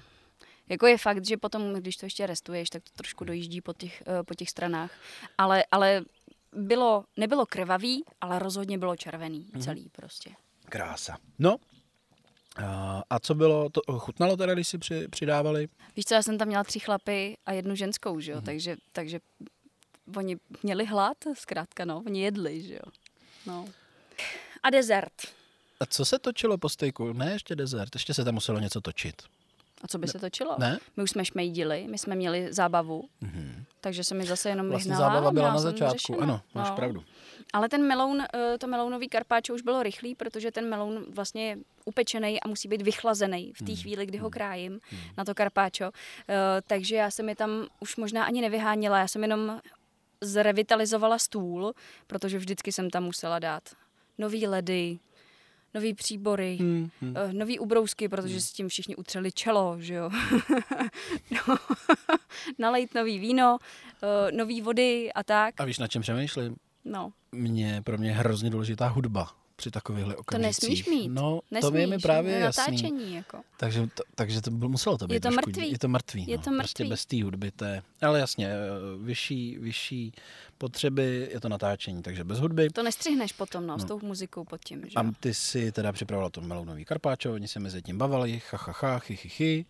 Jako je fakt, že potom, když to ještě restuješ, tak to trošku dojíždí po těch, eh, po těch stranách. Ale, ale bylo, nebylo krvavý, ale rozhodně bylo červený celý prostě. Krása. No, a, co bylo, to chutnalo teda, když si při, přidávali? Víš co, já jsem tam měla tři chlapy a jednu ženskou, že jo, Mhm. takže, takže oni měli hlad, zkrátka, no, oni jedli, že jo. No. A dezert. A co se točilo po stejku? Ne, ještě dezert, ještě se tam muselo něco točit. A co by se točilo? Ne? My už jsme šmejdili, my jsme měli zábavu, Mhm. takže se mi zase jenom Vlastně vyhnala. zábava byla na začátku, řešeno. ano, máš No. pravdu. Ale ten meloun, eh, to melounový karpáčo už bylo rychlý, protože ten meloun vlastně je upečený a musí být vychlazený v té Hmm. chvíli, kdy ho krájím na to karpáčo. Eh, Takže já jsem je tam už možná ani nevyháněla, já jsem jenom zrevitalizovala stůl, protože vždycky jsem tam musela dát nový ledy, nový příbory, Hmm, hmm. eh, nový ubrousky, protože s tím všichni utřeli čelo, že jo. <laughs> no, <laughs> nalejt nový víno, eh, nový vody a tak. A víš, na čem přemýšlím? No. Mě, pro mě je hrozně důležitá hudba při takovýchhle To okamžicích. nesmíš mít. No, Nesmíš, to je mi právě jasný. natáčení, jako. Takže to, takže to muselo to být Je to trošku, mrtvý. Je to mrtvý. Je no. to Prostě mrtvý. bez té hudby to je. Ale jasně, eh, vyšší, vyšší potřeby je to natáčení, takže bez hudby. To nestřihneš potom, no, s No. tou muzikou pod tím, že A ty si teda připravovala to melounový karpáčo, oni se mezi tím bavili, ha, ha, ha, chy, chy, chy.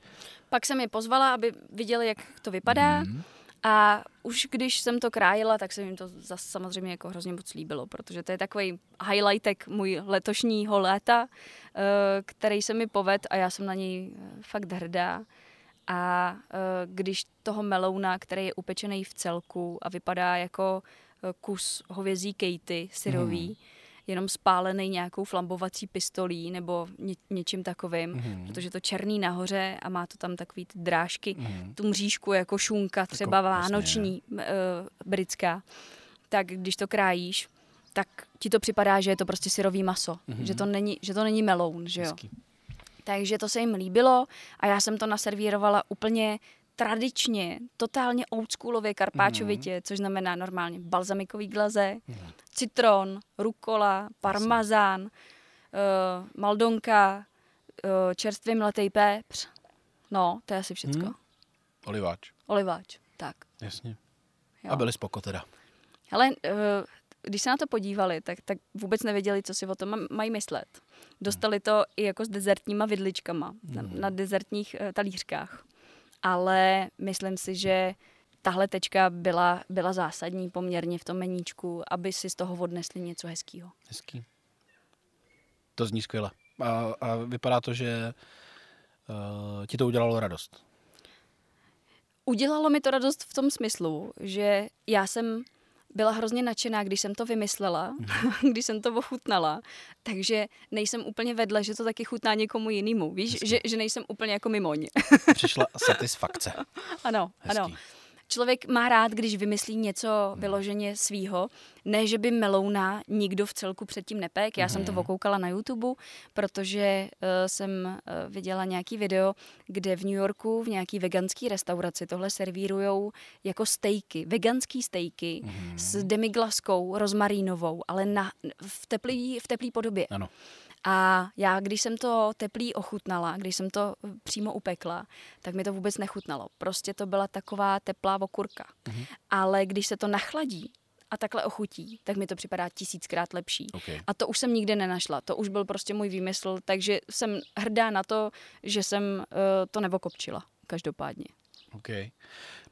Pak jsem je pozvala, aby viděli, jak to vypadá. Mhm. A už když jsem to krájela, tak se jim to zase samozřejmě jako hrozně moc líbilo, protože to je takový highlightek můj letošního léta, eh, který se mi poved a já jsem na něj eh, fakt hrdá. A eh, když toho melouna, který je upečený v celku a vypadá jako kus hovězí kejty syrový, Mhm. Jenom spálený nějakou flambovací pistolí nebo ně, něčím takovým, Mhm. protože to černý nahoře a má to tam takový ty drážky, Mhm. tu mřížku jako šunka, třeba Jako, vánoční, uh, britská, tak když to krájíš, tak ti to připadá, že je to prostě syrový maso, Mhm. že, to není, že to není meloun, že jo. Hezký. Takže to se jim líbilo a já jsem to naservírovala úplně tradičně, totálně oldschoolově karpáčovitě, Mhm. což znamená normálně balzamikový glaze, citron, rukola, parmazán, uh, maldonka, uh, čerstvý mletý pepř. No, to je asi všecko. Mhm. Oliváč, Oliváč, tak. jasně. Jo. A byli spoko teda. Ale uh, když se na to podívali, tak, tak vůbec nevěděli, co si o tom ma- mají myslet. Dostali to i jako s dezertníma vidličkama na, Mhm. na dezertních uh, talířkách. Ale myslím si, že tahle tečka byla, byla zásadní poměrně v tom meníčku, aby si z toho odnesli něco hezkého. Hezký. To zní skvěle. A, a vypadá to, že uh, ti to udělalo radost. Udělalo mi to radost v tom smyslu, že já jsem byla hrozně nadšená, když jsem to vymyslela, mm. <laughs> když jsem to ochutnala, takže nejsem úplně vedle, že to taky chutná někomu jinému. Víš, že, že nejsem úplně jako mimoň. Přišla <laughs> satisfakce. ano, Hezký. ano. Člověk má rád, když vymyslí něco vyloženě svýho. Ne, že by melouna nikdo v celku předtím nepek. Já jsem to hmm. okoukala na YouTube, protože uh, jsem uh, viděla nějaký video, kde v New Yorku v nějaký veganský restauraci tohle servírujou jako stejky, veganský stejky mm. s demiglaskou rozmarínovou, ale na, v teplý, v teplý podobě. Ano. A já, když jsem to teplý ochutnala, když jsem to přímo upekla, tak mi to vůbec nechutnalo. Prostě to byla taková teplá okurka. Mm-hmm. Ale když se to nachladí a takhle ochutí, tak mi to připadá tisíckrát lepší. Okay. A to už jsem nikde nenašla. To už byl prostě můj výmysl, takže jsem hrdá na to, že jsem uh, to nevokopčila. Každopádně. OK.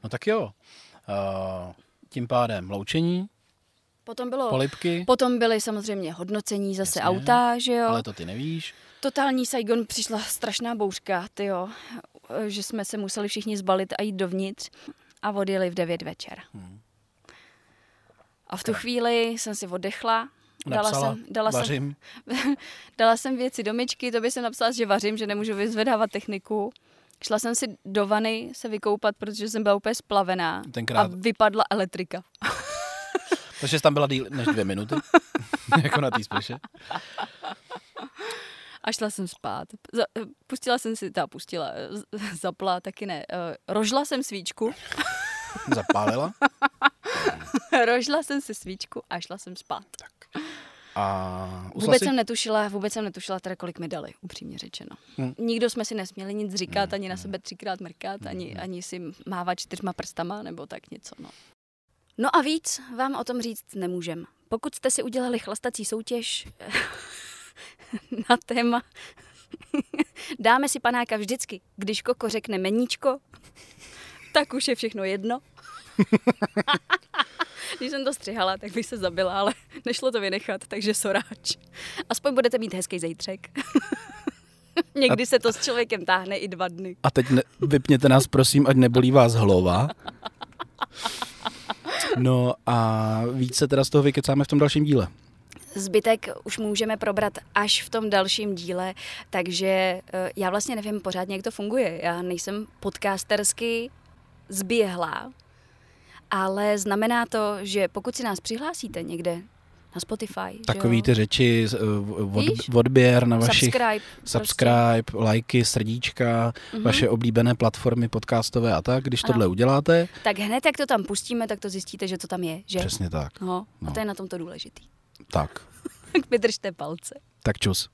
No tak jo. Uh, tím pádem loučení, Potom bylo, Polipky. Potom byly samozřejmě hodnocení zase Jasně, auta, že jo. Ale to ty nevíš. Totální Saigon přišla strašná bouřka, ty jo, že jsme se museli všichni zbalit a jít dovnitř a odjeli v 9 večer. Hmm. A v tu chvíli jsem si oddechla, Napsala, dala jsem, dala vařím. Jsem, <laughs> dala jsem věci do myčky, to by se napsala, že vařím, že nemůžu vyzvedávat techniku. Šla jsem si do vany se vykoupat, protože jsem byla úplně splavená Tenkrát... a vypadla elektrika. Takže tam byla díl než dvě minuty, <laughs> jako na té spleše. A šla jsem spát. Pustila jsem si, ta pustila, zapla, taky ne. Eh, rožla jsem svíčku. <laughs> Zapálila? <laughs> Rožla jsem si svíčku a šla jsem spát. Tak. A vůbec si... jsem netušila, vůbec jsem netušila teda, kolik mi dali, upřímně řečeno. Hmm. Nikdo jsme si nesměli nic říkat, hmm. ani na sebe třikrát mrkat, hmm. ani, ani si mávat čtyřma prstama, nebo tak něco, no. No a víc vám o tom říct nemůžem. Pokud jste si udělali chlastací soutěž <laughs> na téma <laughs> dáme si panáka vždycky, když Koko řekne meníčko, tak už je všechno jedno. <laughs> Když jsem to střihala, tak bych se zabila, ale nešlo to vynechat, takže soráč. Aspoň budete mít hezký zejtřek. Někdy se to s člověkem táhne i dva dny. A teď ne, vypněte nás, prosím, ať nebolí vás hlava. No a více teda z toho vykecáme v tom dalším díle. Zbytek už můžeme probrat až v tom dalším díle, takže eh, já vlastně nevím pořádně, jak to funguje. Já nejsem podcastersky zběhlá, ale znamená to, že pokud si nás přihlásíte někde na Spotify. Takový ty řeči, eh, od, odběr na vašich... Subscribe. Subscribe, prostě. lajky, srdíčka, mm-hmm. vaše oblíbené platformy podcastové a tak. Když ano. tohle uděláte... Tak hned, jak to tam pustíme, tak to zjistíte, že to tam je. Že? Přesně tak. No, no. A to je na tom to důležitý. <laughs> Tak. Vydržte palce. Tak čus.